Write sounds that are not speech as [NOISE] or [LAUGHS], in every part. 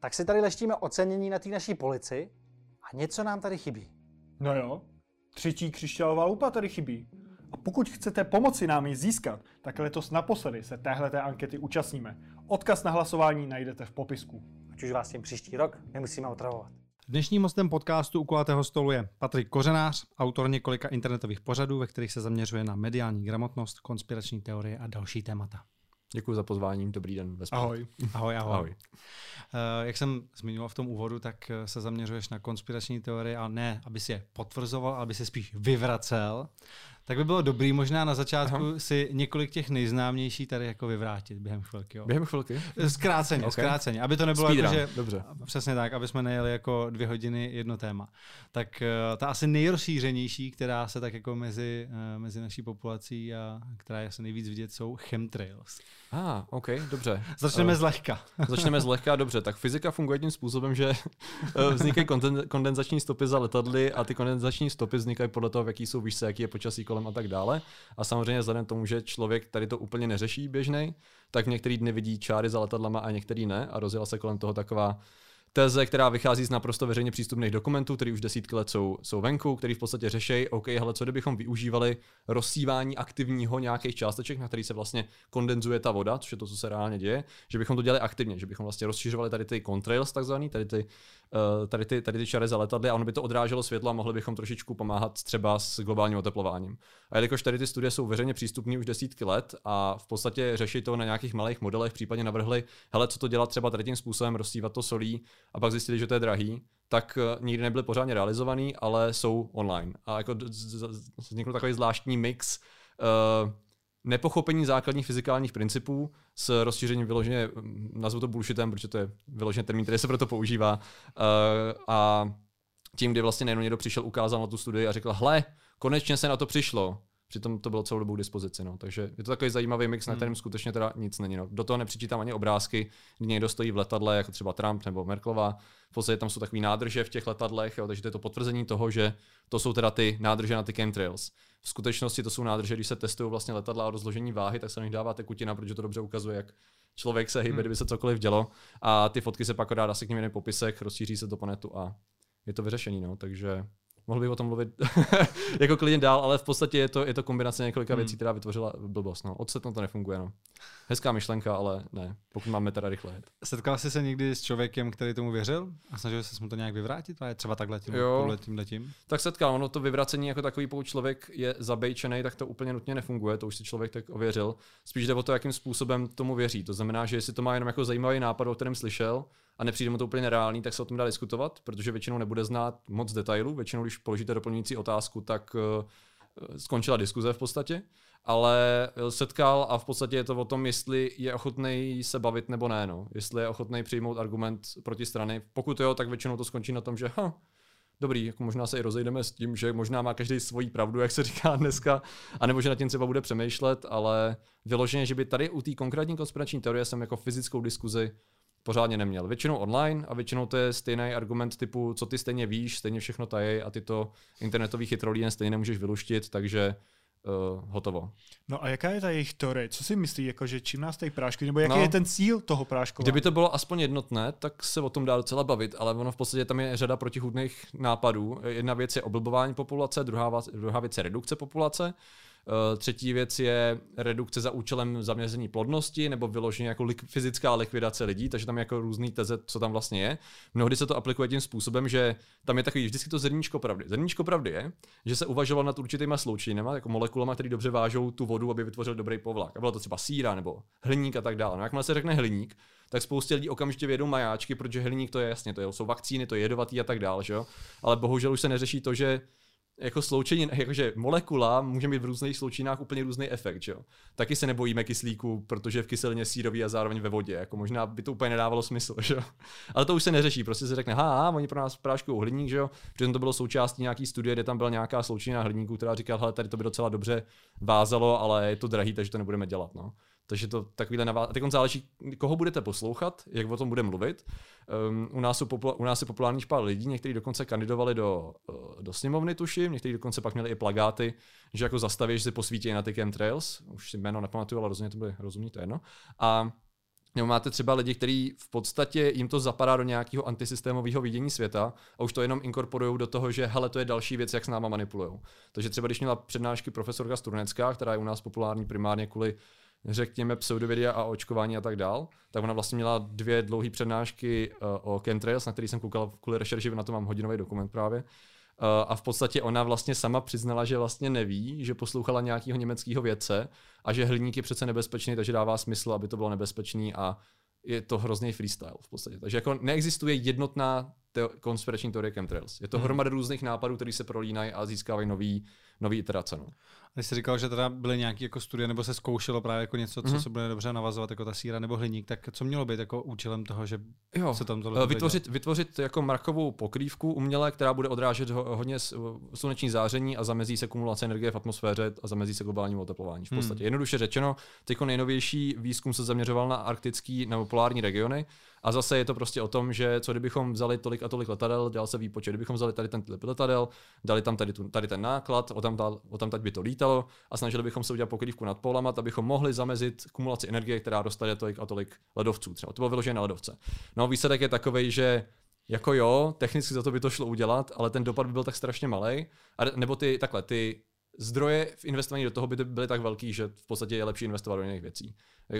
tak si tady leštíme ocenění na té naší polici a něco nám tady chybí. No jo, třetí křišťálová lupa tady chybí. A pokud chcete pomoci nám ji získat, tak letos naposledy se téhleté ankety účastníme. Odkaz na hlasování najdete v popisku. Ať už vás tím příští rok nemusíme otravovat. Dnešním hostem podcastu u kulatého stolu je Patrik Kořenář, autor několika internetových pořadů, ve kterých se zaměřuje na mediální gramotnost, konspirační teorie a další témata. Děkuji za pozvání, dobrý den. Ve ahoj. ahoj. Ahoj, ahoj. Uh, jak jsem zmiňoval v tom úvodu, tak se zaměřuješ na konspirační teorie, ale ne, aby si je potvrzoval, ale aby se spíš vyvracel. Tak by bylo dobrý možná na začátku Aha. si několik těch nejznámějších tady jako vyvrátit během chvilky. Jo. Během chvilky? Zkráceně, okay. zkráceně. Aby to nebylo jako, že... Dobře. Přesně tak, aby jsme nejeli jako dvě hodiny jedno téma. Tak uh, ta asi nejrozšířenější, která se tak jako mezi, uh, mezi naší populací a která je asi nejvíc vidět, jsou chemtrails. Ah, OK, dobře. Začneme uh, zlehka. [LAUGHS] začneme zlehka, dobře. Tak fyzika funguje tím způsobem, že vznikají kondenzační stopy za letadly a ty kondenzační stopy vznikají podle toho, v jaký jsou výšce, jaký je počasí kolem a tak dále. A samozřejmě vzhledem tomu, že člověk tady to úplně neřeší běžnej, tak některý dny vidí čáry za letadlama a některý ne a rozjela se kolem toho taková teze, která vychází z naprosto veřejně přístupných dokumentů, které už desítky let jsou, jsou venku, který v podstatě řeší, OK, hele, co kdybychom využívali rozsívání aktivního nějakých částeček, na který se vlastně kondenzuje ta voda, což je to, co se reálně děje, že bychom to dělali aktivně, že bychom vlastně rozšiřovali tady ty contrails takzvaný, tady ty, uh, tady ty, tady ty čary za letadly a ono by to odráželo světlo a mohli bychom trošičku pomáhat třeba s globálním oteplováním. A jelikož tady ty studie jsou veřejně přístupné už desítky let a v podstatě řeší to na nějakých malých modelech, případně navrhli, hele, co to dělat třeba tady tím způsobem, rozsívat to solí, a pak zjistili, že to je drahý, tak eh, nikdy nebyly pořádně realizovaný, ale jsou online. A jako vznikl takový zvláštní mix uh, nepochopení základních fyzikálních principů s rozšířením vyloženě, hm, nazvu to bullshitem, protože to je vyloženě termín, který se proto používá, uh, a tím, kdy vlastně najednou někdo přišel, ukázal na tu studii a řekl, hle, konečně se na to přišlo. Přitom to bylo celou dobu k dispozici. No. Takže je to takový zajímavý mix, na kterém hmm. skutečně teda nic není. No. Do toho nepřičítám ani obrázky, kdy někdo stojí v letadle, jako třeba Trump nebo Merklová. V podstatě tam jsou takové nádrže v těch letadlech, jo, takže to je to potvrzení toho, že to jsou teda ty nádrže na ty chemtrails. V skutečnosti to jsou nádrže, když se testují vlastně letadla a rozložení váhy, tak se na nich dává tekutina, protože to dobře ukazuje, jak člověk se hýbe, hmm. kdyby se cokoliv dělo. A ty fotky se pak dá asi k nim popisek, rozšíří se to po netu a je to vyřešení. No. Takže mohl bych o tom mluvit [LAUGHS] jako klidně dál, ale v podstatě je to, je to kombinace několika hmm. věcí, která vytvořila blbost. No. Ocet to nefunguje. No. Hezká myšlenka, ale ne, pokud máme teda rychle. Setkal jsi se někdy s člověkem, který tomu věřil a snažil se mu to nějak vyvrátit? Ale třeba takhle tím, jo, tím letím? Tak setkal, ono to vyvracení jako takový, pokud člověk je zabejčený, tak to úplně nutně nefunguje, to už si člověk tak ověřil. Spíš jde o to, jakým způsobem tomu věří. To znamená, že jestli to má jenom jako zajímavý nápad, o kterém slyšel, a nepřijde mu to úplně nereálný, tak se o tom dá diskutovat, protože většinou nebude znát moc detailů. Většinou, když položíte doplňující otázku, tak uh, skončila diskuze v podstatě, ale setkal a v podstatě je to o tom, jestli je ochotný se bavit nebo ne. No. Jestli je ochotný přijmout argument proti strany. Pokud jo, tak většinou to skončí na tom, že ha, dobrý, jako možná se i rozejdeme s tím, že možná má každý svoji pravdu, jak se říká dneska, anebo že na tím třeba bude přemýšlet, ale vyloženě, že by tady u té konkrétní konspirační teorie jsem jako fyzickou diskuzi pořádně neměl. Většinou online a většinou to je stejný argument typu, co ty stejně víš, stejně všechno tají a ty to internetový chytrolín stejně nemůžeš vyluštit, takže uh, hotovo. No a jaká je ta jejich teorie? Co si myslí, jako, že čím nás tady prášky, nebo jaký no, je ten cíl toho prášku? Kdyby to bylo aspoň jednotné, tak se o tom dá docela bavit, ale ono v podstatě tam je řada protihudných nápadů. Jedna věc je oblbování populace, druhá, druhá věc je redukce populace. Eh, třetí věc je redukce za účelem zaměření plodnosti nebo vyloženě jako lik- fyzická likvidace lidí, takže tam je jako různý teze, co tam vlastně je. Mnohdy se to aplikuje tím způsobem, že tam je takový vždycky to zrníčko pravdy. Zrníčko pravdy je, že se uvažoval nad určitýma sloučeninami, jako molekulama, které dobře vážou tu vodu, aby vytvořil dobrý povlak. A bylo to třeba síra nebo hliník a tak dále. No, jakmile se řekne hliník, tak spoustě lidí okamžitě vědou majáčky, protože hliník to je jasně, to jsou vakcíny, to je jedovatý a tak dále, že jo? Ale bohužel už se neřeší to, že jako sloučení, jakože molekula může mít v různých sloučinách úplně různý efekt, že jo. Taky se nebojíme kyslíku, protože v kyselině sírový a zároveň ve vodě, jako možná by to úplně nedávalo smysl, že jo. Ale to už se neřeší, prostě se řekne, ha, oni pro nás práškou hliník, že jo. Přitom to bylo součástí nějaký studie, kde tam byla nějaká sloučina hliníku, která říkala, hele, tady to by docela dobře vázalo, ale je to drahý, takže to nebudeme dělat, no. Takže to takovýhle navá... Teď záleží, koho budete poslouchat, jak o tom bude mluvit. Um, u, nás jsou popula... u nás je populární pár lidí, někteří dokonce kandidovali do, uh, do sněmovny, tuším, někteří dokonce pak měli i plagáty, že jako zastaví, že si posvítí na ty chemtrails, už si jméno nepamatuju, ale rozumně to byly rozumí, to jedno. A nebo máte třeba lidi, kteří v podstatě jim to zapadá do nějakého antisystémového vidění světa a už to jenom inkorporují do toho, že hele, to je další věc, jak s náma manipulují. Takže třeba když měla přednášky profesorka Strunecká, která je u nás populární primárně kvůli řekněme pseudovidia a očkování a tak dál, tak ona vlastně měla dvě dlouhé přednášky uh, o chemtrails, na který jsem koukal kvůli rešerši, na to mám hodinový dokument právě. Uh, a v podstatě ona vlastně sama přiznala, že vlastně neví, že poslouchala nějakého německého vědce a že hliník je přece nebezpečný, takže dává smysl, aby to bylo nebezpečný a je to hrozný freestyle v podstatě. Takže jako neexistuje jednotná te- konspirační teorie chemtrails. Je to Hmm. hromada různých nápadů, které se prolínají a získávají nový, nový iterace. No. Když jsi říkal, že teda byly nějaké jako studie, nebo se zkoušelo právě jako něco, co Mhm. se bude dobře navazovat, jako ta síra nebo hliník, tak co mělo být jako účelem toho, že Jo, se tam tohle Eh, bude vytvořit, vytvořit jako markovou pokrývku umělé, která bude odrážet ho, hodně sluneční záření a zamezí se kumulace energie v atmosféře a zamezí se globálnímu oteplování. V Hmm. podstatě. Jednoduše řečeno, teď nejnovější výzkum se zaměřoval na arktický nebo polární regiony a zase je to prostě o tom, že co kdybychom vzali tolik a tolik letadel, dělal se výpočet, kdybychom vzali tady ten letadel, dali tam tady, tu, tady ten náklad, o tam, ta- o tam teď by to lítalo a snažili bychom se udělat pokrývku nad polama, abychom mohli zamezit kumulaci energie, která dostane tolik a tolik ledovců. Třeba to bylo vyložené na ledovce. No výsledek je takový, že jako jo, technicky za to by to šlo udělat, ale ten dopad by byl tak strašně malý. Nebo ty, takhle, ty zdroje v investování do toho by byly tak velký, že v podstatě je lepší investovat do jiných věcí.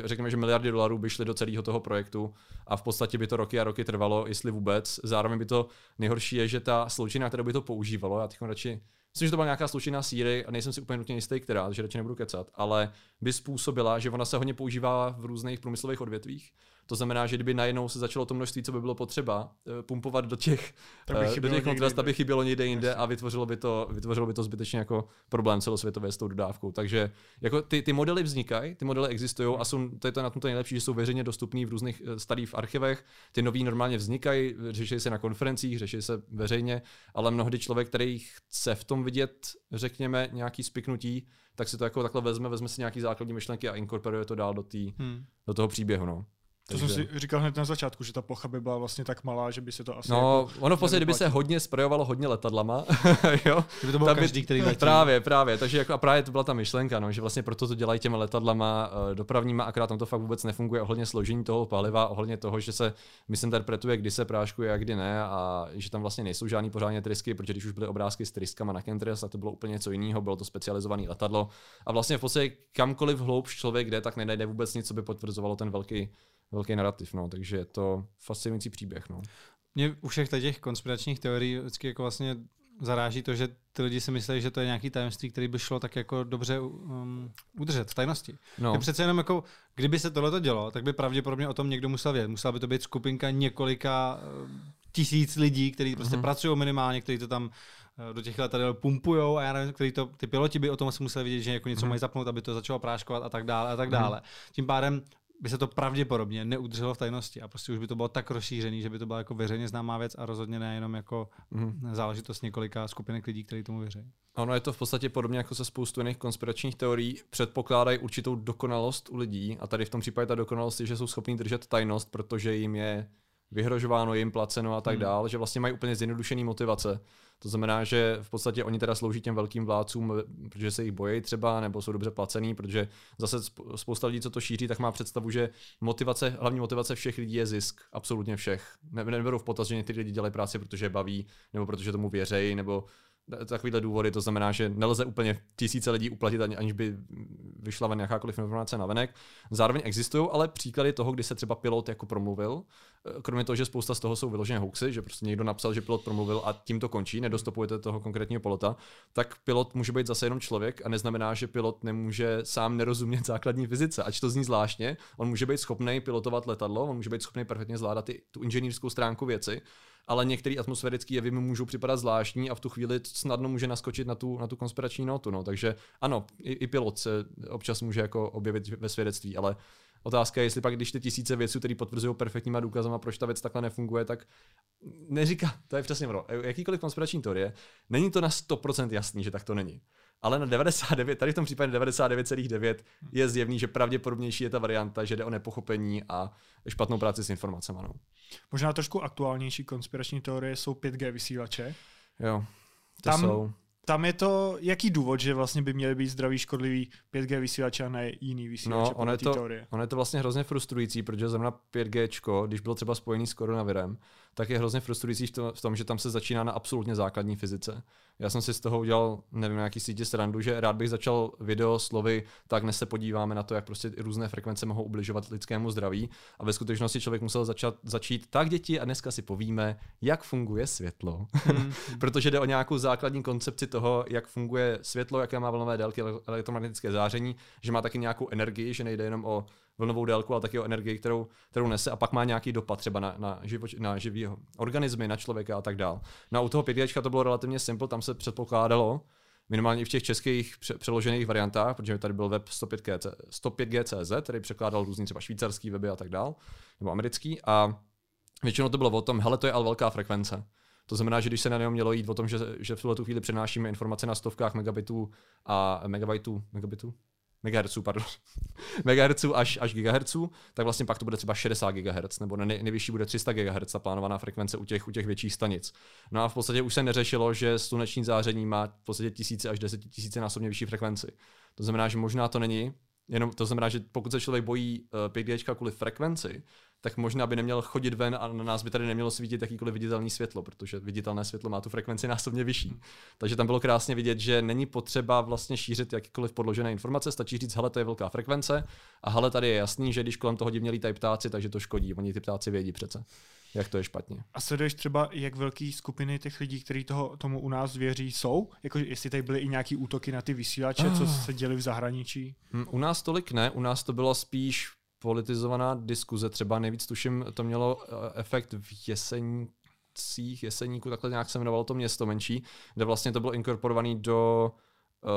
Řekněme, že miliardy dolarů by šly do celého toho projektu a v podstatě by to roky a roky trvalo, jestli vůbec. Zároveň by to nejhorší je, že ta sloučina, kterou by to používalo, já teď radši Myslím, že to byla nějaká slušina síry a nejsem si úplně nutně jistý, která, že radši nebudu kecat, ale by způsobila, že ona se hodně používá v různých průmyslových odvětvích. To znamená, že kdyby najednou se začalo to množství, co by bylo potřeba, eh, pumpovat do těch, eh, do těch kontrast, aby chybělo někde jinde a vytvořilo by, to, vytvořilo by to zbytečně jako problém celosvětově s tou dodávkou. Takže jako ty, ty modely vznikají, ty modely existují a jsou, to je to na tom to nejlepší, že jsou veřejně dostupný v různých eh, starých archivech. Ty nový normálně vznikají, řeší se na konferencích, řeší se veřejně, ale mnohdy člověk, který chce v tom vidět, řekněme, nějaký spiknutí, tak si to jako takhle vezme, vezme si nějaký základní myšlenky a inkorporuje to dál do, tý, Hmm. do toho příběhu. No. To jsem si říkal hned na začátku, že ta plocha by byla vlastně tak malá, že by se to asi No, jako ono v podstatě, kdyby se hodně sprejovalo hodně letadlama, [LAUGHS] jo, Kdyby to byl tam by- každý, který letí. Právě, právě. Takže jako a právě to byla ta myšlenka, no, že vlastně proto to dělají těma letadlama eh, dopravníma, akorát tam to fakt vůbec nefunguje ohledně složení toho paliva, ohledně toho, že se misinterpretuje, kdy se práškuje a kdy ne, a že tam vlastně nejsou žádný pořádně trysky, protože když už byly obrázky s tryskama na chemtrails, tak to bylo úplně něco jiného, bylo to specializované letadlo. A vlastně v podstatě kamkoliv hloubš člověk jde, tak nenajde vůbec nic, co by potvrzovalo ten velký, velký narrativ. No. Takže je to fascinující příběh. No. Mě u všech těch konspiračních teorií vždycky jako vlastně zaráží to, že ty lidi si myslí, že to je nějaký tajemství, který by šlo tak jako dobře um, udržet v tajnosti. No. No. Přece jenom jako, kdyby se tohle dělo, tak by pravděpodobně o tom někdo musel vědět. Musela by to být skupinka několika eh, tisíc lidí, kteří prostě Mhm. mm-hmm. pracují minimálně, kteří to tam eh, do těch letadel pumpujou a já nevím, který to, ty piloti by o tom asi museli vědět, že jako něco Mhm. mají zapnout, aby to začalo práškovat a tak dále a tak Mhm. dále. Tím pádem by se to pravděpodobně neudrželo v tajnosti a prostě už by to bylo tak rozšířený, že by to byla jako veřejně známá věc a rozhodně ne jenom jako Mhm. záležitost několika skupinek lidí, kteří tomu věří. Ono je to v podstatě podobně jako se spoustu jiných konspiračních teorií. Předpokládají určitou dokonalost u lidí a tady v tom případě ta dokonalost je, že jsou schopní držet tajnost, protože jim je vyhrožováno, je jim placeno a tak Hmm. dál, že vlastně mají úplně zjednodušený motivace. To znamená, že v podstatě oni teda slouží těm velkým vládcům, protože se jich bojí třeba, nebo jsou dobře placený, protože zase sp- spousta lidí, co to šíří, tak má představu, že motivace, hlavní motivace všech lidí je zisk, absolutně všech. Ne, neberou v potaz, že někteří lidi dělají práci, protože je baví, nebo protože tomu věřejí, nebo takovýhle důvody, to znamená, že nelze úplně tisíce lidí uplatit, ani- aniž by vyšla ven jakákoliv informace na venek. Zároveň existují ale příklady toho, kdy se třeba pilot jako promluvil, Eh, kromě toho, že spousta z toho jsou vyložené hoaxy, že prostě někdo napsal, že pilot promluvil a tím to končí, nedostupujete toho konkrétního pilota, tak pilot může být zase jenom člověk a neznamená, že pilot nemůže sám nerozumět základní fyzice. Ač to zní zvláštně, on může být schopný pilotovat letadlo, on může být schopný perfektně zvládat i tu inženýrskou stránku věci, ale některé atmosférické jevy mu můžou připadat zvláštní a v tu chvíli snadno může naskočit na tu, na tu konspirační notu. No. Takže ano, i, i pilot se občas může jako objevit ve svědectví, ale otázka je, jestli pak, když ty tisíce věců, které potvrzují perfektníma důkazama, proč ta věc takhle nefunguje, tak neříká, to je přesně ono. Jakýkoliv konspirační teorie, není to na 100% jasný, že tak to není. Ale na 99, tady v tom případě 99,9 je zjevný, že pravděpodobnější je ta varianta, že jde o nepochopení a špatnou práci s informacemi. No. Možná trošku aktuálnější konspirační teorie jsou 5G vysílače. Jo, ty Tam- jsou. tam je to, jaký důvod, že vlastně by měly být zdravý, škodlivý 5G vysílače a ne jiný vysílače No, ono je, to, teorie? ono je to vlastně hrozně frustrující, protože zrovna 5G, když bylo třeba spojený s koronavirem, tak je hrozně frustrující v tom, v tom, že tam se začíná na absolutně základní fyzice. Já jsem si z toho udělal, nevím, na jaký sítě srandu, že rád bych začal video slovy, tak dnes se podíváme na to, jak prostě různé frekvence mohou ubližovat lidskému zdraví. A ve skutečnosti člověk musel začat, začít tak, děti, a dneska si povíme, jak funguje světlo. Hmm. [LAUGHS] protože jde o nějakou základní koncepci toho, jak funguje světlo, jaké má vlnové délky, ele- elektromagnetické záření, že má taky nějakou energii, že nejde jenom o vlnovou délku, ale taky o energii, kterou, kterou nese a pak má nějaký dopad třeba na, na, živoč, na živý organismy, na člověka a tak dál. No a u toho 5G to bylo relativně simple, tam se předpokládalo, minimálně v těch českých pře- přeložených variantách, protože tady byl web 105G, 105G.cz, který překládal různý třeba švýcarský weby a tak dál, nebo americký a většinou to bylo o tom, hele, to je ale velká frekvence. To znamená, že když se na něho mělo jít o tom, že, že v tuhle tu chvíli přenášíme informace na stovkách megabitů a megabajtů, megabitů, megahertzů, pardon, [LAUGHS] megahertzů až, až gigahertzů, tak vlastně pak to bude třeba 60 GHz, nebo nej, nejvyšší bude 300 GHz, ta plánovaná frekvence u těch, u těch větších stanic. No a v podstatě už se neřešilo, že sluneční záření má v podstatě tisíce až deset tisíce násobně vyšší frekvenci. To znamená, že možná to není, jenom to znamená, že pokud se člověk bojí uh, 5G kvůli frekvenci, tak možná by neměl chodit ven a na nás by tady nemělo svítit jakýkoliv viditelný světlo, protože viditelné světlo má tu frekvenci násobně vyšší. Takže tam bylo krásně vidět, že není potřeba vlastně šířit jakýkoliv podložené informace, stačí říct, hele, to je velká frekvence a hele, tady je jasný, že když kolem toho divně lítají ptáci, takže to škodí. Oni ty ptáci vědí přece, jak to je špatně. A sleduješ třeba, jak velký skupiny těch lidí, kteří toho, tomu u nás věří, jsou? Jako jestli tady byly i nějaký útoky na ty vysílače, co se děli v zahraničí? Hm, U nás tolik ne, u nás to bylo spíš politizovaná diskuze, třeba nejvíc tuším, to mělo eh, efekt v Jesenících, Jeseníku, takhle nějak se jmenovalo to město menší, kde vlastně to bylo inkorporované do uh,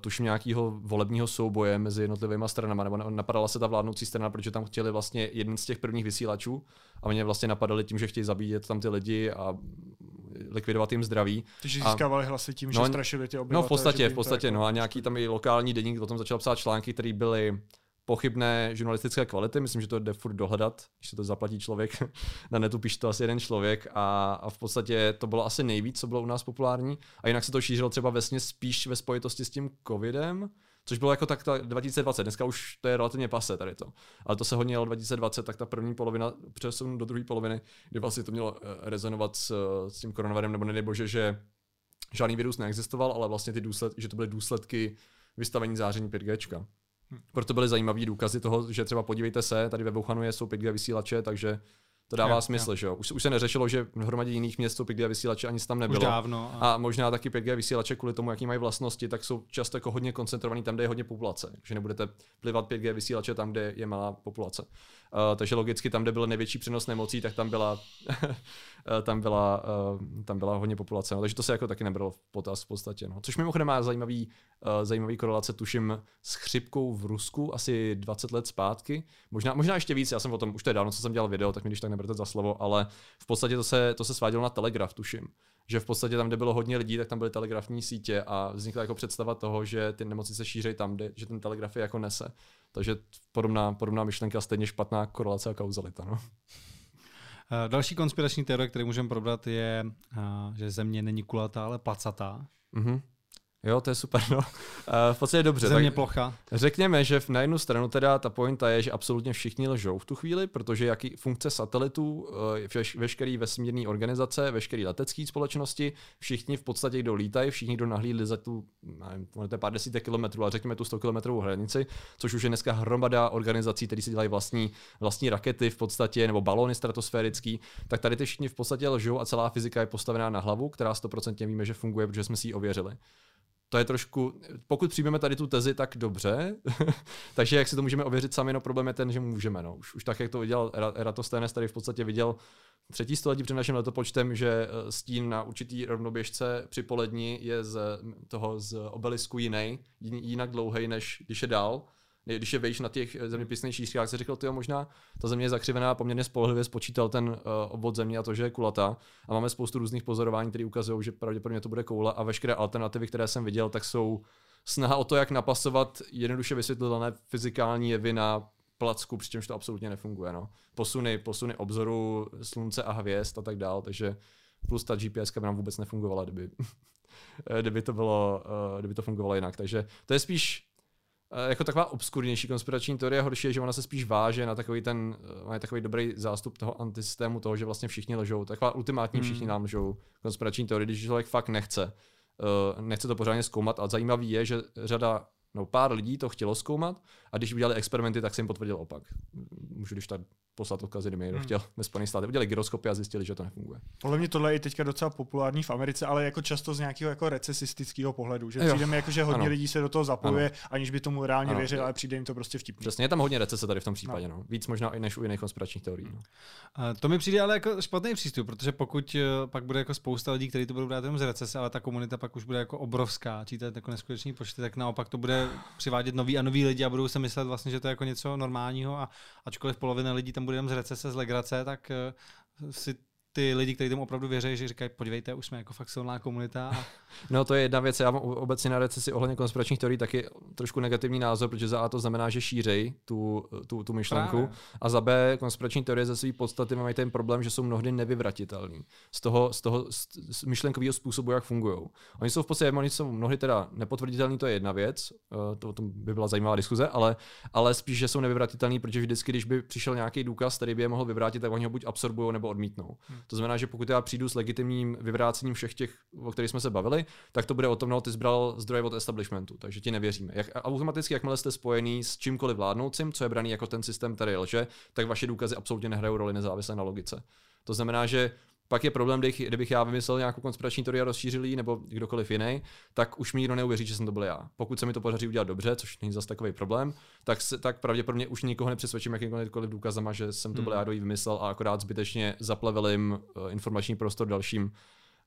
tuším nějakého volebního souboje mezi jednotlivými stranami, nebo na- napadala se ta vládnoucí strana, protože tam chtěli vlastně jeden z těch prvních vysílačů a je vlastně napadali tím, že chtějí zabíjet tam ty lidi a likvidovat jim zdraví. Takže A- získávali hlasy tím, že No, strašili ty obyvatele. No v podstatě, v podstatě, no a nějaký tam i lokální deník o tom začal psát články, které byly pochybné žurnalistické kvality, myslím, že to jde furt dohledat, když se to zaplatí člověk, [LAUGHS] na netu píše to asi jeden člověk a, a v podstatě to bylo asi nejvíc, co bylo u nás populární. A jinak se to šířilo třeba vesně spíš ve spojitosti s tím covidem, což bylo jako tak ta 2020, dneska už to je relativně pase tady to, ale to se hodně jelo 2020, tak ta první polovina přesun do druhé poloviny, kdy vlastně to mělo eh, rezonovat s, s tím koronavirem, nebo nedej bože, že žádný virus neexistoval, ale vlastně ty důsledky, že to byly důsledky vystavení záření 5G. Proto byly zajímavé důkazy toho, že třeba podívejte se, tady ve Wuhanu je, jsou 5G vysílače, takže to dává Jo, smysl, že jo. Už, už se neřešilo, že v hromadě jiných měst jsou 5G vysílače, ani tam Už nebylo. dávno. A... A možná taky 5G vysílače kvůli tomu, jaký mají vlastnosti, tak jsou často jako hodně koncentrovaný tam, kde je hodně populace. Že nebudete plivat 5G vysílače tam, kde je malá populace. Uh, takže logicky tam, kde byl největší přenos nemocí, tak tam byla, eh, [LAUGHS] tam byla, uh, tam byla hodně populace. No, takže to se jako taky nebralo v potaz v podstatě. No. Což mimochodem má zajímavý, uh, zajímavý korelace, tuším, s chřipkou v Rusku asi 20 let zpátky. Možná, možná ještě víc, já jsem o tom, už to je dávno, co jsem dělal video, tak mi když tak neberte za slovo, ale v podstatě to se, to se svádělo na telegraf, tuším že v podstatě tam, kde bylo hodně lidí, tak tam byly telegrafní sítě a vznikla jako představa toho, že ty nemoci se šíří tam, kde, že ten telegraf je jako nese. Takže podobná, podobná myšlenka, stejně špatná korelace a kauzalita. No. Eh, Další konspirační teorie, který můžeme probrat, je, eh, že Země není kulatá, ale placatá. Mhm. Jo, to je super, no. Uh, v podstatě dobře. Země tak plocha. řekněme, že na jednu stranu teda ta pointa je, že absolutně všichni lžou v tu chvíli, protože jaký funkce satelitů, veš, veškerý vesmírný organizace, veškerý letecké společnosti, všichni v podstatě, kdo lítají, všichni, kdo nahlídli za tu, nevím, to je pár desítek kilometrů, ale řekněme tu 100 kilometrovou hranici, což už je dneska hromada organizací, které si dělají vlastní, vlastní rakety v podstatě, nebo balóny stratosférický, tak tady ty všichni v podstatě lžou a celá fyzika je postavená na hlavu, která 100% víme, že funguje, protože jsme si ji ověřili to je trošku, pokud přijmeme tady tu tezi, tak dobře, [LAUGHS] takže jak si to můžeme ověřit sami, no problém je ten, že můžeme, no. Už, už tak, jak to Era- Eratosthenes, tady v podstatě viděl třetí století před naším letopočtem, že eh, stín na určitý rovnoběžce při poledni je z toho z obelisku jiný, jinak dlouhý, než když je dál. Když je vejš na těch eh, zeměpisných šířkách, se řekl, že možná ta země je zakřivená, poměrně spolehlivě spočítal ten uh, obvod země a to, že je kulatá. A máme spoustu různých pozorování, které ukazují, že pravděpodobně to bude koule a veškeré alternativy, které jsem viděl, tak jsou snaha o to, jak napasovat jednoduše vysvětlitelné fyzikální jevy na placku, přičemž to absolutně nefunguje. No. Posuny, posuny obzoru slunce a hvězd a tak dál, takže plus ta GPS by nám vůbec nefungovala, kdyby, [LAUGHS] kdyby, to bylo, kdyby to fungovalo jinak. Takže to je spíš jako taková obskurnější konspirační teorie. Horší je, že ona se spíš váže na takový ten, má takový dobrý zástup toho antisystému, toho, že vlastně všichni lžou. Taková ultimátní všichni nám lžou konspirační teorie, když člověk fakt nechce. Uh, nechce to pořádně zkoumat a zajímavý je, že řada no pár lidí to chtělo zkoumat a když udělali experimenty, tak se jim potvrdil opak. Můžu když tak poslat odkazy, kdyby někdo hmm. chtěl ve Spojených státech. Udělali gyroskopy a zjistili, že to nefunguje. Podle mě tohle je teďka docela populární v Americe, ale jako často z nějakého jako recesistického pohledu. Že přijde mi jako, že hodně ano. lidí se do toho zapojuje, ano. aniž by tomu reálně ano. věřil, ale přijde jim to prostě vtipné. Přesně, je tam hodně recese tady v tom případě. No. No. Víc možná i než u jiných konspiračních teorií. No. A to mi přijde ale jako špatný přístup, protože pokud eh, pak bude jako spousta lidí, kteří to budou brát jenom z recese, ale ta komunita pak už bude jako obrovská, čítat jako neskutečný počty, tak naopak to bude přivádět nový a nový lidi a budou se myslet vlastně, že to je jako něco normálního a ačkoliv polovina lidí tam bude jenom z recese, z legrace, tak eh, si ty lidi, kteří tomu opravdu věří, že říkají, podívejte, už jsme jako fakt silná komunita. A... [LAUGHS] No to je jedna věc, já mám obecně na recesi ohledně konspiračních teorií taky trošku negativní názor, protože za A to znamená, že šířej tu, tu, tu myšlenku Právě. a za B konspirační teorie ze své podstaty mají ten problém, že jsou mnohdy nevyvratitelný z toho, z toho z myšlenkového způsobu, jak fungují. Oni jsou v podstatě, oni jsou mnohdy teda nepotvrditelní, to je jedna věc, eh, to, to by byla zajímavá diskuze, ale, ale spíš, že jsou nevyvratitelní, protože vždycky, když by přišel nějaký důkaz, který by je mohl vyvrátit, tak oni ho buď absorbují nebo odmítnou. Hmm. To znamená, že pokud já přijdu s legitimním vyvrácením všech těch, o kterých jsme se bavili, tak to bude o tom, no, ty zbral zdroje od establishmentu, takže ti nevěříme. Jak, automaticky, jakmile jste spojený s čímkoliv vládnoucím, co je braný jako ten systém, který lže, tak vaše důkazy absolutně nehrajou roli nezávisle na logice. To znamená, že pak je problém, kdybych já vymyslel nějakou konspirační teorii a rozšířil ji, nebo kdokoliv jiný, tak už mi nikdo neuvěří, že jsem to byl já. Pokud se mi to podaří udělat dobře, což není zase takový problém, tak, se, tak pravděpodobně už nikoho nepřesvědčím jakýmkoliv důkazama, že jsem to byl hmm. já, kdo ji vymyslel a akorát zbytečně zaplevelím uh, informační prostor dalším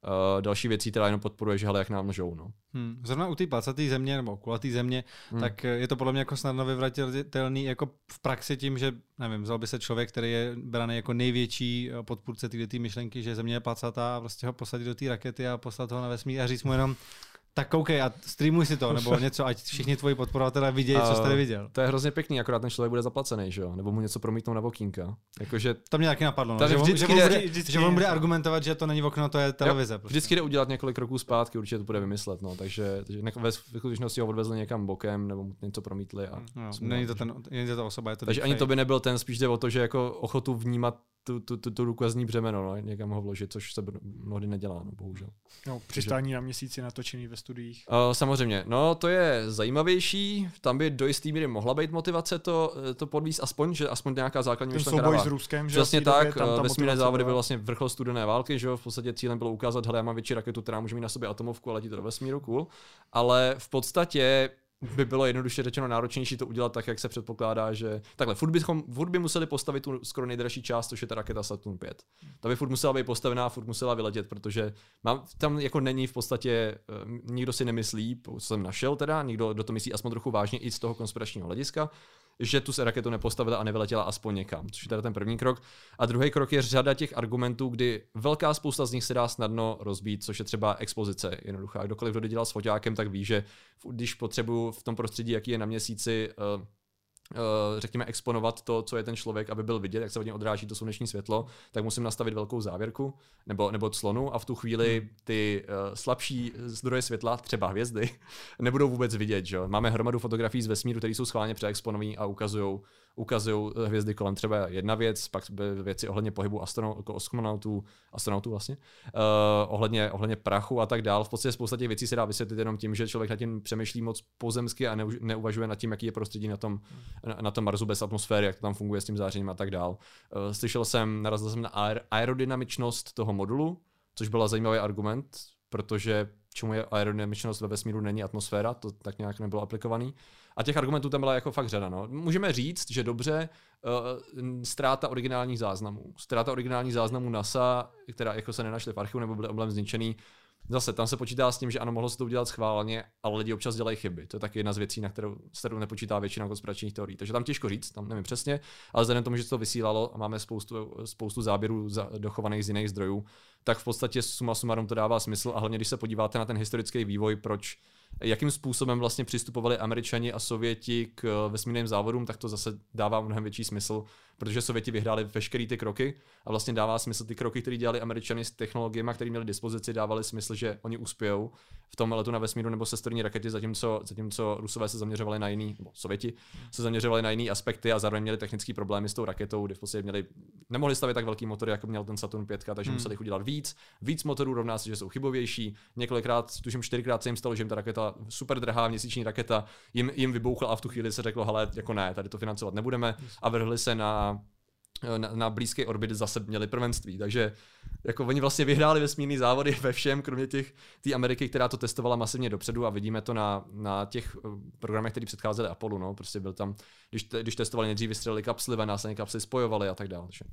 uh, další věcí, která jenom podporuje, že hele, jak nám lžou. No. Hmm. Zrovna u té placatý země nebo kulatý země, hmm. tak je to podle mě jako snadno vyvratitelný jako v praxi tím, že nevím, vzal by se člověk, který je braný jako největší eh, podpůrce té myšlenky, že země je placatá a prostě ho posadit do té rakety a poslat ho na vesmír a říct mu jenom tak koukej a streamuj si to, nebo [LAUGHS] něco, ať všichni tvoji podporovatelé vidějí, co jste viděl. To je hrozně pěkný, akorát ten člověk bude zaplacený, že jo? Nebo mu něco promítnou na okýnka. Jakože... To mě taky napadlo, no, že, on, že, on bude, vždycky, že on bude argumentovat, že to není okno, to je televize. Jo, prostě. Vždycky jde udělat několik kroků zpátky, určitě to bude vymyslet, no, takže, takže ve skutečnosti ho odvezli někam bokem nebo mu něco promítli. A no, není, to ten, není to ta osoba, je to Takže ani to by nebyl ten, spíš jde o to, že jako ochotu vnímat tu, tu, tu, tu důkazní břemeno, no, někam ho vložit, což se mnohdy nedělá, no, bohužel. No, přistání na měsíci natočený ve studiích. Uh, samozřejmě, no to je zajímavější, tam by do jistý míry mohla být motivace to, to podvíz aspoň, že aspoň nějaká základní myšlenka souboj s Ruskem, že Přesně tak, tam vesmírné závody byly vlastně vrchol studené války, že jo, v podstatě cílem bylo ukázat, hele, já mám větší raketu, která může mít na sobě atomovku a letí to do vesmíru, cool. Ale v podstatě by bylo jednoduše řečeno náročnější to udělat tak, jak se předpokládá, že takhle, furt, bychom, furt by museli postavit tu skoro nejdražší část, což je ta raketa Saturn 5. Ta by furt musela být postavená, furt musela vyletět, protože mám, tam jako není v podstatě, uh, nikdo si nemyslí, co jsem našel teda, nikdo do to myslí aspoň trochu vážně i z toho konspiračního hlediska, že tu se raketu nepostavila a nevyletěla aspoň někam, což je teda ten první krok. A druhý krok je řada těch argumentů, kdy velká spousta z nich se dá snadno rozbít, což je třeba expozice jednoduchá. Kdokoliv, kdo dělal s foťákem, tak ví, že když potřebuju v tom prostředí, jaký je na měsíci, Uh, řekněme, exponovat to, co je ten člověk, aby byl vidět, jak se od něj odráží to sluneční světlo, tak musím nastavit velkou závěrku nebo, nebo clonu a v tu chvíli hmm. ty uh, slabší zdroje světla, třeba hvězdy, [LAUGHS] nebudou vůbec vidět. Že? Máme hromadu fotografií z vesmíru, které jsou schválně přeexponované a ukazují ukazují eh, hvězdy kolem třeba jedna věc, pak věci ohledně pohybu astronau, jako astronautů vlastně, uh, ohledně, ohledně prachu a tak dál. V podstatě spousta těch věcí se dá vysvětlit jenom tím, že člověk nad tím přemýšlí moc pozemsky a neuvažuje nad tím, jaký je prostředí na tom, na, na tom Marsu bez atmosféry, jak to tam funguje s tím zářením a tak dál. Uh, slyšel jsem, narazil jsem na aer, aerodynamičnost toho modulu, což byl zajímavý argument, protože čemu je aerodynamičnost ve vesmíru není atmosféra, to tak nějak nebylo aplikovaný. A těch argumentů tam byla jako fakt řada. No. Můžeme říct, že dobře, uh, ztráta originálních záznamů. Ztráta originálních záznamů NASA, která jako se nenašly v archivu nebo byly oblem zničený, Zase, tam se počítá s tím, že ano, mohlo se to udělat schválně, ale lidi občas dělají chyby. To je taky jedna z věcí, na kterou, s kterou nepočítá většina konspiračních teorií. Takže tam těžko říct, tam nevím přesně, ale vzhledem tomu, že se to vysílalo a máme spoustu, spoustu záběrů za, dochovaných z jiných zdrojů, tak v podstatě suma sumarum to dává smysl a hlavně když se podíváte na ten historický vývoj, proč jakým způsobem vlastně přistupovali američani a sověti k vesmírným závodům, tak to zase dává mnohem větší smysl, protože sověti vyhráli veškeré ty kroky a vlastně dává smysl ty kroky, které dělali američani s technologiemi, které měli dispozici, dávali smysl, že oni uspějou v tom letu na vesmíru nebo sestrní rakety, zatímco, zatímco Rusové se zaměřovali na jiný, nebo Sověti se zaměřovali na jiný aspekty a zároveň měli technické problémy s tou raketou, kdy v podstatě měli, nemohli stavět tak velký motor, jako měl ten Saturn 5, takže hmm. museli udělat víc. Víc motorů rovná se, že jsou chybovější. Několikrát, tuším čtyřikrát se jim stalo, že jim ta raketa, super drahá měsíční raketa, jim, jim vybouchla a v tu chvíli se řeklo, hele, jako ne, tady to financovat nebudeme. A vrhli se na na, na blízké orbit zase měli prvenství, takže jako oni vlastně vyhráli vesmírný závody [LAUGHS] ve všem, kromě těch té Ameriky, která to testovala masivně dopředu a vidíme to na, na těch eh, programech, které předcházely Apollo, no, prostě byl tam, když, te, když testovali nejdřív vystřelili kapsly, a následně kapsly spojovali a tak dále. Takže.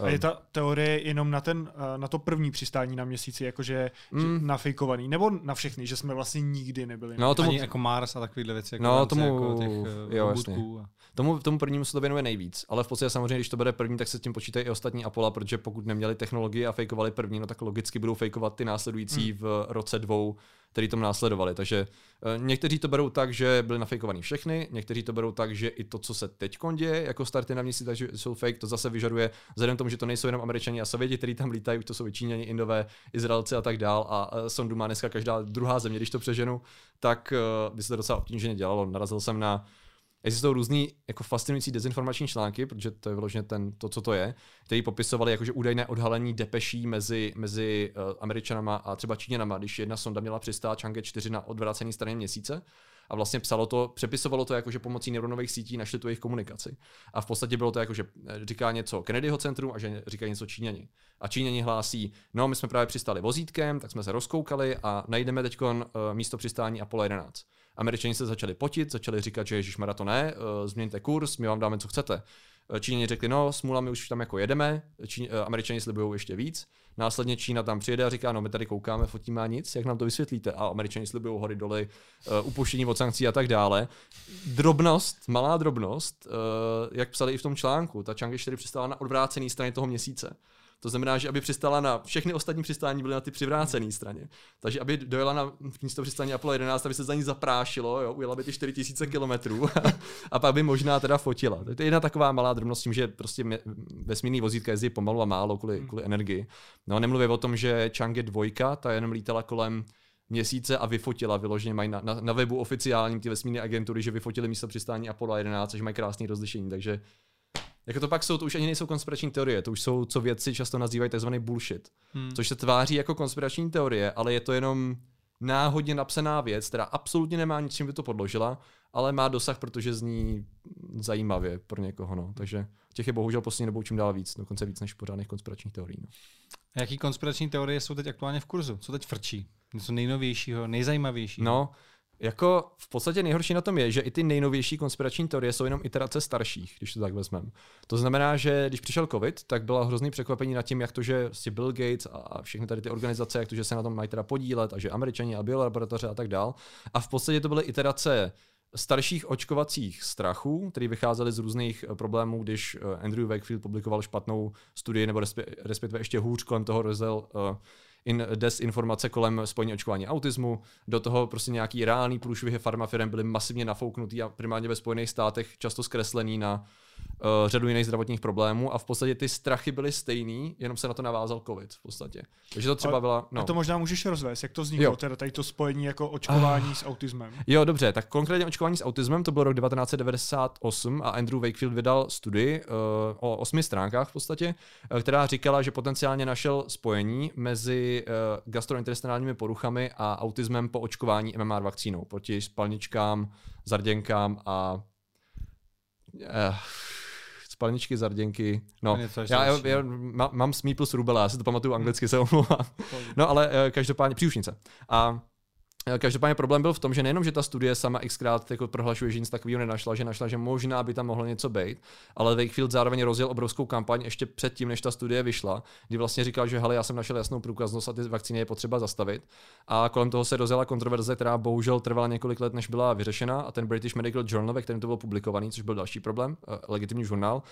A je ta teorie jenom na, ten, eh, na to první přistání na měsíci, jakože mm. nafejkovaný, nebo na všechny, že jsme vlastně nikdy nebyli. No, tomu, Ani jako Mars a takovéhle věci, jako no, tomu, jako těch eh, jo, jasně. A... Tomu, tomu prvnímu se to věnuje nejvíc, ale v podstatě samozřejmě, když to bude první, tak se s tím počítají i ostatní Apollo, protože pokud neměli technologii a fejkovali první, no tak logicky budou fejkovat ty následující hmm. v roce dvou, který tom následovali. Takže uh, někteří to berou tak, že byly nafejkovaný všechny, někteří to berou tak, že i to, co se teď děje, jako starty na měsíci, takže jsou fake, to zase vyžaduje, vzhledem k tomu, že to nejsou jenom američani a sověti, kteří tam lítají, už to jsou Číňani, Indové, Izraelci a tak dál. A uh, sondu má dneska každá druhá země, když to přeženu, tak uh, by se to docela obtížně dělalo. Narazil jsem na Existují různý jako fascinující dezinformační články, protože to je vyloženě ten, to, co to je, který popisovali jakože údajné odhalení depeší mezi, mezi uh, Američanama a třeba Číňanama, když jedna sonda měla přistát Chang'e 4 na odvrácené straně měsíce a vlastně psalo to, přepisovalo to jako, že pomocí neuronových sítí našli tu jejich komunikaci. A v podstatě bylo to jako, že eh, říká něco Kennedyho centrum a že říká něco Číňani. A Číňani hlásí, no my jsme právě přistali vozítkem, tak jsme se rozkoukali a najdeme teď uh, místo přistání Apollo 11. Američani se začali potit, začali říkat, že Ježíš to ne, uh, změňte kurz, my vám dáme, co chcete. Číňani řekli, no, smůla, my už tam jako jedeme, Číň, Američani slibují ještě víc. Následně Čína tam přijede a říká, no my tady koukáme, fotíme a nic, jak nám to vysvětlíte? A Američani slibují hory doly, upuštění od sankcí a tak dále. Drobnost, malá drobnost, jak psali i v tom článku, ta Chang'e 4 přistála na odvrácený straně toho měsíce. To znamená, že aby přistála na všechny ostatní přistání byly na ty přivrácené straně. Takže aby dojela na místo přistání Apollo 11, aby se za ní zaprášilo, jo, ujela by ty 4000 kilometrů [LAUGHS] a pak by možná teda fotila. To je jedna taková malá drobnost tím, že prostě vesmírný vozítka jezdí pomalu a málo kvůli, hmm. kvůli energii. No nemluvě o tom, že Chang'e 2, ta jenom lítala kolem měsíce a vyfotila, vyloženě mají na, na, na webu oficiálním ty vesmírné agentury, že vyfotili místo přistání Apollo 11, že mají krásné rozlišení, takže jako to pak jsou, to už ani nejsou konspirační teorie, to už jsou, co vědci často nazývají takzvaný bullshit. Hmm. Což se tváří jako konspirační teorie, ale je to jenom náhodně napsaná věc, která absolutně nemá nic, čím by to podložila, ale má dosah, protože zní zajímavě pro někoho. No. Takže těch je bohužel poslední dobou čím dál víc, dokonce víc než pořádných konspiračních teorií. No. A jaký konspirační teorie jsou teď aktuálně v kurzu? Co teď frčí? Něco nejnovějšího, nejzajímavějšího? No, jako v podstatě nejhorší na tom je, že i ty nejnovější konspirační teorie jsou jenom iterace starších, když to tak vezmeme. To znamená, že když přišel COVID, tak byla hrozný překvapení nad tím, jak to, že vlastně Bill Gates a všechny tady ty organizace, jak to, že se na tom mají teda podílet a že američani a biolaboratoře a tak dál. A v podstatě to byly iterace starších očkovacích strachů, které vycházely z různých eh, problémů, když eh, Andrew Wakefield publikoval špatnou studii, nebo respektive ještě hůř kolem toho rozděl uh, in, desinformace kolem spojení očkování autismu, do toho prostě nějaký reálný průšvihy farmafirem byly masivně nafouknutý a primárně ve Spojených státech často zkreslený na uh, řadu jiných zdravotních problémů a v podstatě ty strachy byly stejný, jenom se na to navázal covid v podstatě. Takže to třeba byla... No. A to možná můžeš rozvést, jak to vzniklo, teda tady to spojení jako očkování ah. s autismem. Jo, dobře, tak konkrétně očkování s autismem, to byl rok 1998 a Andrew Wakefield vydal studii uh, o osmi stránkách v podstatě, uh, která říkala, že potenciálně našel spojení mezi uh, gastrointestinálními poruchami a autismem po očkování MMR vakcínou proti spalničkám, zarděnkám a uh, spalničky, zarděnky. No, já, já, já má, mám smí plus rubela, já si to pamatuju anglicky, se omlouvám. No ale uh, každopádně příušnice. A Eh, Každopádně problém byl v tom, že nejenom, že ta studie sama xkrát jako prohlašuje, že nic takového nenašla, že našla, že možná by tam mohlo něco být, ale Wakefield zároveň rozjel obrovskou kampaň ještě předtím, než ta studie vyšla, kdy vlastně říkal, že hele, já jsem našel jasnou průkaznost a ty vakcíny je potřeba zastavit. A kolem toho se rozjela kontroverze, která bohužel trvala několik let, než byla vyřešena. A ten British Medical Journal, ve kterém to bylo publikovaný, což byl další problém, eh, legitimní žurnál,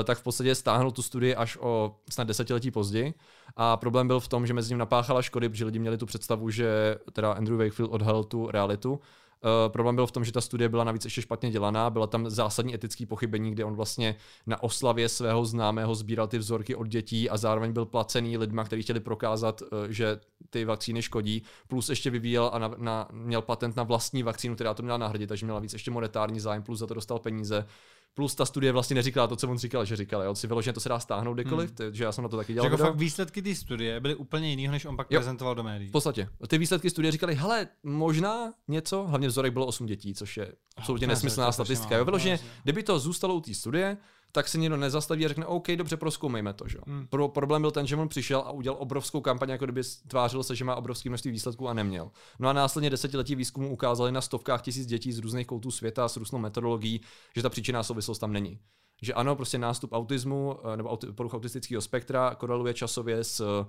eh, tak v podstatě stáhnul tu studii až o snad desetiletí později. A problém byl v tom, že mezi ním napáchala škody, protože lidi měli tu představu, že teda Andrew Wakefield odhalil tu realitu. Uh, problém byl v tom, že ta studie byla navíc ještě špatně dělaná, byla tam zásadní etický pochybení, kde on vlastně na oslavě svého známého sbíral ty vzorky od dětí a zároveň byl placený lidma, kteří chtěli prokázat, uh, že ty vakcíny škodí, plus ještě vyvíjel a na, na, měl patent na vlastní vakcínu, která to měla nahradit, takže měla víc ještě monetární zájem, plus za to dostal peníze. Plus ta studie vlastně neříkala to, co on říkal, že říkal. On si vyloženě to se dá stáhnout kdykoliv, hmm. že já jsem na to taky dělal. Jako fakt výsledky té studie byly úplně jiného, než on pak Jo. prezentoval do médií. V podstatě. Ty výsledky studie říkali, hele, možná něco, hlavně vzorek bylo 8 dětí, což je absolutně nesmyslná statistika. Jo, vyloženě, no, kdyby to zůstalo u té studie, tak se někdo nezastaví a řekne, OK, dobře, proskoumejme to. Že? Hmm. Pro, problém byl ten, že on přišel a udělal obrovskou kampaň, jako kdyby tvářil se, že má obrovské množství výsledků a neměl. No a následně desetiletí výzkumu ukázali na stovkách tisíc dětí z různých koutů světa s různou metodologií, že ta příčinná souvislost tam není. Že ano, prostě nástup autismu eh, nebo poruch autistického spektra koreluje časově s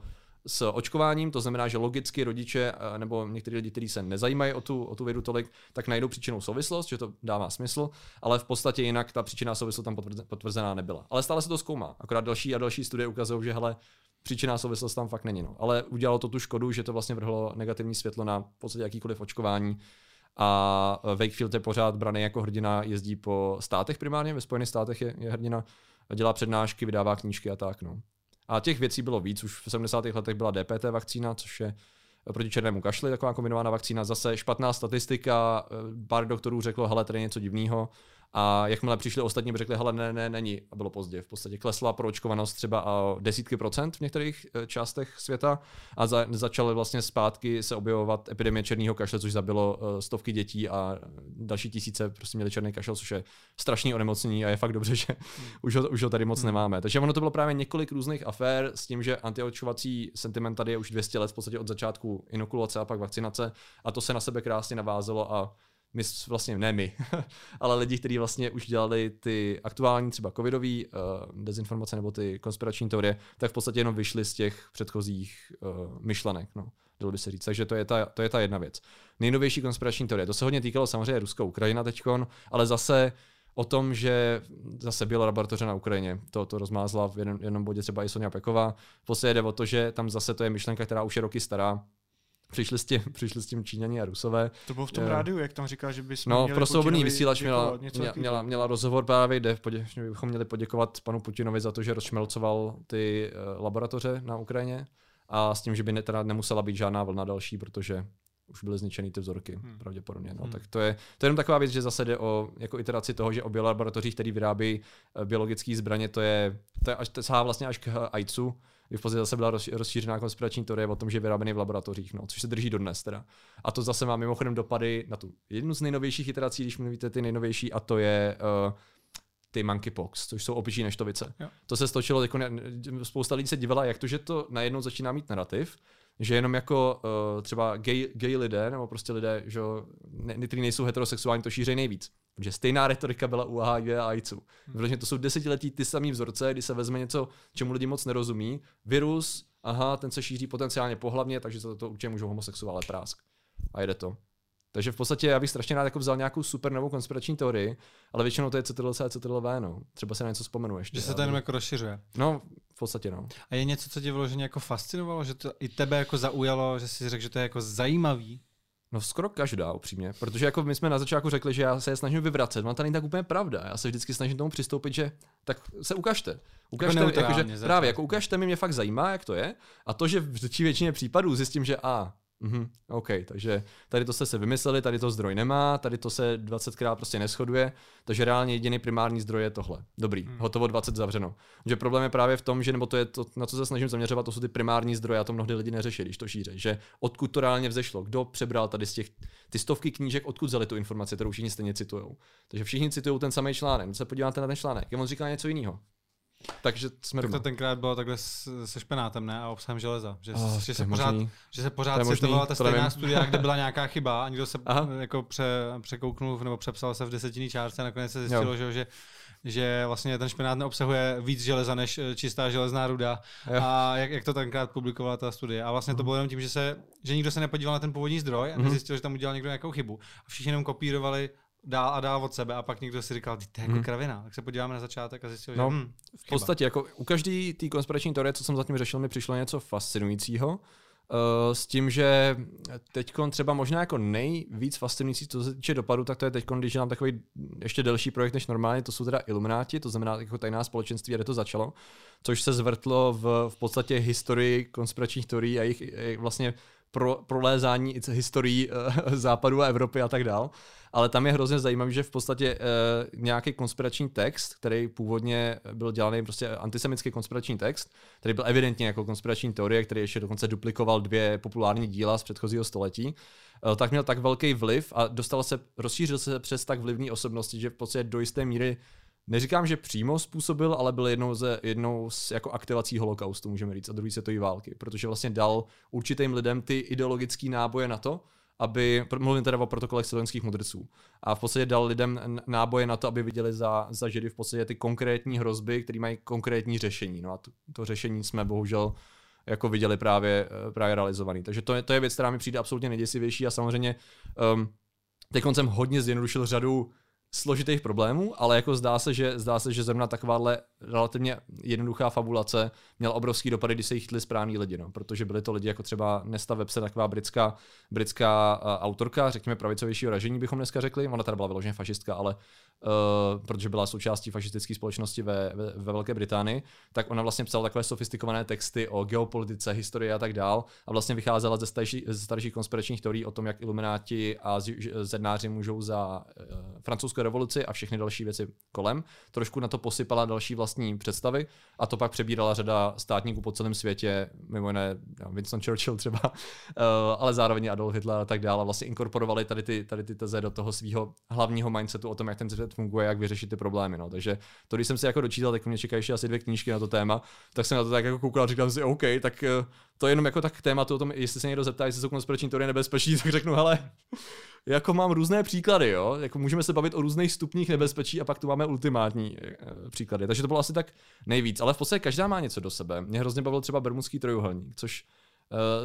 s očkováním, to znamená, že logicky rodiče eh, nebo někteří lidi, kteří se nezajímají o tu, o tu vědu tolik, tak najdou příčinou souvislost, že to dává smysl, ale v podstatě jinak ta příčinná souvislost tam potvrze- potvrzená nebyla. Ale stále se to zkoumá. Akorát další a další studie ukazují, že hele, příčinná souvislost tam fakt není. No. Ale udělalo to tu škodu, že to vlastně vrhlo negativní světlo na v podstatě jakýkoliv očkování. A Wakefield je pořád braný jako hrdina, jezdí po státech primárně, ve Spojených státech je, je hrdina, dělá přednášky, vydává knížky a tak. No. A těch věcí bylo víc. Už v 70. letech byla DPT vakcína, což je proti černému kašli, taková kombinovaná vakcína. Zase špatná statistika, eh, pár doktorů řeklo, hele, tady je něco divného. A jakmile přišli ostatní, by řekli, hele, ne, ne, není. A bylo pozdě. V podstatě klesla proočkovanost třeba o desítky procent v některých eh, částech světa a za, začaly vlastně zpátky se objevovat epidemie černého kašle, což zabilo eh, stovky dětí a další tisíce prostě měli černý kašel, což je strašný onemocnění a je fakt dobře, že už, ho, už ho tady moc nemáme. Takže ono to bylo právě několik různých afér s tím, že antiočkovací sentiment tady je už 200 let v podstatě od začátku inokulace a pak vakcinace a to se na sebe krásně navázelo a my vlastně ne my, [LAUGHS] ale lidi, kteří vlastně už dělali ty aktuální třeba covidový uh, dezinformace nebo ty konspirační teorie, tak v podstatě jenom vyšli z těch předchozích uh, myšlenek, no, dalo by se říct. Takže to je, ta, to je ta jedna věc. Nejnovější konspirační teorie, to se hodně týkalo samozřejmě Rusko-Ukrajina teďkon, ale zase o tom, že zase byla laboratoře na Ukrajině, to, to rozmázla v jednom, jednom bodě třeba i Sonja Peková. V podstatě jde o to, že tam zase to je myšlenka, která už je roky stará. Přišli s tím, [LAUGHS] přišli s tím Číňani a Rusové, To bylo v tom Jo. rádiu, jak tam říkal, že bychom No, měli pro svobodný Putinovi vysílač měla, měla, měla, měla rozhovor právě, kde podě, bychom měli poděkovat panu Putinovi za to, že rozšmelcoval ty uh, laboratoře na Ukrajině a s tím, že by ne, teda nemusela být žádná vlna další, protože už byly zničeny ty vzorky, hmm. pravděpodobně. No. Hmm. Tak to je, to je jenom taková věc, že zase jde o jako iteraci toho, že obě laboratoří, které vyrábí eh, biologické zbraně, to je, to je až, to sahá vlastně až k AIDSu, kdy v podstatě zase byla roz- rozšířená konspirační teorie o tom, že je vyráběný v laboratořích, no, což se drží dodnes teda. A to zase má mimochodem dopady na tu jednu z nejnovějších iterací, když mluvíte ty nejnovější, a to je uh, ty monkeypox, což jsou opičí neštovice. Jo. To se stočilo, jako spousta lidí se dívala, jak to, že to najednou začíná mít narrativ, že jenom jako uh, třeba gay, gay lidé, nebo prostě lidé, že ne, kteří nejsou heterosexuální, to šíří nejvíc. Protože stejná retorika byla u HIV a AIDSu. Vyloženě to jsou desetiletí ty samý vzorce, kdy se vezme něco, čemu lidi moc nerozumí. Virus, aha, ten se šíří potenciálně pohlavně, takže to, to určitě můžou homosexuálé prásk. A jede to. Takže v podstatě já bych strašně rád jako vzal nějakou super novou konspirační teorii, ale většinou to je CTRL C a CTRL V, no. Třeba se na něco vzpomenu ještě. Že se to jenom jako rozšiřuje. No, v podstatě no. A je něco, co tě vyloženě jako fascinovalo, že to i tebe jako zaujalo, že jsi řekl, že to je jako zajímavý? No skoro každá, upřímně. Protože jako my jsme na začátku řekli, že já se je snažím vyvracet, no to není tak úplně pravda. Já se vždycky snažím tomu přistoupit, že tak se ukažte. Ukažte, jako jakože, začít. právě, jako ukažte mi, mě fakt zajímá, jak to je. A to, že v většině případů zjistím, že a, Mhm, OK, takže tady to jste se vymysleli, tady to zdroj nemá, tady to se 20krát prostě neschoduje, takže reálně jediný primární zdroj je tohle. Dobrý, Hmm. hotovo 20 zavřeno. Že problém je právě v tom, že nebo to je to, na co se snažím zaměřovat, to jsou ty primární zdroje a to mnohdy lidi neřeší, když to šíře. Že odkud to reálně vzešlo, kdo přebral tady z těch ty stovky knížek, odkud vzali tu informaci, kterou všichni stejně citují. Takže všichni citují ten samý článek. Když se podíváte na ten článek, on říká něco jiného. Takže to tenkrát bylo takhle se špenátem, ne? A obsahem železa. Že, Oh, že, se, pořád, že se pořád citovala ta stejná [LAUGHS] studia, kde byla nějaká chyba a někdo se Aha. jako pře, překouknul nebo přepsal se v desetinný čárce a nakonec se zjistilo, že, že že vlastně ten špenát neobsahuje víc železa než eh, čistá železná ruda. Jo. A jak, jak to tenkrát publikovala ta studie. A vlastně to bylo jenom tím, že, se, že nikdo se nepodíval na ten původní zdroj a Mhm. zjistil, že tam udělal někdo nějakou chybu. A všichni jenom kopírovali dál a dál od sebe a pak někdo si říkal, "Ty, to je jako Mhm. kravina. Tak se podíváme na začátek a zjistil, No, že hm, V podstatě jako u každé té konspirační teorie, co jsem zatím řešil, mi přišlo něco fascinujícího. Uh, s tím, že teď třeba možná jako nejvíc fascinující, co se týče dopadu, tak to je teď, když nám takový ještě delší projekt než normálně, to jsou teda Illuminati, to znamená jako tajná společenství, kde to začalo, což se zvrtlo v, v podstatě historii konspiračních teorií a jejich vlastně pro, prolézání historií uh, [LAUGHS] západu a Evropy a tak dál. Ale tam je hrozně zajímavý, že v podstatě uh, nějaký konspirační text, který původně byl dělaný prostě antisemický konspirační text, který byl evidentně jako konspirační teorie, který ještě dokonce duplikoval dvě populární díla z předchozího století, uh, tak měl tak velký vliv a dostal se, rozšířil se přes tak vlivné osobnosti, že v podstatě do jisté míry Neříkám, že přímo způsobil, ale byl jednou, ze, jednou z jako aktivací holokaustu, můžeme říct, a druhé světové války, protože vlastně dal určitým lidem ty ideologické náboje na to, aby, mluvím teda o protokolech slovenských mudrců, a v podstatě dal lidem náboje na to, aby viděli za, za židy v podstatě ty konkrétní hrozby, které mají konkrétní řešení. No a to, to řešení jsme bohužel jako viděli právě, eh, právě realizovaný. Takže to je, to je věc, která mi přijde absolutně nejděsivější a samozřejmě um, teď jsem hodně zjednodušil řadu složitých problémů, ale jako zdá se, že, zdá se, že zrovna takováhle relativně jednoduchá fabulace měla obrovský dopady, když se jich chytli správní lidi, no, protože byli to lidi jako třeba Nesta Webse, taková britská, britská autorka, řekněme pravicovějšího ražení bychom dneska řekli, ona teda byla vyloženě fašistka, ale uh, protože byla součástí fašistické společnosti ve, ve, ve Velké Británii, tak ona vlastně psala takové sofistikované texty o geopolitice, historii a tak dál a vlastně vycházela ze, starší, ze starších konspiračních teorií o tom, jak ilumináti a zednáři můžou za uh, francouzskou revoluci a všechny další věci kolem. Trošku na to posypala další vlastní představy a to pak přebírala řada státníků po celém světě, mimo jiné Winston Churchill třeba, uh, ale zároveň Adolf Hitler a tak dále. A Vlastně inkorporovali tady ty, tady ty teze do toho svého hlavního mindsetu o tom, jak ten svět funguje, jak vyřešit ty problémy. No. Takže to, když jsem si jako dočítal, tak mě čekají ještě asi dvě knížky na to téma, tak jsem na to tak jako koukal a říkal si, OK, tak uh, to je jenom jako tak tématu o tom, jestli se někdo zeptá, jestli jsou konspirační teorie nebezpečí, [LAUGHS] tak řeknu, hele, jako mám různé příklady, jo. Jako můžeme se bavit o různých stupních nebezpečí a pak tu máme ultimátní e, příklady. Takže to bylo asi tak nejvíc. Ale v podstatě každá má něco do sebe. Mě hrozně bavil třeba Bermudský trojuhelník, což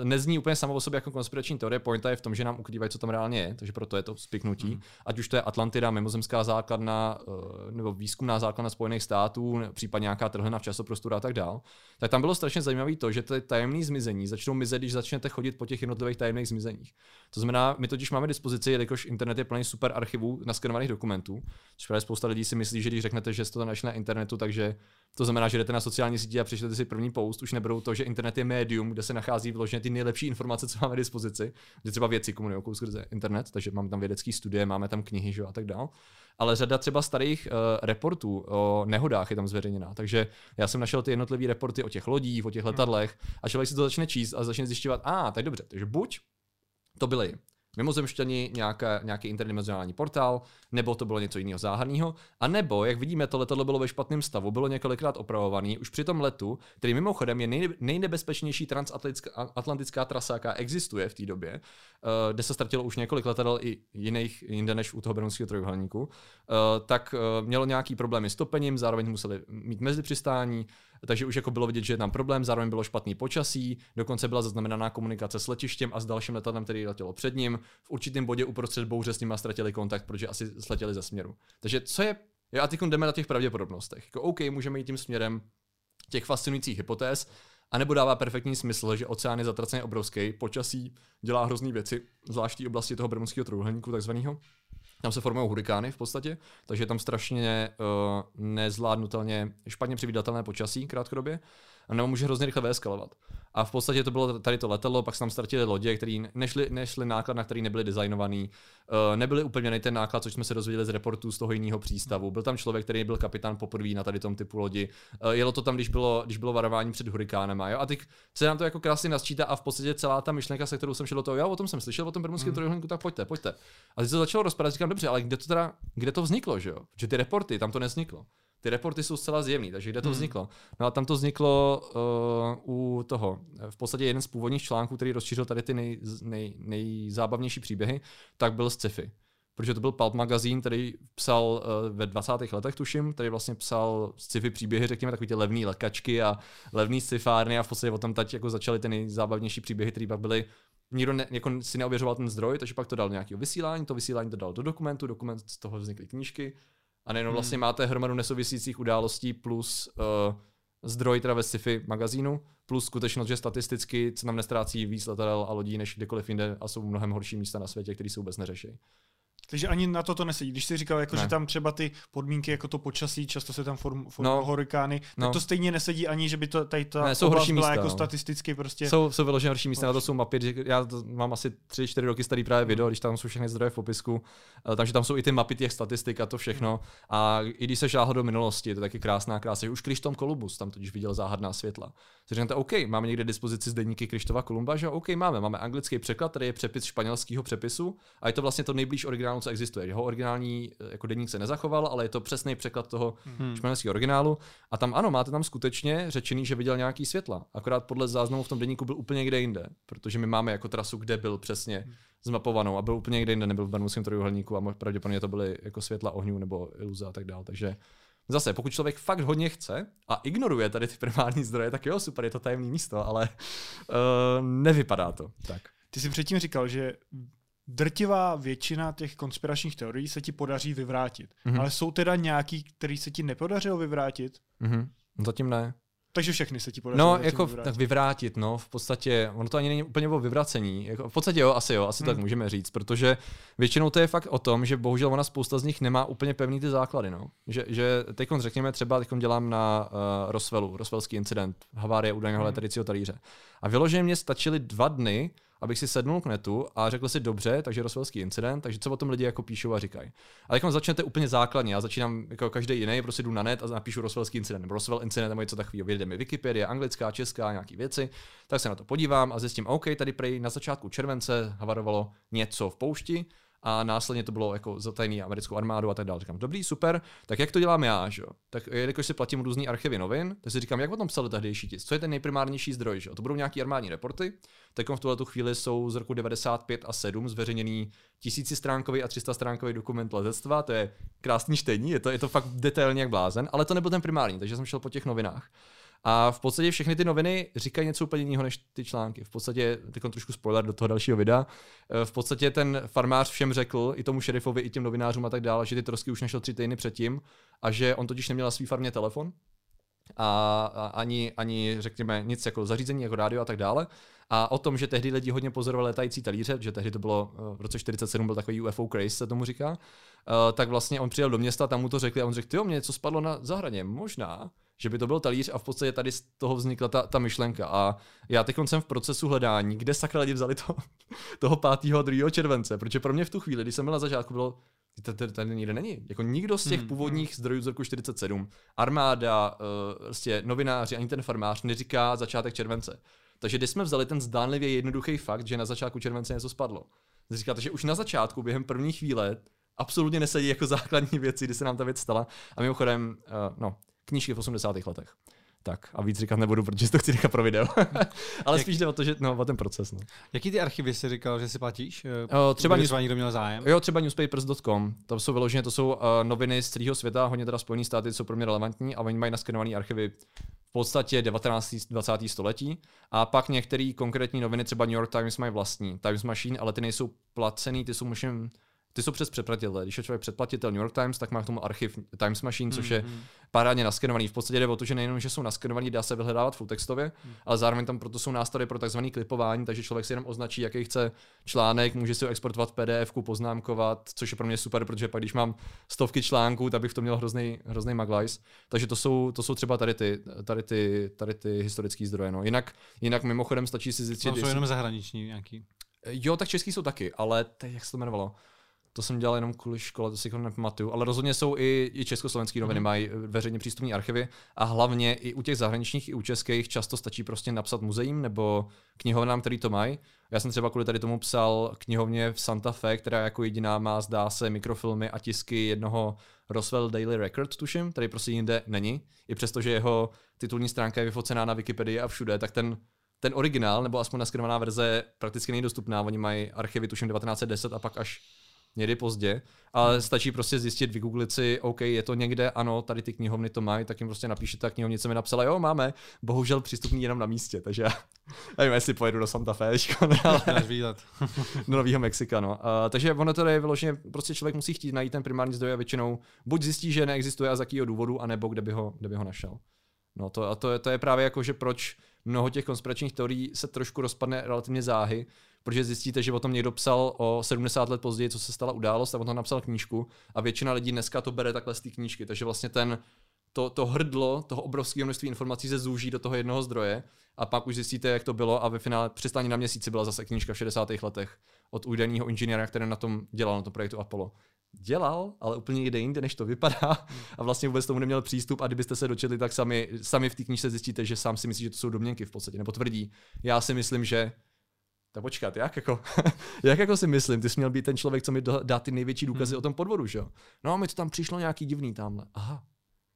nezní úplně samo o sobě jako konspirační teorie, pointa je v tom, že nám ukrývají, co tam reálně je, takže proto je to spiknutí. Mm. Ať už to je Atlantida, mimozemská základna, uh, nebo výzkumná základna Spojených států, případně nějaká trhlina v časoprostoru a tak dál. Tak tam bylo strašně zajímavé to, že ty tajemné zmizení začnou mizet, když začnete chodit po těch jednotlivých tajemných zmizeních. To znamená, my totiž máme dispozici, jelikož internet je plný super archivů naskenovaných dokumentů, což právě spousta lidí si myslí, že když řeknete, že jste to našli na internetu, takže to znamená, že jdete na sociální sítě a přečtete si první post, už neberou to, že internet je médium, kde se nachází vložené ty nejlepší informace, co máme dispozici, že třeba věci komunikují skrze internet, takže máme tam vědecké studie, máme tam knihy že, a tak dál. Ale řada třeba starých uh, reportů o nehodách je tam zveřejněná. Takže já jsem našel ty jednotlivé reporty o těch lodích, o těch letadlech a člověk si to začne číst a začne zjišťovat, a ah, tak dobře, takže buď to byly mimozemšťani, nějaká, nějaký interdimenzionální portál, nebo to bylo něco jiného záhadného, a nebo, jak vidíme, to letadlo bylo ve špatném stavu, bylo několikrát opravovaný, už při tom letu, který mimochodem je nej, nejnebezpečnější transatlantická trasa, jaká existuje v té době, uh, kde se ztratilo už několik letadel i jiných jinde než u toho Bermudského trojuhelníku, uh, tak uh, mělo nějaký problémy s topením, zároveň museli mít mezi přistání, takže už jako bylo vidět, že je tam problém, zároveň bylo špatný počasí, dokonce byla zaznamenaná komunikace s letištěm a s dalším letadlem, který letělo před ním. V určitém bodě uprostřed bouře s nimi ztratili kontakt, protože asi sletěli ze směru. Takže co je, já teď jdeme na těch pravděpodobnostech. Jako OK, můžeme jít tím směrem těch fascinujících hypotéz, a nebo dává perfektní smysl, že oceán je zatraceně obrovský, počasí dělá hrozný věci, zvláštní oblasti toho Bermudského trojuhelníku takzvaného. Tam se formují hurikány v podstatě, takže je tam strašně uh, nezvládnutelně špatně předvídatelné počasí krátkodobě, nebo může hrozně rychle vyeskalovat. A v podstatě to bylo tady to letadlo, pak se tam ztratili lodě, které nešly, nešly náklad, na který nebyly designovaný, uh, nebyly úplně ten náklad, což jsme se dozvěděli z reportů z toho jiného přístavu. Byl tam člověk, který byl kapitán poprvé na tady tom typu lodi. Uh, jelo to tam, když bylo, když bylo varování před hurikánem. Jo? A teď se nám to jako krásně nasčítá a v podstatě celá ta myšlenka, se kterou jsem šel do toho, jo, o tom jsem slyšel, o tom bermudském mm. trojuhelníku, tak pojďte, pojďte. A teď to začalo rozpadat, říkám, dobře, ale kde to teda, kde to vzniklo, že jo? Že ty reporty, tam to nevzniklo. Ty reporty jsou zcela zjevný, takže kde to Hmm. vzniklo? No a tam to vzniklo uh, u toho. V podstatě jeden z původních článků, který rozšířil tady ty nej, nej, nejzábavnější příběhy, tak byl z sci-fi. Protože to byl Pulp magazín, který psal uh, ve 20. letech, tuším, který vlastně psal sci-fi příběhy, řekněme, takový ty levný lekačky a levný sci-fárny a v podstatě o tom teď jako začaly ty nejzábavnější příběhy, které pak byly nikdo ne, jako si neověřoval ten zdroj, takže pak to dal nějakého vysílání, to vysílání to dal do dokumentu, dokument z toho vznikly knížky a nejenom vlastně máte hromadu nesouvisících událostí plus uh, zdroj teda ve sci-fi magazínu, plus skutečnost, že statisticky se nám nestrácí víc letadel a lodí než kdekoliv jinde a jsou mnohem horší místa na světě, které se vůbec neřeší. Takže ani na to to nesedí. Když jsi říkal, jako, Ne. že tam třeba ty podmínky, jako to počasí, často se tam form, form No. no, hurikány, No. tak to stejně nesedí ani, že by to tady ta Ne, jsou horší byla místa, jako no. statisticky prostě. Jsou, jsou vyložené horší místa, na to jsou mapy, že já to mám asi 3-4 roky starý právě video, když tam jsou všechny zdroje v popisku, eh, takže tam jsou i ty mapy těch statistik a to všechno. A i když se šáhl do minulosti, to je taky krásná krása, už Krištom Kolumbus tam totiž viděl záhadná světla. Takže řeknete, OK, máme někde dispozici z deníky Krištova Kolumba, že? OK, máme, máme anglický překlad, který je přepis španělského přepisu a je to vlastně to nejblíž originálu, co existuje. Jeho originální eh, jako deník se nezachoval, ale je to přesný překlad toho Hmm. španělského originálu. A tam ano, máte tam skutečně řečený, že viděl nějaký světla. Akorát podle záznamu v tom deníku byl úplně někde jinde, protože my máme jako trasu, kde byl přesně zmapovanou a byl úplně někde jinde, nebyl v Bermudském trojuhelníku a pravděpodobně to byly jako světla ohňů nebo iluze a tak dále. Takže zase, pokud člověk fakt hodně chce a ignoruje tady ty primární zdroje, tak jo, super, je to tajemné místo, ale uh, nevypadá to tak. Ty jsi předtím říkal, že drtivá většina těch konspiračních teorií se ti podaří vyvrátit. Mhm. Mm-hmm. Ale jsou teda nějaký, který se ti nepodařilo vyvrátit? Mhm. Zatím ne. Takže všechny se ti podařilo No, jako vyvrátit. tak vyvrátit, no, v podstatě, ono to ani není úplně o vyvracení, jako v podstatě jo, asi jo, asi hmm. tak můžeme říct, protože většinou to je fakt o tom, že bohužel ona spousta z nich nemá úplně pevný ty základy, no. Že, že teď řekněme třeba, teď dělám na uh, Roswellu, Roswellský incident, havárie údajného hmm. letaricího talíře. A vyloženě mě stačily dva dny, abych si sednul k netu a řekl si dobře, takže Roswellský incident, takže co o tom lidi jako píšou a říkají. A teď začnete úplně základně, já začínám jako každý jiný, prostě jdu na net a napíšu Roswellský incident, nebo Roswell incident nebo něco takového, vyjde mi Wikipedie, anglická, česká, nějaký věci, tak se na to podívám a zjistím, OK, tady prej na začátku července havarovalo něco v poušti, a následně to bylo jako za tajný americkou armádu a tak dále. Říkám, dobrý, super, tak jak to dělám já, že? Tak jelikož si platím různý archivy novin, tak si říkám, jak o tom psali tehdejší tisk, co je ten nejprimárnější zdroj, že? To budou nějaký armádní reporty, teď v tuhle chvíli jsou z roku 95 a 7 zveřejněný tisícistránkový a 300 stránkový dokument letectva, to je krásný čtení, je to, je to fakt detailně jak blázen, ale to nebyl ten primární, takže jsem šel po těch novinách. A v podstatě všechny ty noviny říkají něco úplně jiného než ty články. V podstatě, teď trošku spoiler do toho dalšího videa, eh, v podstatě ten farmář všem řekl, i tomu šerifovi, i těm novinářům a tak dále, že ty trosky už našel tři týdny předtím a že on totiž neměl na svý farmě telefon a, a ani, ani, řekněme, nic jako zařízení, jako rádio a tak dále. A o tom, že tehdy lidi hodně pozorovali letající talíře, že tehdy to bylo eh, v roce 47 byl takový UFO craze, se tomu říká, eh, tak vlastně on přijel do města, tam mu to řekli a on řekl, jo, mě něco spadlo na zahradě, možná, že by to byl talíř a v podstatě tady z toho vznikla ta, ta myšlenka. A já teď jsem v procesu hledání, kde sakra lidi vzali to, [LAUGHS] toho 5. a 2. července, protože pro mě v tu chvíli, když jsem byl na začátku, bylo, tady, tady nikde není. Jako nikdo z těch Hmm, původních zdrojů z roku 47, armáda, uh, prostě novináři, ani ten farmář neříká začátek července. Takže když jsme vzali ten zdánlivě jednoduchý fakt, že na začátku července něco spadlo. Říkáte, že už na začátku, během první chvíle, absolutně nesedí jako základní věci, kdy se nám ta věc stala. A mimochodem, uh, no, knížky v 80. letech. Tak a víc říkat nebudu, protože si to chci nechat pro video. [LAUGHS] Ale Jak- spíš jde o to, že no, o ten proces. No. Jaký ty archivy jsi říkal, že si platíš? Eh, O, třeba news- někdo měl zájem? Jo, třeba newspapers.com, to jsou vyloženě, to jsou uh, noviny z celého světa, hodně teda Spojené státy jsou pro mě relevantní a oni mají naskenované archivy v podstatě 19. 20. století. A pak některé konkrétní noviny, třeba New York Times mají vlastní Times Machine, ale ty nejsou placený, ty jsou možná ty jsou přes předplatitele. Když je člověk předplatitel New York Times, tak má k tomu archiv Times Machine, což je Mhm. parádně naskenovaný. V podstatě jde o to, že nejenom, že jsou naskenovaný, dá se vyhledávat full textově, Hmm. ale zároveň tam proto jsou nástroje pro takzvané klipování, takže člověk si jenom označí, jaký chce článek, může si ho exportovat PDF, poznámkovat, což je pro mě super, protože pak když mám stovky článků, tak bych v tom měl hrozný, hrozný maglajs. Takže to jsou, to jsou třeba tady ty, tady ty, tady ty historické zdroje. No. Jinak, jinak mimochodem stačí si zjistit, Tam jsou jenom zahraniční nějaký. Jo, tak český jsou taky, ale teď, jak se to jmenovalo? To jsem dělal jenom kvůli škole, to si jako nepamatuju. Ale rozhodně jsou i, i československé noviny, Mhm. mají veřejně přístupné archivy a hlavně i u těch zahraničních, i u českých často stačí prostě napsat muzeím nebo knihovnám, který to mají. Já jsem třeba kvůli tady tomu psal knihovně v Santa Fe, která jako jediná má, zdá se, mikrofilmy a tisky jednoho Roswell Daily Record, tuším, tady prostě jinde není. I přesto, že jeho titulní stránka je vyfocená na Wikipedii a všude, tak ten ten originál, nebo aspoň naskenovaná verze, prakticky není dostupná. Oni mají archivy tuším 1910 a pak až někdy pozdě, ale stačí prostě zjistit, vygooglit si, OK, je to někde, ano, tady ty knihovny to mají, tak jim prostě napíšete a knihovnice mi napsala, jo, máme, bohužel přístupný jenom na místě, takže já [LAUGHS] nevím, jestli pojedu do Santa Fe, [LAUGHS] ale [LAUGHS] do Nového Mexika, no. Uh, takže ono to je vyloženě, prostě člověk musí chtít najít ten primární zdroj a většinou buď zjistí, že neexistuje a z jakého důvodu, anebo kde by ho, kde by ho našel. No to, a to, je- to je právě jako, že proč mnoho těch konspiračních teorií se trošku rozpadne relativně záhy, protože zjistíte, že o tom někdo psal o 70 let později, co se stala událost, a on tam napsal knížku a většina lidí dneska to bere takhle z té knížky, takže vlastně ten, to, to hrdlo toho obrovského množství informací se zúží do toho jednoho zdroje a pak už zjistíte, jak to bylo a ve finále přistání na měsíci byla zase knížka v 60. letech od údajného inženýra, který na tom dělal, na tom projektu Apollo. Dělal, ale úplně někde jinde, než to vypadá a vlastně vůbec tomu neměl přístup a kdybyste se dočetli, tak sami, sami v té knížce zjistíte, že sám si myslí, že to jsou domněnky v podstatě, nebo tvrdí. Já si myslím, že tak počkat, jak jako, [LAUGHS] jak jako si myslím, ty jsi měl být ten člověk, co mi dá ty největší důkazy o tom podvodu, že jo? No, mi to tam přišlo nějaký divný tamhle. Aha,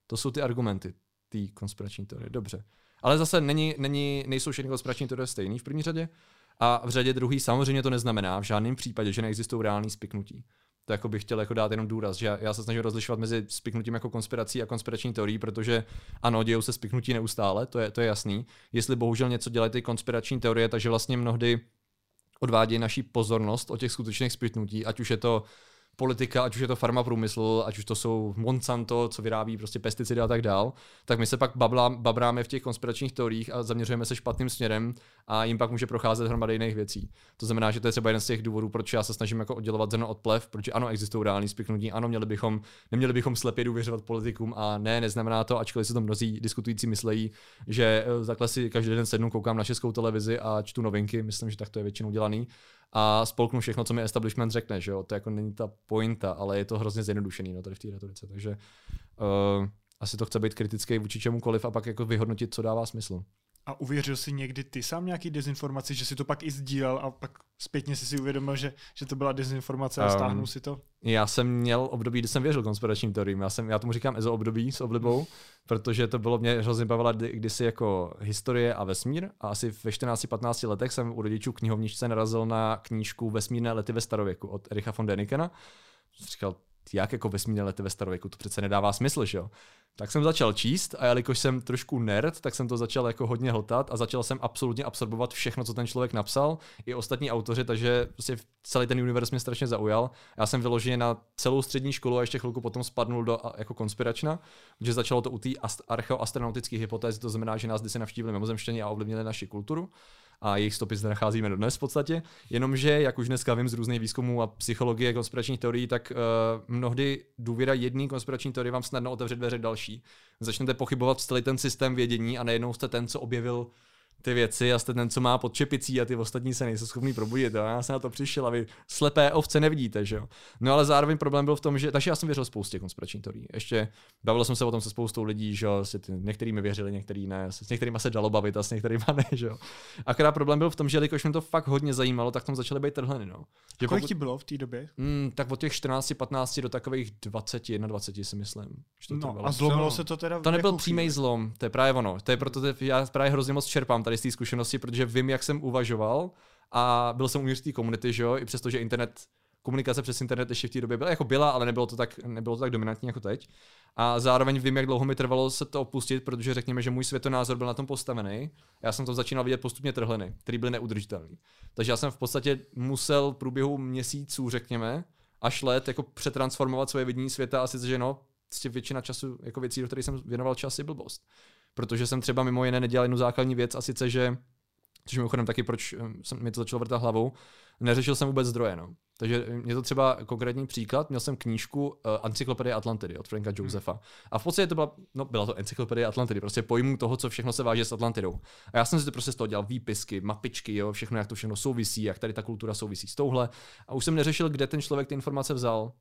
to jsou ty argumenty, ty konspirační teorie, dobře. Ale zase není, není, nejsou všechny konspirační teorie stejný v první řadě. A v řadě druhý samozřejmě to neznamená v žádném případě, že neexistují reální spiknutí. To jako bych chtěl jako dát jenom důraz, že já, já se snažím rozlišovat mezi spiknutím jako konspirací a konspirační teorií, protože ano, dějou se spiknutí neustále, to je, to je jasný. Jestli bohužel něco dělají ty konspirační teorie, takže vlastně mnohdy odvádějí naší pozornost od těch skutečných spiknutí, ať už je to politika, ať už je to farmaprůmysl, ať už to jsou Monsanto, co vyrábí prostě pesticidy a tak dál, tak my se pak babla, babráme v těch konspiračních teoriích a zaměřujeme se špatným směrem a jim pak může procházet hromada jiných věcí. To znamená, že to je třeba jeden z těch důvodů, proč já se snažím jako oddělovat zrno od plev, protože ano, existují reální spiknutí, ano, měli bychom, neměli bychom slepě důvěřovat politikům a ne, neznamená to, ačkoliv se to mnozí diskutující myslejí, že eh, takhle si každý den sednu, koukám na českou televizi a čtu novinky, myslím, že tak to je většinou dělaný a spolknu všechno, co mi establishment řekne, že jo, to jako není ta pointa, ale je to hrozně zjednodušený, no, tady v té retorice, takže uh, asi to chce být kritický vůči čemukoliv a pak jako vyhodnotit, co dává smysl. A uvěřil jsi někdy ty sám nějaký dezinformaci, že si to pak i sdílel a pak zpětně si si uvědomil, že, že to byla dezinformace a Um, stáhnul si to? Já jsem měl období, kdy jsem věřil konspiračním teoriím. Já, jsem, já tomu říkám EZO období s oblibou, protože to bylo mě hrozně bavila kdy- kdysi jako historie a vesmír. A asi ve 14-15 letech jsem u rodičů knihovničce narazil na knížku Vesmírné lety ve starověku od Ericha von Denikena. Říkal, jak jako vesmírné lety ve starověku, to přece nedává smysl, že jo? Tak jsem začal číst a jelikož jsem trošku nerd, tak jsem to začal jako hodně hltat a začal jsem absolutně absorbovat všechno, co ten člověk napsal, i ostatní autoři, takže prostě celý ten univerz mě strašně zaujal. Já jsem vyloženě na celou střední školu a ještě chvilku potom spadnul do jako konspiračna, že začalo to u té ast- archeoastronautické hypotézy, to znamená, že nás kdysi navštívili mimozemštění a ovlivnili naši kulturu a jejich stopy zde nacházíme dodnes v podstatě. Jenomže, jak už dneska vím z různých výzkumů a psychologie konspiračních teorií, tak uh, mnohdy důvěra jedné konspirační teorie vám snadno otevře dveře další. Začnete pochybovat v celý ten systém vědění a najednou jste ten, co objevil ty věci a jste ten, co má pod čepicí a ty ostatní se nejsou schopní probudit. Jo? Já jsem na to přišel a vy slepé ovce nevidíte, že jo. No ale zároveň problém byl v tom, že, takže já jsem věřil spoustě konspiračních teorií. Ještě bavil jsem se o tom se spoustou lidí, že jo, některými věřili, některý ne, s některými se dalo bavit a s některými ne, že jo. Akorát problém byl v tom, že jelikož mě to fakt hodně zajímalo, tak tam začaly být trhleny, no. Že Kolik ti bylo v té době? Mm, tak od těch 14, 15 do takových 20, 21 si myslím. Že to No trvalo. a zlomilo Co? se to teda v To nebyl jakou přímý zlom, to je právě ono. To je proto, že já právě hrozně moc čerpám tady z té zkušenosti, protože vím, jak jsem uvažoval a byl jsem uvnitř té komunity, že jo, i přesto, že internet, komunikace přes internet ještě v té době byla, jako byla, ale nebylo to, tak, nebylo to tak dominantní jako teď. A zároveň vím, jak dlouho mi trvalo se to opustit, protože řekněme, že můj světonázor byl na tom postavený. Já jsem to začínal vidět postupně trhliny, které byly neudržitelné. Takže já jsem v podstatě musel v průběhu měsíců, řekněme, až let jako přetransformovat svoje vidění světa a sice, že no, prostě většina času, jako věcí, do kterých jsem věnoval čas, je blbost. Protože jsem třeba mimo jiné nedělal jednu základní věc a sice, že což mimochodem taky proč eh, jsem, mi to začalo vrtat hlavou, neřešil jsem vůbec zdroje. No. Takže mě to třeba konkrétní příklad, měl jsem knížku uh, Encyklopedie Atlantidy od Franka Josepha. A v podstatě to byla, no byla to Encyklopedie Atlantidy, prostě pojmu toho, co všechno se váže s Atlantidou. A já jsem si to prostě z toho dělal výpisky, mapičky, jo, všechno, jak to všechno souvisí, jak tady ta kultura souvisí s touhle. A už jsem neřešil, kde ten člověk ty informace vzal.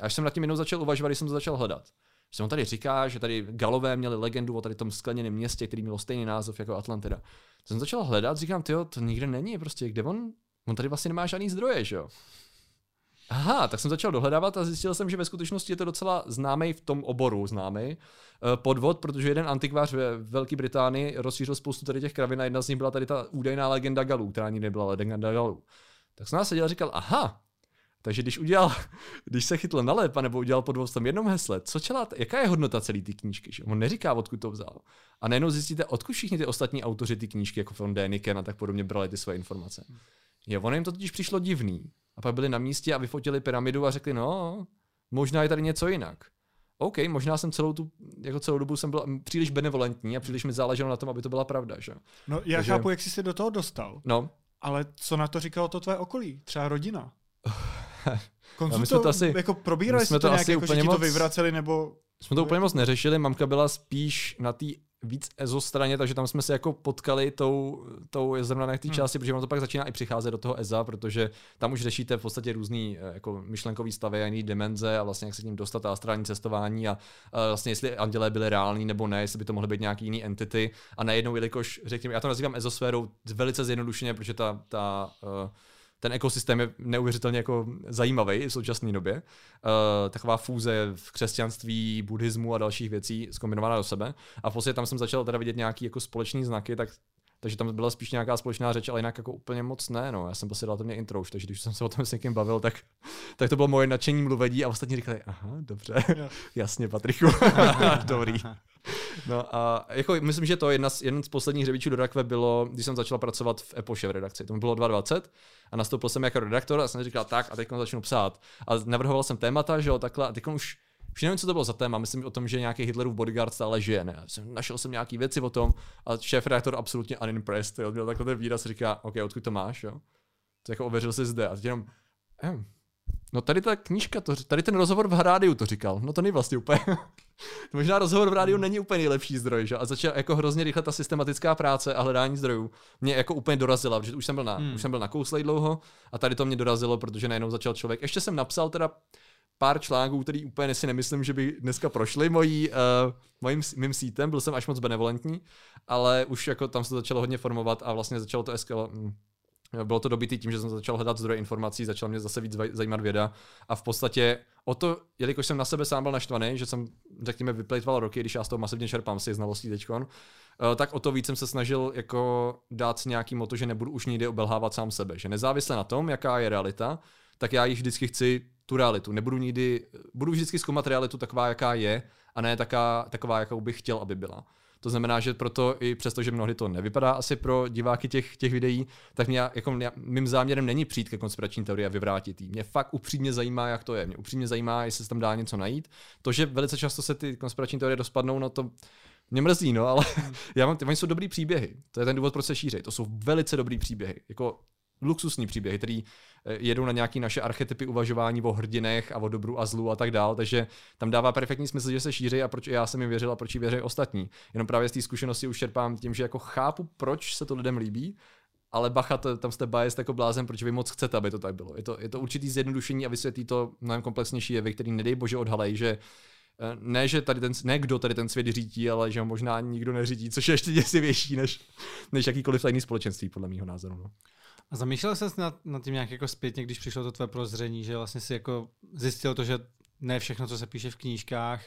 Až jsem nad tím jednou začal uvažovat, když jsem to začal hledat. Že on tady říká, že tady Galové měli legendu o tady tom skleněném městě, který mělo stejný název jako Atlantida. To jsem začal hledat, říkám, ty to nikde není, prostě kde on, on tady vlastně nemá žádný zdroje, že jo. Aha, tak jsem začal dohledávat a zjistil jsem, že ve skutečnosti je to docela známý v tom oboru známý eh, podvod, protože jeden antikvář ve Velké Británii rozšířil spoustu tady těch kravin a jedna z nich byla tady ta údajná legenda Galů, která ani nebyla legenda Galů. Tak jsem nás seděl a říkal, aha, takže když udělal, [LAUGHS] když se chytl na lep, nebo udělal podvod v tom jednom hesle, co čelá, jaká je hodnota celé té knížky? Že? On neříká, odkud to vzal. A najednou zjistíte, odkud všichni ty ostatní autoři ty knížky, jako von Däniken a tak podobně, brali ty své informace. Jo, ono jim to totiž přišlo divný. A pak byli na místě a vyfotili pyramidu a řekli, no, možná je tady něco jinak. OK, možná jsem celou tu, jako celou dobu jsem byl příliš benevolentní a příliš mi záleželo na tom, aby to byla pravda, že? No, já Takže... chápu, jak jsi se do toho dostal. No. Ale co na to říkalo to tvoje okolí? Třeba rodina? [SIGHS] Koncu my jsme to asi, jako probírali jsme to, to nějak, jako, že moc, to vyvraceli, nebo... Jsme to úplně moc neřešili, mamka byla spíš na té víc EZO straně, takže tam jsme se jako potkali tou, tou zrovna na té hmm. části, protože ono to pak začíná i přicházet do toho EZA, protože tam už řešíte v podstatě různý eh, jako myšlenkový stavy a jiný dimenze a vlastně jak se k ním dostat a astrální cestování a, a vlastně jestli andělé byly reální nebo ne, jestli by to mohly být nějaký jiný entity a najednou, jelikož řekněme, já to nazývám ezosférou velice zjednodušeně, protože ta, ta uh, ten ekosystém je neuvěřitelně jako zajímavý v současné době. Uh, taková fúze v křesťanství, buddhismu a dalších věcí zkombinovaná do sebe. A v podstatě tam jsem začal teda vidět nějaký jako společný znaky, tak takže tam byla spíš nějaká společná řeč, ale jinak jako úplně moc ne. No. Já jsem prostě dal to mě intro už, takže když jsem se o tom s někým bavil, tak, tak to bylo moje nadšení mluvedí a ostatní říkali, aha, dobře, [LAUGHS] jasně, Patriku, [LAUGHS] dobrý. [LAUGHS] No a jako myslím, že to jedna z, jeden z posledních hřebíčů do rakve bylo, když jsem začal pracovat v Epoše v redakci. To bylo 2020 a nastoupil jsem jako redaktor a jsem říkal tak a teď začnu psát. A navrhoval jsem témata, že jo, takhle a teď už už nevím, co to bylo za téma, myslím o tom, že nějaký Hitlerův bodyguard stále žije, ne? Našel jsem nějaký věci o tom a šéf redaktor absolutně unimpressed, jo? měl takhle ten výraz, říká, OK, odkud to máš, jo? To jako ověřil si zde a teď jenom, ehm, No tady ta knížka, to, tady ten rozhovor v rádiu to říkal. No to není vlastně úplně. [LAUGHS] Možná rozhovor v rádiu není úplně nejlepší zdroj, že? A začala jako hrozně rychle ta systematická práce a hledání zdrojů mě jako úplně dorazila, protože už jsem byl na, hmm. už jsem byl na kouslej dlouho a tady to mě dorazilo, protože najednou začal člověk. Ještě jsem napsal teda pár článků, který úplně si nemyslím, že by dneska prošly mojí, uh, mojím, mým sítem, byl jsem až moc benevolentní, ale už jako tam se to začalo hodně formovat a vlastně začalo to eskalovat. Bylo to dobitý tím, že jsem začal hledat zdroje informací, začala mě zase víc zajímat věda a v podstatě o to, jelikož jsem na sebe sám byl naštvaný, že jsem, řekněme, vyplejtval roky, když já z toho masivně čerpám si znalostí teďkon, eh, tak o to víc jsem se snažil jako dát nějaký moto, že nebudu už nikdy obelhávat sám sebe, že nezávisle na tom, jaká je realita, tak já již vždycky chci tu realitu. Nebudu nikdy, budu vždycky zkoumat realitu taková, jaká je, a ne taká, taková, jakou bych chtěl, aby byla. To znamená, že proto i přesto, že mnohdy to nevypadá asi pro diváky těch, těch videí, tak mě, jako mě, mým záměrem není přijít ke konspirační teorii a vyvrátit ji. Mě fakt upřímně zajímá, jak to je. Mě upřímně zajímá, jestli se tam dá něco najít. To, že velice často se ty konspirační teorie dospadnou, no to mě mrzí, no, ale [LAUGHS] já mám, oni jsou dobrý příběhy. To je ten důvod, proč se šíří. To jsou velice dobrý příběhy. Jako luxusní příběhy, který jedou na nějaký naše archetypy uvažování o hrdinech a o dobru a zlu a tak dál, takže tam dává perfektní smysl, že se šíří a proč já jsem jim věřil a proč věří ostatní. Jenom právě z té zkušenosti už čerpám tím, že jako chápu, proč se to lidem líbí, ale bacha, to, tam jste biased jako blázen, protože vy moc chcete, aby to tak bylo. Je to, je to určitý zjednodušení a vysvětlí to mnohem komplexnější jevy, který nedej bože odhalej, že eh, ne, že tady ten, ne kdo tady ten svět řídí, ale že ho možná nikdo neřídí, což je ještě [LAUGHS] děsivější než, než jakýkoliv tajný společenství, podle mého názoru. No. A zamýšlel jsi nad, nad tím nějak jako zpětně, když přišlo to tvé prozření, že vlastně si jako zjistil to, že ne všechno, co se píše v knížkách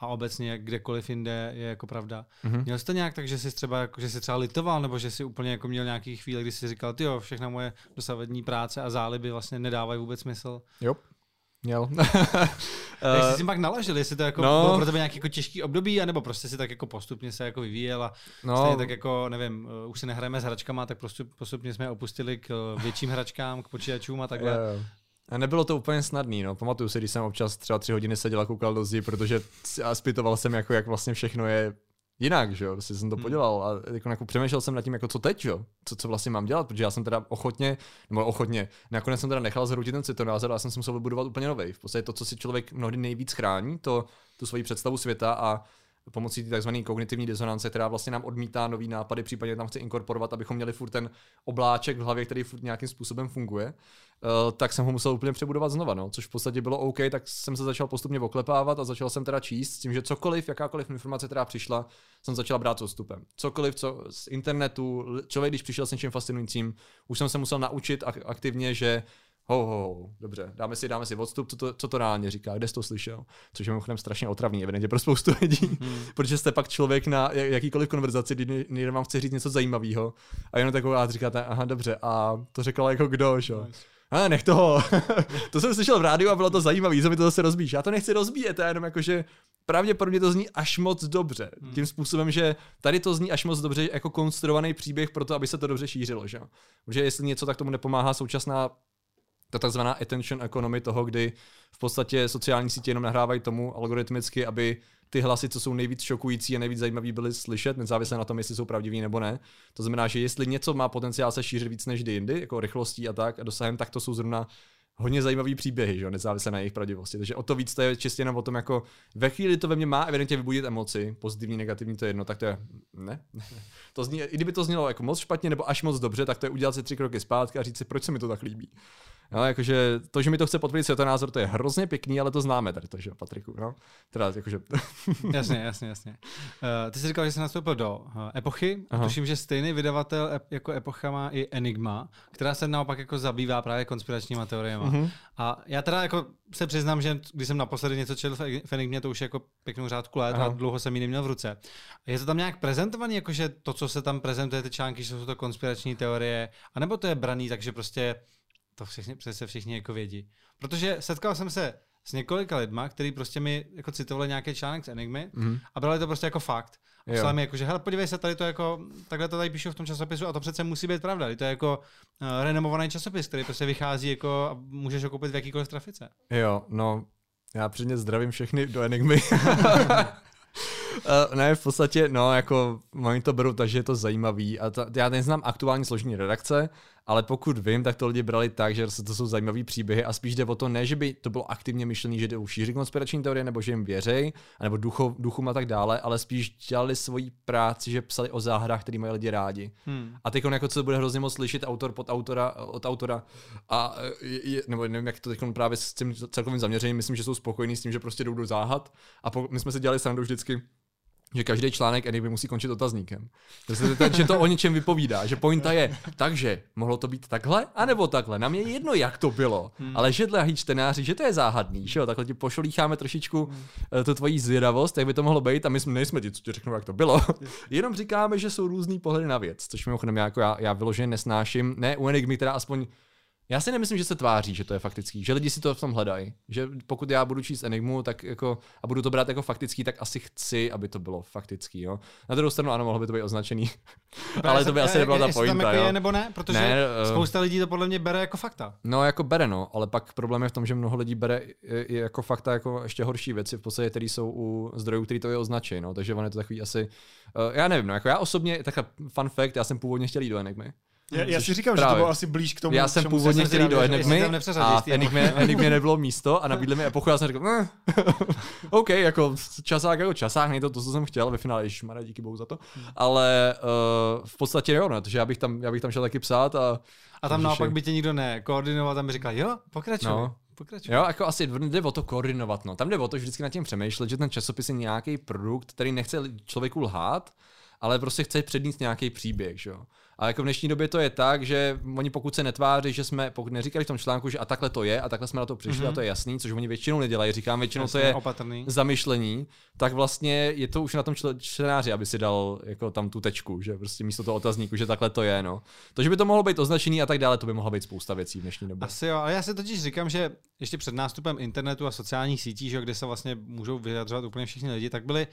a obecně kdekoliv jinde je jako pravda. Mm-hmm. Měl jsi to nějak tak, že jsi třeba, jako, že jsi třeba litoval, nebo že jsi úplně jako měl nějaký chvíle, kdy jsi říkal, ty jo, všechna moje dosavadní práce a záliby vlastně nedávají vůbec smysl? Jo. Měl. [LAUGHS] Jak jsi si pak naložil, jestli to jako no. bylo pro tebe nějaký jako těžký období, anebo prostě si tak jako postupně se jako vyvíjel a no. stejně tak jako, nevím, uh, už si nehrajeme s hračkama, tak prostě postupně jsme opustili k uh, větším hračkám, k počítačům a takhle. Yeah. A nebylo to úplně snadný, no. Pamatuju si, když jsem občas třeba tři hodiny seděl a koukal do zdi, protože zpytoval jsem, jako, jak vlastně všechno je jinak, že jo, prostě jsem to Hmm. podělal a jako, jako přemýšlel jsem nad tím, jako co teď, že jo, co, co vlastně mám dělat, protože já jsem teda ochotně, nebo ochotně, nakonec jsem teda nechal zhroutit ten světonázor a já jsem si musel vybudovat úplně nový. V podstatě to, co si člověk mnohdy nejvíc chrání, to, tu svoji představu světa a pomocí tzv. kognitivní disonance, která vlastně nám odmítá nový nápady, případně tam chce inkorporovat, abychom měli furt ten obláček v hlavě, který furt nějakým způsobem funguje, uh, tak jsem ho musel úplně přebudovat znova, no, což v podstatě bylo OK, tak jsem se začal postupně oklepávat a začal jsem teda číst s tím, že cokoliv, jakákoliv informace, která přišla, jsem začal brát s odstupem. Cokoliv, co z internetu, člověk, když přišel s něčím fascinujícím, už jsem se musel naučit ak- aktivně, že ho, ho, ho, dobře, dáme si, dáme si odstup, co to, co to reálně říká, kde jsi to slyšel, což je mimochodem strašně otravný, evidentně pro spoustu lidí, hmm. [LAUGHS] protože jste pak člověk na jak- jakýkoliv konverzaci, kdy někdo vám chce říct něco zajímavého a jenom taková a říkáte, aha, dobře, a to řekl jako kdo, jo? A nech toho. [LAUGHS] to jsem slyšel v rádiu a bylo to zajímavé, co mi to zase rozbíjíš. Já to nechci rozbíjet, já jenom jako, že pravděpodobně to zní až moc dobře. Hmm. Tím způsobem, že tady to zní až moc dobře jako konstruovaný příběh pro to, aby se to dobře šířilo. Že? Protože jestli něco, tak tomu nepomáhá současná ta takzvaná attention economy toho, kdy v podstatě sociální sítě jenom nahrávají tomu algoritmicky, aby ty hlasy, co jsou nejvíc šokující a nejvíc zajímavý, byly slyšet, nezávisle na tom, jestli jsou pravdiví nebo ne. To znamená, že jestli něco má potenciál se šířit víc než kdy jindy, jako rychlostí a tak, a dosahem, tak to jsou zrovna hodně zajímavý příběhy, že nezávisle na jejich pravdivosti. Takže o to víc to je čistě jenom o tom, jako ve chvíli to ve mně má evidentně vybudit emoci, pozitivní, negativní, to je jedno, tak to je, ne. [LAUGHS] To zní, i kdyby to znělo jako moc špatně nebo až moc dobře, tak to je udělat si tři kroky zpátky a říct si, proč se mi to tak líbí. No, jakože to, že mi to chce potvrdit světonázor, to je hrozně pěkný, ale to známe tady to, že Patriku, no. Teda, jakože, [LAUGHS] Jasně, jasně, jasně. Uh, ty jsi říkal, že jsi nastoupil do uh, Epochy. Aha. Tuším, že stejný vydavatel jako Epocha má i Enigma, která se naopak jako zabývá právě konspiračníma teoriemi. Mhm. A já teda jako se přiznám, že když jsem naposledy něco četl v Enigmě, to už je jako pěknou řádku let Aha. a dlouho jsem ji neměl v ruce. Je to tam nějak prezentovaný, jakože to, co se tam prezentuje, ty články, že jsou to konspirační teorie, anebo to je braný, takže prostě to všichni, přece všichni jako vědí. Protože setkal jsem se s několika lidma, kteří prostě mi jako citovali nějaký článek z Enigmy Mhm. a brali to prostě jako fakt. A psali mi jako, že hele, podívej se, tady to jako, takhle to tady píšu v tom časopisu a to přece musí být pravda. To je jako uh, renomovaný časopis, který prostě vychází jako a můžeš ho koupit v jakýkoliv trafice. Jo, no, já předně zdravím všechny do Enigmy. Uh, [LAUGHS] [LAUGHS] ne, v podstatě, no, jako, oni to berou tak, že je to zajímavý. A ta, já neznám aktuální složení redakce, ale pokud vím, tak to lidi brali tak, že to jsou zajímavý příběhy a spíš jde o to, ne, že by to bylo aktivně myšlený, že jde o šířit konspirační teorie, nebo že jim věřej, nebo duchům a tak dále, ale spíš dělali svoji práci, že psali o záhrách, které mají lidi rádi. Hmm. A teď jako co bude hrozně moc slyšet autor pod autora, od autora a je, je, nebo nevím, jak to teď právě s tím celkovým zaměřením, myslím, že jsou spokojení s tím, že prostě jdou do záhad. A po, my jsme si dělali srandu vždycky, že každý článek Enigmy musí končit otazníkem. Že to, že to o něčem vypovídá, že pointa je, takže mohlo to být takhle, anebo takhle. Nám je jedno, jak to bylo, hmm. ale že dle čtenáři, že to je záhadný, že jo, takhle ti pošolícháme trošičku hmm. tu tvoji zvědavost, jak by to mohlo být, a my jsme nejsme ti, co ti řeknou, jak to bylo. [LAUGHS] Jenom říkáme, že jsou různý pohledy na věc, což mimochodem já, jako já, já vyloženě nesnáším, ne u Enigmy, teda aspoň já si nemyslím, že se tváří, že to je faktický, že lidi si to v tom hledají. Že pokud já budu číst Enigmu tak jako, a budu to brát jako faktický, tak asi chci, aby to bylo faktický. Jo? Na druhou stranu, ano, mohlo by to být označený. [LAUGHS] Ale to by asi nebyla ta tam pointa. jako je nebo ne, protože Ne, eh, spousta lidí to podle mě bere jako fakta. No, jako bere, no, ale pak problém je v tom, že mnoho lidí bere i, jako fakta jako ještě horší věci, v podstatě, které jsou u zdrojů, který to je označí, no, takže on je to takový asi, uh, já nevím, no, jako já osobně, taková fun fact, já jsem původně chtěl jít do Enigmy. Já, já si říkám, že to právě. bylo asi blíž k tomu, já jsem čemu původně jsem chtěl do Enigmy a Enigmě, [LAUGHS] Enigmě nebylo místo a nabídli mi epochu, já jsem řekl, eh, [LAUGHS] OK, jako časák jako časák, není to to, co jsem chtěl, ve finále, ježišmarja, díky bohu za to, ale uh, v podstatě jo, no, takže já bych tam, já bych tam šel taky psát a A tam Ježiši. naopak by tě nikdo nekoordinoval, tam by říkal, jo, pokračuj. No. Pokračuj. Jo, jako asi jde o to koordinovat, no. Tam jde o to vždycky nad tím přemýšlet, že ten časopis je nějaký produkt, který nechce člověku lhát, ale prostě chce přednést nějaký příběh, že jo. A jako v dnešní době to je tak, že oni pokud se netváří, že jsme, pokud neříkali v tom článku, že a takhle to je, a takhle jsme na to přišli, mm-hmm. a to je jasný, což oni většinou nedělají, říkám, většinou to Jasně, je opatrný. zamyšlení, tak vlastně je to už na tom čl- čtenáři, aby si dal jako tam tu tečku, že prostě místo toho otazníku, že takhle to je, no. To, že by to mohlo být označený a tak dále, to by mohla být spousta věcí v dnešní době. Asi jo, ale já si totiž říkám, že ještě před nástupem internetu a sociálních sítí, že, kde se vlastně můžou vyjadřovat úplně všichni lidi, tak byly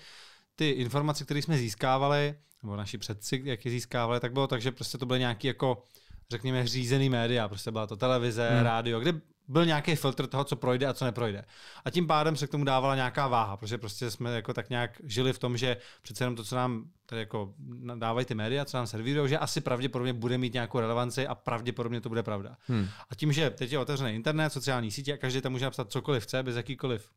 ty informace, které jsme získávali, nebo naši předci, jak je získávali, tak bylo tak, že prostě to byly nějaký jako řekněme, řízený média. Prostě byla to televize, Hmm. rádio, kde byl nějaký filtr toho, co projde a co neprojde. A tím pádem se k tomu dávala nějaká váha, protože prostě jsme jako tak nějak žili v tom, že přece jenom to, co nám tady jako dávají ty média, co nám servírují, že asi pravděpodobně bude mít nějakou relevanci a pravděpodobně to bude pravda. Hmm. A tím, že teď je otevřený internet, sociální sítě a každý tam může napsat cokoliv chce, bez jakýkoliv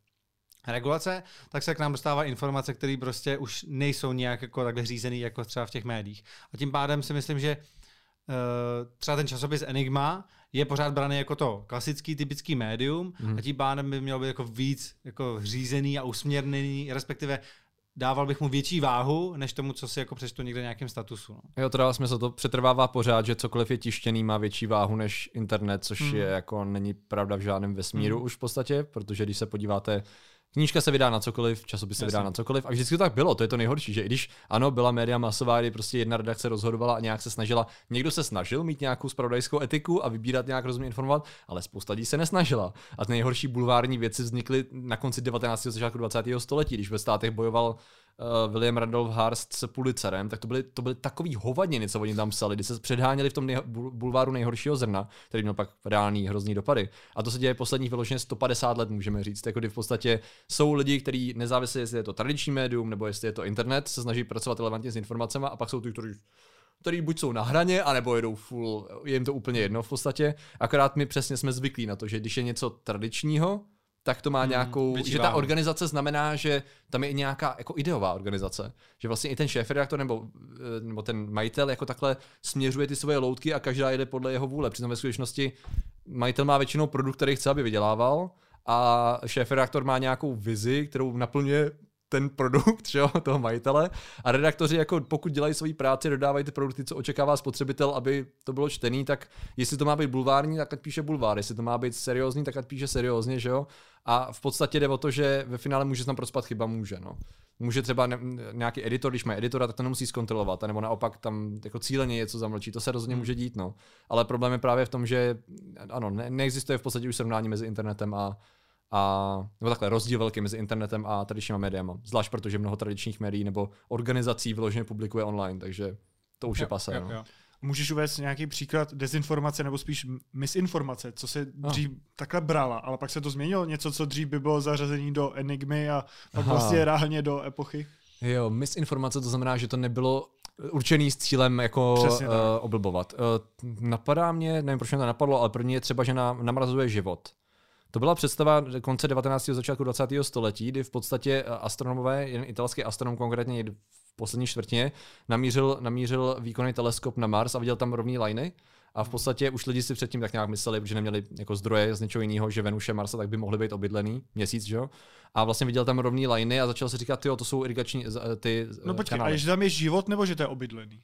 regulace, tak se k nám dostává informace, které prostě už nejsou nějak jako takhle řízený jako třeba v těch médiích. A tím pádem si myslím, že uh, třeba ten časopis Enigma je pořád braný jako to klasický, typický médium hmm. a tím pádem by měl být jako víc jako řízený a usměrněný, respektive dával bych mu větší váhu, než tomu, co si jako přečtu někde nějakém statusu. No. Jo, to dává smysl, to přetrvává pořád, že cokoliv je tištěný, má větší váhu než internet, což hmm. je jako není pravda v žádném vesmíru hmm. už v podstatě, protože když se podíváte Knížka se vydá na cokoliv, časopis se vydá na cokoliv a vždycky to tak bylo, to je to nejhorší, že i když ano, byla média masová, kdy prostě jedna redakce rozhodovala a nějak se snažila, někdo se snažil mít nějakou spravodajskou etiku a vybírat nějak rozumně informovat, ale spousta lidí se nesnažila. A ty nejhorší bulvární věci vznikly na konci 19. začátku 20. století, když ve státech bojoval uh, William Randolph Hearst se Pulitzerem, tak to byly, to byly takový hovadiny, co oni tam psali, kdy se předháněli v tom nej, bulváru nejhoršího zrna, který měl pak reální hrozný dopady. A to se děje posledních vyloženě 150 let, můžeme říct. Jako kdy v podstatě jsou lidi, kteří nezávisle, jestli je to tradiční médium nebo jestli je to internet, se snaží pracovat relevantně s informacemi a pak jsou ty, kteří který buď jsou na hraně, anebo jedou full, je jim to úplně jedno v podstatě. Akorát my přesně jsme zvyklí na to, že když je něco tradičního, tak to má hmm, nějakou, že ta organizace znamená, že tam je i nějaká jako ideová organizace. Že vlastně i ten šéf-redaktor nebo, eh, nebo ten majitel jako takhle směřuje ty svoje loutky a každá jede podle jeho vůle. Přitom ve skutečnosti majitel má většinou produkt, který chce, aby vydělával a šéf-redaktor má nějakou vizi, kterou naplňuje ten produkt [LAUGHS] že jo, toho majitele a redaktoři jako pokud dělají svoji práci, dodávají ty produkty, co očekává spotřebitel, aby to bylo čtený, tak jestli to má být bulvární, tak ať píše bulvár, jestli to má být seriózní, tak ať píše seriózně, že jo. A v podstatě jde o to, že ve finále může tam prospat chyba, může, no. Může třeba ne, nějaký editor, když má editora, tak to nemusí zkontrolovat, nebo naopak tam jako cíleně něco zamlčí, to se rozhodně hmm. může dít, no. Ale problém je právě v tom, že ano, ne, neexistuje v podstatě už srovnání mezi internetem a, a nebo takhle rozdíl velký mezi internetem a tradičníma médiama. Zvlášť protože mnoho tradičních médií nebo organizací vyloženě publikuje online, takže to už jo, je pase. Jo, no. Můžeš uvést nějaký příklad dezinformace nebo spíš misinformace, co se dřív no. takhle brala, ale pak se to změnilo? Něco, co dřív by bylo zařazení do Enigmy a pak Aha. vlastně reálně do epochy? Jo, misinformace to znamená, že to nebylo určený s cílem jako uh, oblbovat. Uh, napadá mě, nevím, proč mě to napadlo, ale první je třeba, že nám namrazuje život. To byla představa konce 19. začátku 20. století, kdy v podstatě astronomové, jen italský astronom konkrétně v poslední čtvrtině, namířil, namířil výkonný teleskop na Mars a viděl tam rovný liny. A v podstatě už lidi si předtím tak nějak mysleli, že neměli jako zdroje z něčeho jiného, že Venuše, Marsa, tak by mohly být obydlený měsíc, že jo? A vlastně viděl tam rovný liny a začal si říkat, jo, to jsou irigační ty No počkej, kanály. a že tam je život nebo že to je obydlený?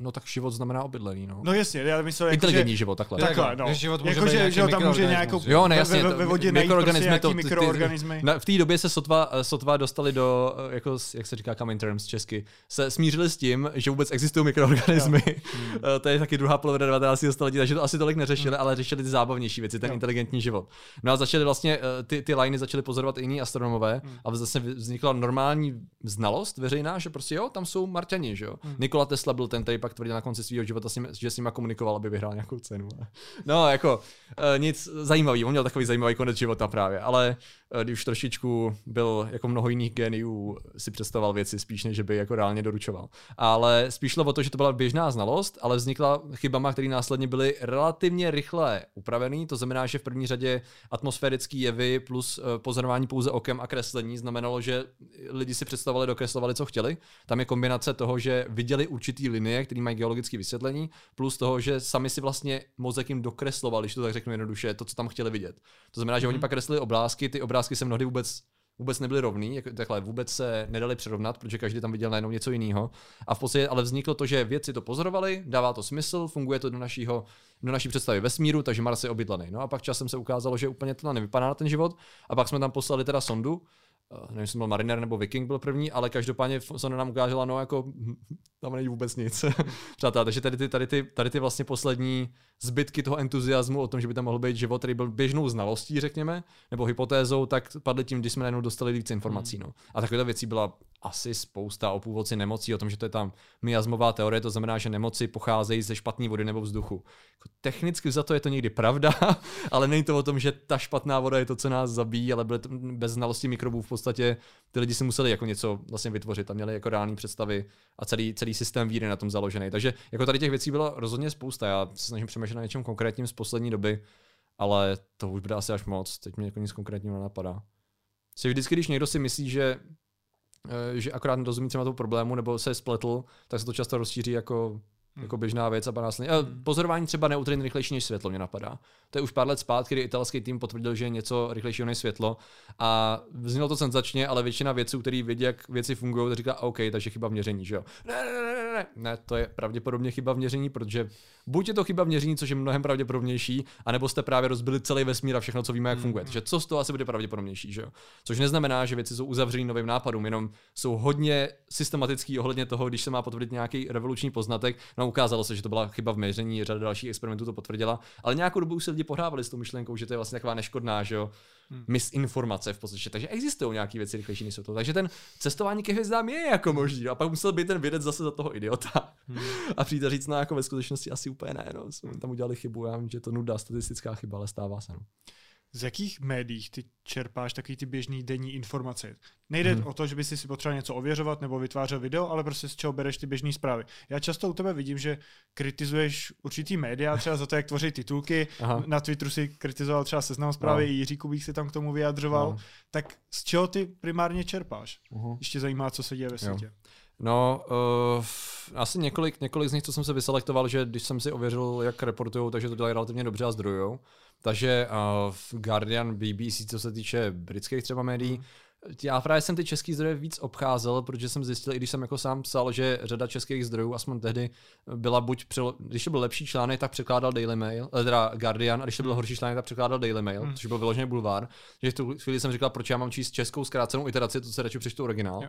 No tak život znamená obydlený, no. No jasně, já myslím, jako, Inteligentní že, život, takhle. Takhle, no. Život může jako, že, že tam může nějakou jo, ne, jasně, ve, ve vodě mikroorganismy, prostě to, mikroorganismy. Na, v té době se sotva, sotva dostali do, jako, jak se říká coming terms česky, se smířili s tím, že vůbec existují mikroorganismy. Hmm. [LAUGHS] to je taky druhá polovina 19. století, takže to asi tolik neřešili, hmm. ale řešili ty zábavnější věci, ten jo. inteligentní život. No a začali vlastně, eh, ty, ty liney začaly pozorovat i jiní astronomové hmm. a zase vznikla normální znalost veřejná, že prostě jo, tam jsou Marťani, že jo. Hmm. Nikola Tesla byl ten, který pak tvrdil na konci svého života, že s nima komunikoval, aby vyhrál nějakou cenu. [LAUGHS] No, jako uh, nic zajímavý, on měl takový zajímavý konec života právě, ale uh, když trošičku byl jako mnoho jiných geniů, si představoval věci spíš, než by jako reálně doručoval. Ale spíš šlo o to, že to byla běžná znalost, ale vznikla chybama, které následně byly relativně rychle upravený. To znamená, že v první řadě atmosférický jevy plus uh, pozorování pouze okem a kreslení znamenalo, že lidi si představovali, dokreslovali, co chtěli. Tam je kombinace toho, že viděli určitý linie, které mají geologické vysvětlení, plus toho, že sami si vlastně mozek jim dokreslovali, když to tak řeknu jednoduše, to, co tam chtěli vidět. To znamená, že mm-hmm. oni mhm. pak kreslili obrázky, ty obrázky se mnohdy vůbec vůbec nebyly rovný, jako takhle vůbec se nedali přirovnat, protože každý tam viděl najednou něco jiného. A v podstatě ale vzniklo to, že vědci to pozorovali, dává to smysl, funguje to do, našího, do naší představy vesmíru, takže Mars je obydlený. No a pak časem se ukázalo, že úplně to nevypadá na ten život. A pak jsme tam poslali teda sondu, nevím, jestli byl Mariner nebo Viking byl první, ale každopádně Sony nám ukázala, no jako [LAUGHS] tam není vůbec nic. [LAUGHS] Přátelé, takže tady ty, tady, ty, tady ty vlastně poslední zbytky toho entuziasmu o tom, že by tam mohl být život, který byl běžnou znalostí, řekněme, nebo hypotézou, tak padly tím, když jsme najednou dostali víc informací. Hmm. No. A takovéhle věcí byla asi spousta o původci nemocí, o tom, že to je tam miasmová teorie, to znamená, že nemoci pocházejí ze špatné vody nebo vzduchu. Jako technicky za to je to někdy pravda, [LAUGHS] ale není to o tom, že ta špatná voda je to, co nás zabíjí, ale bez znalosti mikrobů v podstatě ty lidi si museli jako něco vlastně vytvořit a měli jako reální představy a celý, celý systém víry na tom založený. Takže jako tady těch věcí bylo rozhodně spousta. Já se snažím přemýšlet na něčem konkrétním z poslední doby, ale to už bude asi až moc. Teď mě jako nic konkrétního nenapadá. Si vždycky, když někdo si myslí, že že akorát nerozumí třeba tomu problému nebo se spletl, tak se to často rozšíří jako Hmm. Jako běžná věc a následně. Hmm. Pozorování třeba neutrin rychlejší než světlo mě napadá. To je už pár let zpátky, kdy italský tým potvrdil, že je něco rychlejšího než světlo. A vznělo to senzačně, ale většina věců, který vědí, jak věci fungují, to říká OK, takže chyba v měření, že jo. Ne, ne, ne, ne, ne, ne, to je pravděpodobně chyba v měření, protože buď je to chyba v měření, což je mnohem pravděpodobnější, anebo jste právě rozbili celý vesmír a všechno, co víme, jak hmm. funguje. Takže co z toho asi bude pravděpodobnější, že jo. Což neznamená, že věci jsou uzavřené novým nápadům, jenom jsou hodně systematický ohledně toho, když se má potvrdit nějaký revoluční poznatek. No, ukázalo se, že to byla chyba v měření, řada dalších experimentů to potvrdila, ale nějakou dobu už se lidi pohrávali s tou myšlenkou, že to je vlastně taková neškodná, že jo, hmm. misinformace v podstatě. Takže existují nějaké věci rychlejší než to. Takže ten cestování ke hvězdám je jako možný. A pak musel být ten vědec zase za toho idiota. Hmm. [LAUGHS] A přijít a říct, no jako ve skutečnosti asi úplně ne. No. Jsme tam udělali chybu, já vím, že to nuda, statistická chyba, ale stává se. No z jakých médiích ty čerpáš takový ty běžný denní informace? Nejde hmm. o to, že by si potřeboval něco ověřovat nebo vytvářel video, ale prostě z čeho bereš ty běžné zprávy. Já často u tebe vidím, že kritizuješ určitý média třeba za to, jak tvoří titulky. Aha. Na Twitteru si kritizoval třeba seznam zprávy, no. Jiří Kubík si tam k tomu vyjadřoval. No. Tak z čeho ty primárně čerpáš? Uh-huh. Ještě zajímá, co se děje ve světě. Jo. No, uh, asi několik, několik z nich, co jsem se vyselektoval, že když jsem si ověřil, jak reportují, takže to dělají relativně dobře a zdrojou. Takže uh, Guardian, BBC, co se týče britských třeba médií, mm. Já právě jsem ty český zdroje víc obcházel, protože jsem zjistil, i když jsem jako sám psal, že řada českých zdrojů, aspoň tehdy, byla buď, přelo- když to byl lepší článek, tak překládal Daily Mail, eh, teda Guardian, a když to byl hmm. horší článek, tak překládal Daily Mail, hmm. což byl vyložený bulvár. Že v tu chvíli jsem říkal, proč já mám číst českou zkrácenou iteraci, to se radši přečtu originál. Jo.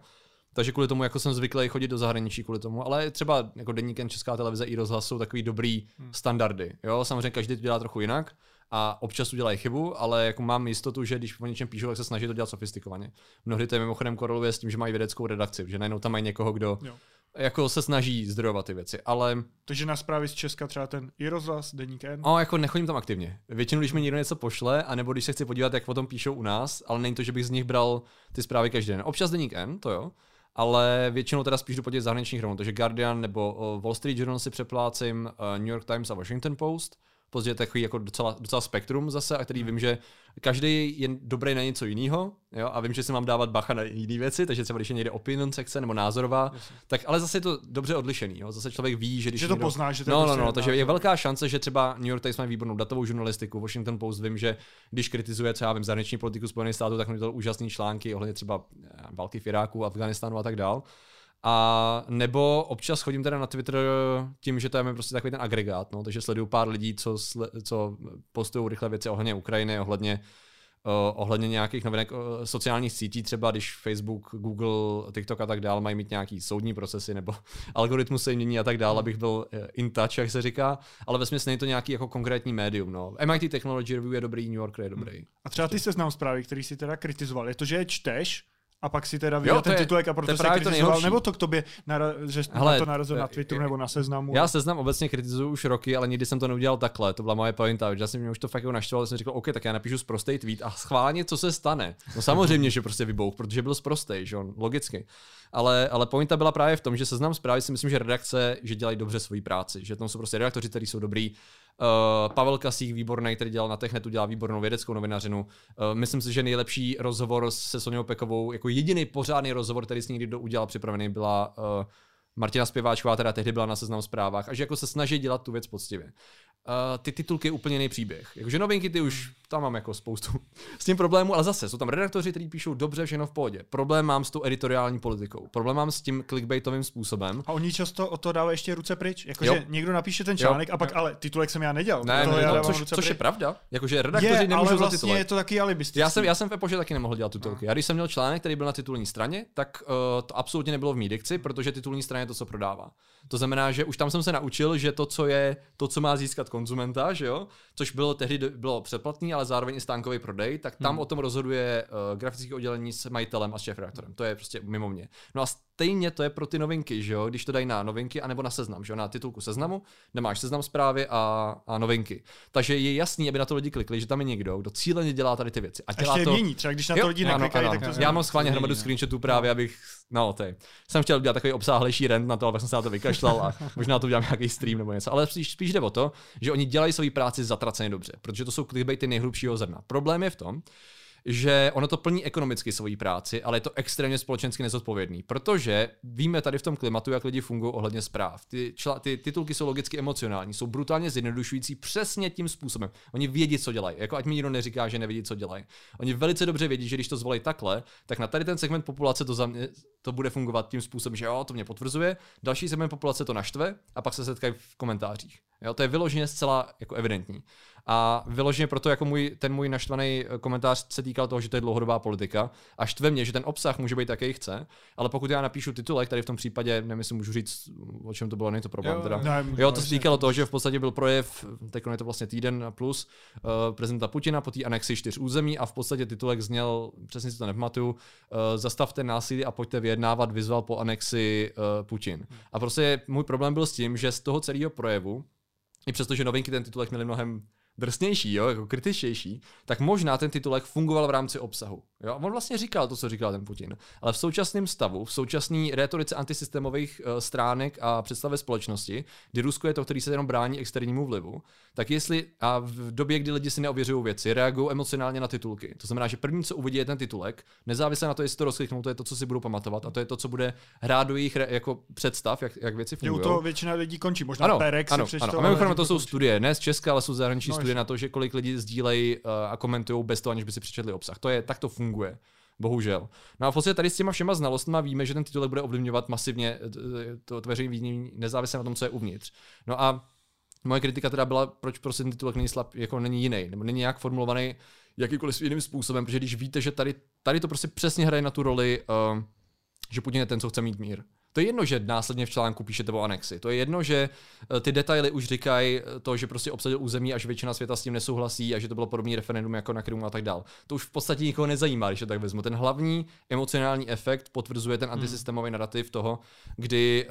Takže kvůli tomu, jako jsem zvyklý chodit do zahraničí kvůli tomu, ale třeba jako denníkem Česká televize i rozhlas jsou takový dobrý hmm. standardy. Jo, samozřejmě každý to dělá trochu jinak a občas udělají chybu, ale jako mám jistotu, že když o něčem píšu, tak se snaží to dělat sofistikovaně. Mnohdy to je mimochodem koreluje s tím, že mají vědeckou redakci, že najednou tam mají někoho, kdo jo. jako se snaží zdrojovat ty věci, ale... Takže na zprávy z Česka třeba ten i rozhlas, deník N? No, jako nechodím tam aktivně. Většinou, když mi někdo něco pošle, anebo když se chci podívat, jak o tom píšou u nás, ale není to, že bych z nich bral ty zprávy každý den. Občas deník N, to jo, ale většinou teda spíš do podívat zahraničních rovnou, takže Guardian nebo Wall Street Journal si přeplácím, New York Times a Washington Post, později takový jako docela, docela spektrum zase, a který vím, že každý je dobrý na něco jiného, jo, a vím, že si mám dávat bacha na jiné věci, takže třeba když je někde opinion sekce nebo názorová, Jasně. tak ale zase je to dobře odlišený, jo. Zase člověk ví, že když že to někdo... pozná, že to no, no, prostě no, no, takže je velká šance, že třeba New York Times má výbornou datovou žurnalistiku, Washington Post vím, že když kritizuje třeba vím, zahraniční politiku Spojených států, tak mi to úžasný články ohledně třeba války v Iráku, Afganistánu a tak dál. A nebo občas chodím teda na Twitter tím, že to je prostě takový ten agregát, no, takže sleduju pár lidí, co, co postují rychle věci ohledně Ukrajiny, ohledně uh, ohledně nějakých novinek uh, sociálních sítí, třeba když Facebook, Google, TikTok a tak dále mají mít nějaký soudní procesy nebo [LAUGHS] algoritmus se mění a tak dále, abych byl uh, in touch, jak se říká, ale ve smyslu není to nějaký jako konkrétní médium. No. MIT Technology Review je dobrý, New Yorker je dobrý. A třeba ty seznam zprávy, který si teda kritizoval, je to, že je čteš, a pak si teda viděl ten titulek a proto se kritizoval, nebo to k tobě, nara, že Hele, na to narazil na Twitteru nebo na seznamu? Já seznam obecně kritizuju už roky, ale nikdy jsem to neudělal takhle, to byla moje pointa, že já jsem mě už to fakt jako naštval, jsem říkal, OK, tak já napíšu prostý tweet a schválně, co se stane. No samozřejmě, že prostě vybouch, protože byl sprostej, že on, logicky. Ale, ale pointa byla právě v tom, že seznam zprávy si myslím, že redakce, že dělají dobře svoji práci, že tam jsou prostě redaktoři, kteří jsou dobrý, Uh, Pavel Kasík, výborný, který dělal na Technetu, dělá výbornou vědeckou novinařinu. Uh, myslím si, že nejlepší rozhovor se Soněou Pekovou, jako jediný pořádný rozhovor, který si někdy udělal připravený, byla uh, Martina Zpěváčková, teda tehdy byla na seznam zprávách, a že jako se snaží dělat tu věc poctivě uh, ty titulky úplně jiný příběh. Jakože novinky ty už tam mám jako spoustu [LAUGHS] s tím problémů, ale zase jsou tam redaktoři, kteří píšou dobře, všechno v pohodě. Problém mám s tou editoriální politikou. Problém mám s tím clickbaitovým způsobem. A oni často o to dávají ještě ruce pryč. Jakože někdo napíše ten článek jo. a pak, ale titulek jsem já nedělal. Ne, ne, já no, což, což je pravda. Jakože redaktoři je, nemůžou ale vlastně za titulek. je to taky alibistický. Já jsem, já jsem v Epože taky nemohl dělat titulky. Já když jsem měl článek, který byl na titulní straně, tak uh, to absolutně nebylo v mý dikci, protože titulní straně je to, co prodává. To znamená, že už tam jsem se naučil, že to, co je, to, co má získat konzumenta, že jo, což bylo tehdy bylo předplatný, ale zároveň i stánkový prodej, tak tam o tom rozhoduje uh, grafické oddělení s majitelem a s šéf-redaktorem. To je prostě mimo mě. No a stejně to je pro ty novinky, že jo, když to dají na novinky anebo na seznam, že jo, na titulku seznamu, kde máš seznam zprávy a, a novinky. Takže je jasný, aby na to lidi klikli, že tam je někdo, kdo cíleně dělá tady ty věci. A dělá ještě je to... mění, třeba když na to lidi ano, neklikají, ano. tak to Já mám schválně hromadu no. screenshotů právě, abych, no ty. Jsem chtěl udělat takový obsáhlejší rent na to, ale pak jsem se na to vykašlal a [LAUGHS] možná to udělám nějaký stream nebo něco. Ale spíš, spíš jde o to, že oni dělají svoji práci zatraceně dobře, protože to jsou clickbaity nejhlubšího zrna. Problém je v tom, že ono to plní ekonomicky svoji práci, ale je to extrémně společensky nezodpovědný, protože víme tady v tom klimatu, jak lidi fungují ohledně zpráv. Ty, čla, ty titulky jsou logicky emocionální, jsou brutálně zjednodušující přesně tím způsobem. Oni vědí, co dělají. Jako ať mi nikdo neříká, že nevědí, co dělají. Oni velice dobře vědí, že když to zvolají takhle, tak na tady ten segment populace to, za mě, to bude fungovat tím způsobem, že jo, to mě potvrzuje. Další segment populace to naštve a pak se setkají v komentářích. Jo, to je vyloženě zcela jako evidentní. A vyloženě proto jako můj, ten můj naštvaný eh, komentář se týkal toho, že to je dlouhodobá politika a štve mě, že ten obsah může být jaký chce, ale pokud já napíšu titulek, tady v tom případě, nevím, jestli můžu říct, o čem to bylo, není to problém. Jo, teda. Ne, Jo, to se týkalo toho, že v podstatě byl projev, teď je to vlastně týden a plus, uh, prezidenta Putina po té anexi čtyř území a v podstatě titulek zněl, přesně si to nepamatuju, uh, zastavte násilí a pojďte vyjednávat, vyzval po anexi uh, Putin. A prostě můj problém byl s tím, že z toho celého projevu, i přesto, že novinky ten titulek měli mnohem drsnější, jo, jako kritičtější, tak možná ten titulek fungoval v rámci obsahu. Jo? A on vlastně říkal to, co říkal ten Putin. Ale v současném stavu, v současné rétorice antisystémových uh, stránek a představy společnosti, kdy Rusko je to, který se jenom brání externímu vlivu, tak jestli a v době, kdy lidi si neověřují věci, reagují emocionálně na titulky. To znamená, že první, co uvidí, je ten titulek, nezávisle na to, jestli to rozkliknou, to je to, co si budou pamatovat a to je to, co bude hrát do jejich re- jako představ, jak, jak věci Že u fungují. toho většina lidí končí. Možná Ano, Perek si ano, přečtou, ano. A mimochodem to jsou končí. studie, ne z Česka, ale jsou zahraniční No, studie jasně. na to, že kolik lidí sdílejí uh, a komentují bez toho, aniž by si přečetli obsah. To je, tak to funguje. Bohužel. No a v podstatě tady s těma všema znalostmi víme, že ten titulek bude ovlivňovat masivně eh, to, to veřejné vidění nezávisle na tom, co je uvnitř. No a moje kritika teda byla, proč prostě ten titulek není, slab, jako není jiný, nebo není nějak formulovaný jakýkoliv jiným způsobem, protože když víte, že tady, tady to prostě přesně hraje na tu roli, uh, že Putin je ten, co chce mít mír. To je jedno, že následně v článku píšete o anexi. To je jedno, že eh, ty detaily už říkají eh, to, že prostě obsadil území a že většina světa s tím nesouhlasí a že to bylo podobný referendum jako na Krymu a tak dál. To už v podstatě nikoho nezajímá, když to tak vezmu. Ten hlavní emocionální efekt potvrzuje ten antisystémový narrativ toho, kdy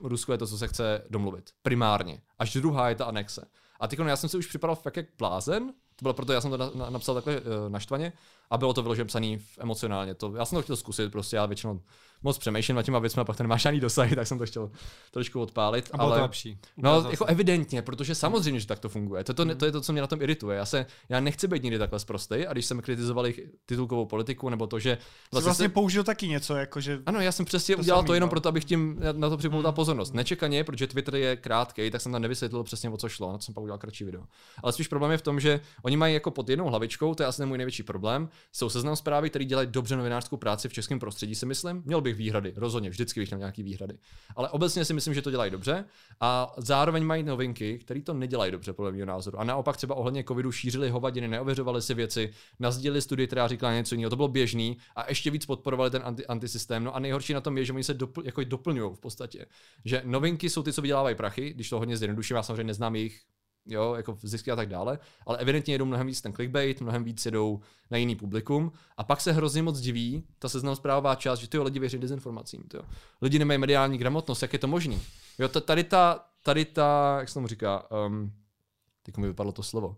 uh, Rusko je to, co se chce domluvit. Primárně. Až druhá je ta anexe. A teď já jsem si už připadal fakt jak blázen, to bylo proto, já jsem to na, na, napsal takhle uh, naštvaně a bylo to vyloženě psaný emocionálně. To, já jsem to chtěl zkusit, prostě já většinou moc přemýšlím nad těma věcmi a pak to nemáš žádný dosah, [LAUGHS] tak jsem to chtěl trošku odpálit. A bylo ale... to lepší. No, Ukázalo jako se. evidentně, protože samozřejmě, že tak to funguje. To, to, to je to, co mě na tom irituje. Já, se, já nechci být nikdy takhle sprostej a když jsem kritizoval jejich titulkovou politiku nebo to, že Jsi vlastně se- použil taky něco, jako že ano, já jsem přesně To udělal samý, to jenom no. proto, abych tím na to připoutal pozornost. Nečekaně, protože Twitter je krátký, tak jsem tam nevysvětlil přesně o co šlo, na to jsem pak udělal kratší video. Ale spíš problém je v tom, že oni mají jako pod jednou hlavičkou, to je asi můj největší problém, jsou seznam zprávy, které dělají dobře novinářskou práci v českém prostředí, si myslím. Měl bych výhrady, rozhodně, vždycky bych měl nějaký výhrady. Ale obecně si myslím, že to dělají dobře a zároveň mají novinky, které to nedělají dobře, podle mého názoru. A naopak třeba ohledně covidu šířili hovadiny, neověřovali si věci, nazdílili studii, která říkala něco jiného, to bylo běžný a ještě víc podporovali ten anti, antisystém. No a nejhorší na tom je, že oni se dopl, jako doplňují v podstatě. Že novinky jsou ty, co vydělávají prachy, když to hodně zjednoduším, já samozřejmě neznám jejich jo, jako zisky a tak dále, ale evidentně jedou mnohem víc ten clickbait, mnohem víc jedou na jiný publikum a pak se hrozně moc diví ta seznam zprávová část, že ty lidi věří dezinformacím. Tyjo. Lidi nemají mediální gramotnost, jak je to možný? Jo, ta- tady ta, tady ta, jak se tomu říká, um, teď mi vypadlo to slovo.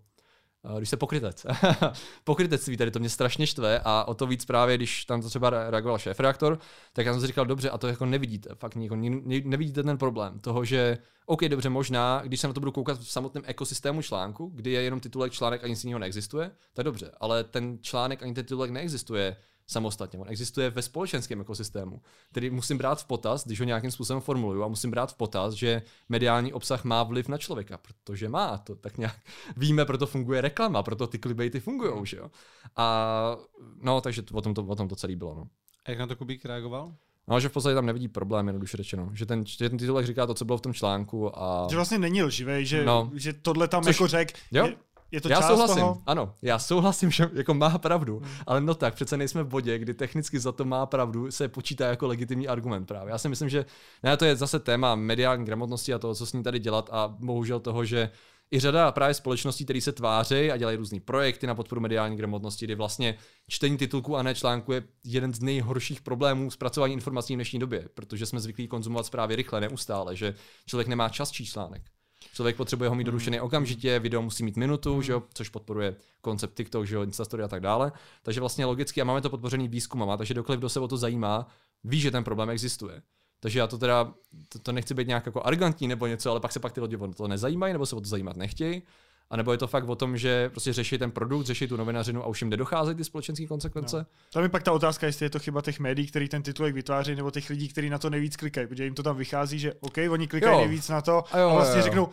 Uh, Když se pokrytec. [LAUGHS] Pokrytectví tady to mě strašně štve a o to víc právě, když tam to třeba re- reagoval šéf reaktor, tak já jsem si říkal, dobře, a to jako nevidíte, fakt jako nevidíte ten problém toho, že OK, dobře, možná, když se na to budu koukat v samotném ekosystému článku, kdy je jenom titulek článek a nic jiného neexistuje, je dobře, ale ten článek ani ten titulek neexistuje samostatně. On existuje ve společenském ekosystému, který musím brát v potaz, když ho nějakým způsobem formuluju a musím brát v potaz, že mediální obsah má vliv na člověka, protože má to tak nějak [LAUGHS] víme, proto funguje reklama, proto ty clickbaity fungují, že jo. A no, takže o, tom to, o tom to celý bylo, no. A jak na to Kubík reagoval? No, že v podstatě tam nevidí problém, jednoduše řečeno. Že ten, že ten titulek říká to, co bylo v tom článku a... že vlastně není lživej, že, No. že tohle tam Což- jako řek, jo. je, je to já část souhlasím, toho. ano, já souhlasím, [LAUGHS] že jako má pravdu, ale no tak, přece nejsme v bodě, kdy technicky za to má pravdu, se počítá jako legitimní argument právě. Já si myslím, že ne, to je zase téma mediální gramotnosti a toho, co s ní tady dělat a bohužel toho, že i řada právě společností, které se tváří a dělají různé projekty na podporu mediální gramotnosti, kdy vlastně čtení titulku a ne článku je jeden z nejhorších problémů zpracování informací v dnešní době, protože jsme zvyklí konzumovat zprávy rychle, neustále, že člověk nemá čas číst článek. Člověk potřebuje ho mít doručený okamžitě, video musí mít minutu, že jo, což podporuje koncept TikTok, že jo, Instastory a tak dále. Takže vlastně logicky a máme to podpořený výzkumama, takže dokoliv kdo se o to zajímá, ví, že ten problém existuje. Takže já to teda, to, to nechci být nějak jako arrogantní nebo něco, ale pak se pak ty lidi o to nezajímají nebo se o to zajímat nechtějí. A nebo je to fakt o tom, že prostě řeší ten produkt, řeší tu novinařinu a už jim nedocházejí ty společenské konsekvence? No. Tam je pak ta otázka, jestli je to chyba těch médií, který ten titulek vytváří, nebo těch lidí, kteří na to nejvíc klikají, protože jim to tam vychází, že OK, oni klikají jo. nejvíc na to a, jo, a vlastně jo, jo. řeknou,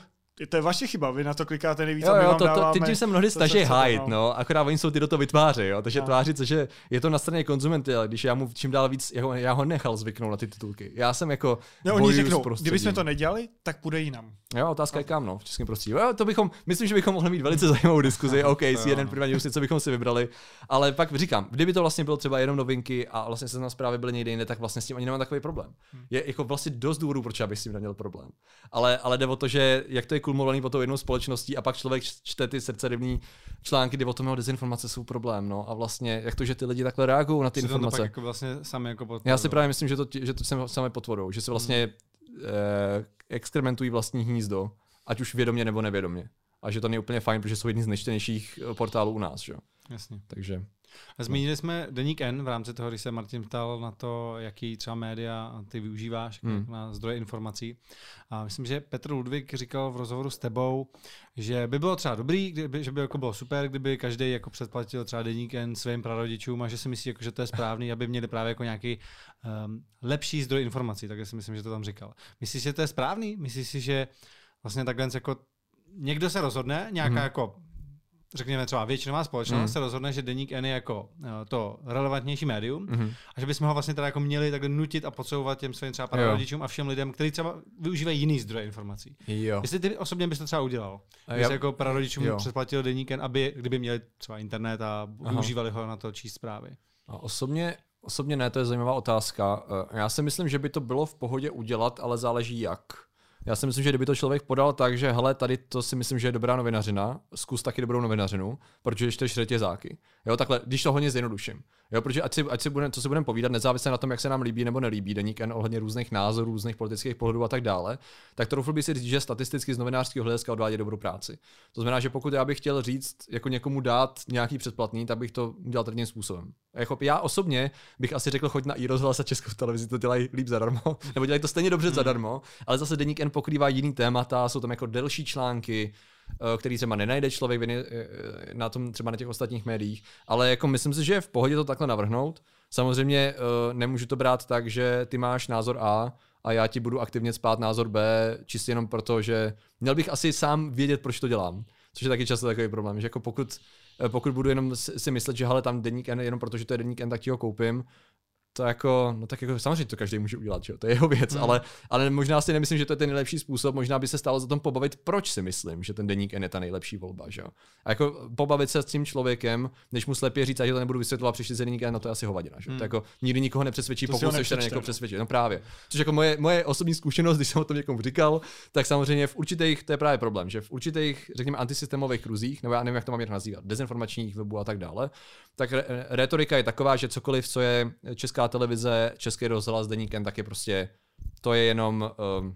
to je vaše chyba, vy na to klikáte nejvíc, jo, jo, to, to, ty tím se mnohdy snaží hájit, no. no, akorát oni jsou ty do toho vytváří, jo, takže no. tvářit se, že je to na straně konzumenty, ale když já mu čím dál víc, já ho, já ho nechal zvyknout na ty titulky. Já jsem jako no, oni řeknou, kdyby jsme to nedělali, tak půjde jinam. Jo, otázka no. je kam, no, v českém prostředí. Jo, to bychom, myslím, že bychom mohli mít velice zajímavou diskuzi, [LAUGHS] OK, si jeden první co bychom si vybrali, ale pak říkám, kdyby to vlastně bylo třeba jenom novinky a vlastně se na zprávy byly někde jinde, tak vlastně s tím ani nemám takový problém. Hmm. Je jako vlastně dost důvodů, proč abych s tím neměl problém. Ale, ale jde o to, že jak to je kulmovaný po to jednou společností a pak člověk čte ty srdcerivní články, kdy o tom, že dezinformace jsou problém. No. A vlastně, jak to, že ty lidi takhle reagují na ty Přitom informace. To pak jako vlastně sami jako. Já si právě myslím, že to, že to sami potvorou, že se vlastně hmm. eh, exkrementují vlastní hnízdo, ať už vědomě nebo nevědomě. A že to není úplně fajn, protože jsou jedni z nejčtenějších eh, portálů u nás. Že? Jasně. Takže. Zmínili jsme Deník N v rámci toho, když se Martin ptal na to, jaký třeba média ty využíváš hmm. na zdroje informací. A myslím, že Petr Ludvík říkal v rozhovoru s tebou, že by bylo třeba dobrý, kdyby, že by jako bylo super, kdyby každý jako předplatil třeba Deník N svým prarodičům a že si myslí, jako, že to je správný, aby měli právě jako nějaký um, lepší zdroj informací, takže si myslím, že to tam říkal. Myslíš, že to je správný? Myslíš si, že vlastně takhle jako někdo se rozhodne, nějaká hmm. jako řekněme třeba většinová společnost mm. se rozhodne, že Deník N je jako uh, to relevantnější médium mm. a že bychom ho vlastně teda jako měli takhle nutit a podsouvat těm svým třeba rodičům a všem lidem, kteří třeba využívají jiný zdroje informací. Jo. Jestli ty osobně bys to třeba udělal, kdyby jako prarodičům jo. předplatil Deník N, aby kdyby měli třeba internet a Aha. využívali ho na to číst zprávy. A osobně Osobně ne, to je zajímavá otázka. Eh, já si myslím, že by to bylo v pohodě udělat, ale záleží jak. Já si myslím, že kdyby to člověk podal tak, že hele, tady to si myslím, že je dobrá novinařina, zkus taky dobrou novinařinu, protože čteš řetězáky. Jo, takhle, když to hodně zjednoduším. Jo, protože ať si, ať si budem, co si budeme povídat, nezávisle na tom, jak se nám líbí nebo nelíbí deník N ohledně různých názorů, různých politických pohledů a tak dále, tak to by si říct, že statisticky z novinářského hlediska odvádět dobrou práci. To znamená, že pokud já bych chtěl říct, jako někomu dát nějaký předplatný, tak bych to udělal takovým způsobem. Jako já osobně bych asi řekl, choď na i rozhlas a českou televizi, to dělají líp zadarmo, [LAUGHS] nebo dělají to stejně dobře hmm. zadarmo, ale zase deník N pokrývá jiný témata, jsou tam jako delší články, který třeba nenajde člověk eh, na tom třeba na těch ostatních médiích, ale jako myslím si, že je v pohodě to takhle navrhnout. Samozřejmě eh, nemůžu to brát tak, že ty máš názor A a já ti budu aktivně spát názor B, čistě jenom proto, že měl bych asi sám vědět, proč to dělám. Což je taky často takový problém, že jako pokud, pokud budu jenom si myslet, že hele, tam deník N, jenom protože to je deník N, tak ti ho koupím, to jako, no tak jako samozřejmě to každý může udělat, že jo? to je jeho věc, hmm. ale, ale možná si nemyslím, že to je ten nejlepší způsob, možná by se stalo za tom pobavit, proč si myslím, že ten deník N je ta nejlepší volba, že jo? A jako pobavit se s tím člověkem, než mu slepě říct, že to nebudu vysvětlovat, přišli deník N, no to je asi hovadina, že? Hmm. To jako nikdy nikoho nepřesvědčí, to pokud se na někoho přesvědčit, no právě. Což jako moje, moje osobní zkušenost, když jsem o tom někomu říkal, tak samozřejmě v určitých, to je právě problém, že v určitých, řekněme, antisystémových kruzích, nebo já nevím, jak to mám nazývat, dezinformačních webů a tak dále, tak re- retorika je taková, že cokoliv, co je česká televize, český rozhlas, deníkem, tak je prostě, to je jenom, um,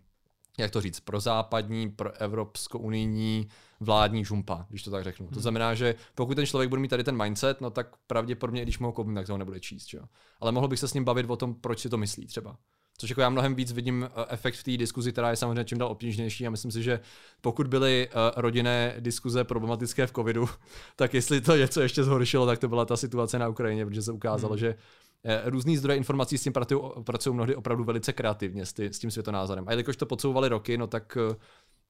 jak to říct, pro západní, pro evropsko-unijní vládní žumpa, když to tak řeknu. Hmm. To znamená, že pokud ten člověk bude mít tady ten mindset, no tak pravděpodobně, když mu ho koupím, tak to ho nebude číst. Čo? Ale mohl bych se s ním bavit o tom, proč si to myslí třeba. Což jako já mnohem víc vidím eh, efekt v té diskuzi, která je samozřejmě čím dál obtížnější a myslím si, že pokud byly uh, rodinné diskuze problematické v covidu, [LAUGHS] tak jestli to něco ještě zhoršilo, tak to byla ta situace na Ukrajině, protože se ukázalo, hmm. že Eh, různý zdroje informací s tím pracují mnohdy opravdu velice kreativně s, ty, s tím světonázorem. A jelikož to podsouvali roky, no tak eh,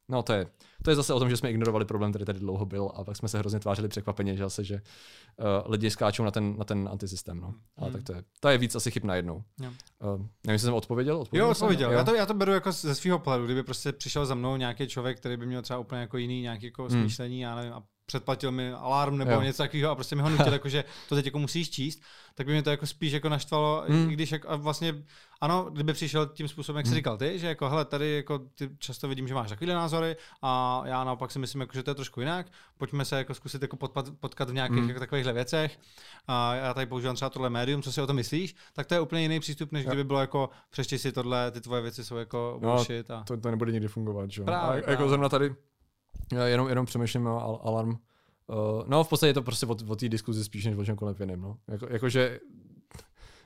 No to je, to je zase o tom, že jsme ignorovali problém, který tady dlouho byl a pak jsme se hrozně tvářili překvapeně, že zase, že uh, lidi skáčou na ten, na ten antisystém. No. Ale hmm. tak to je, to je víc asi chyb najednou. Uh, nevím, jestli jsem odpověděl? odpověděl jo, odpověděl. Já to, já to beru jako ze svého pohledu, kdyby prostě přišel za mnou nějaký člověk, který by měl třeba úplně jako jiný nějaký jako hmm. smýšlení, já nevím, a předplatil mi alarm nebo Jo. něco takového a prostě mi ho nutil, [LAUGHS] jako, že to teď jako musíš číst, tak by mě to jako spíš jako naštvalo, Hmm. i když jako, a vlastně ano, kdyby přišel tím způsobem, jak jsi Hmm. říkal ty, že jako hele, tady jako ty často vidím, že máš takovýhle názory a já naopak si myslím, jako, že to je trošku jinak. Pojďme se jako zkusit jako potpat, potkat v nějakých Hmm. jako takovýchhle věcech. A já tady používám třeba tohle médium, co si o tom myslíš, tak to je úplně jiný přístup, než Jo. kdyby bylo jako přešti si tohle, ty tvoje věci jsou jako No, bullshit. A... To, to nebude nikdy fungovat, že jo? Právě, A, jako právě. zrovna tady, jenom, jenom přemýšlím o al- alarm. Uh, no v podstatě je to prostě o, o té diskuzi spíš než o čemkoliv jiném, no. Jako, jakože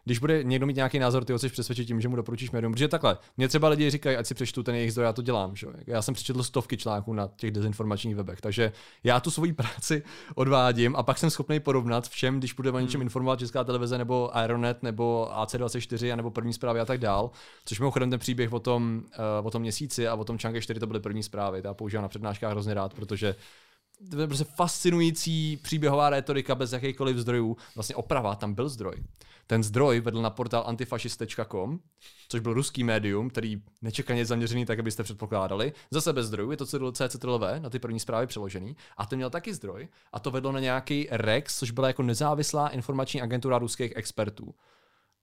když bude někdo mít nějaký názor, ty ho chceš přesvědčit tím, že mu doporučíš médium. Protože takhle, mě třeba lidi říkají, ať si přečtu ten jejich zdroj, já to dělám. Že? Já jsem přečetl stovky článků na těch dezinformačních webech, takže já tu svoji [LAUGHS] práci odvádím a pak jsem schopný porovnat všem, když bude o něčem informovat Česká televize nebo Aeronet nebo AC24 a nebo první zprávy a tak dál. Což mimochodem ten příběh o tom, uh, o tom měsíci a o tom Čanke 4 to byly první zprávy. Já používám na přednáškách hrozně rád, protože to je prostě fascinující příběhová retorika bez jakýchkoliv zdrojů. Vlastně oprava, tam byl zdroj. Ten zdroj vedl na portál antifascist.com, což byl ruský médium, který nečekaně zaměřený tak, abyste předpokládali. Zase bez zdrojů, je to CCTLV, na ty první zprávy přeložený. A ten měl taky zdroj. A to vedlo na nějaký REX, což byla jako nezávislá informační agentura ruských expertů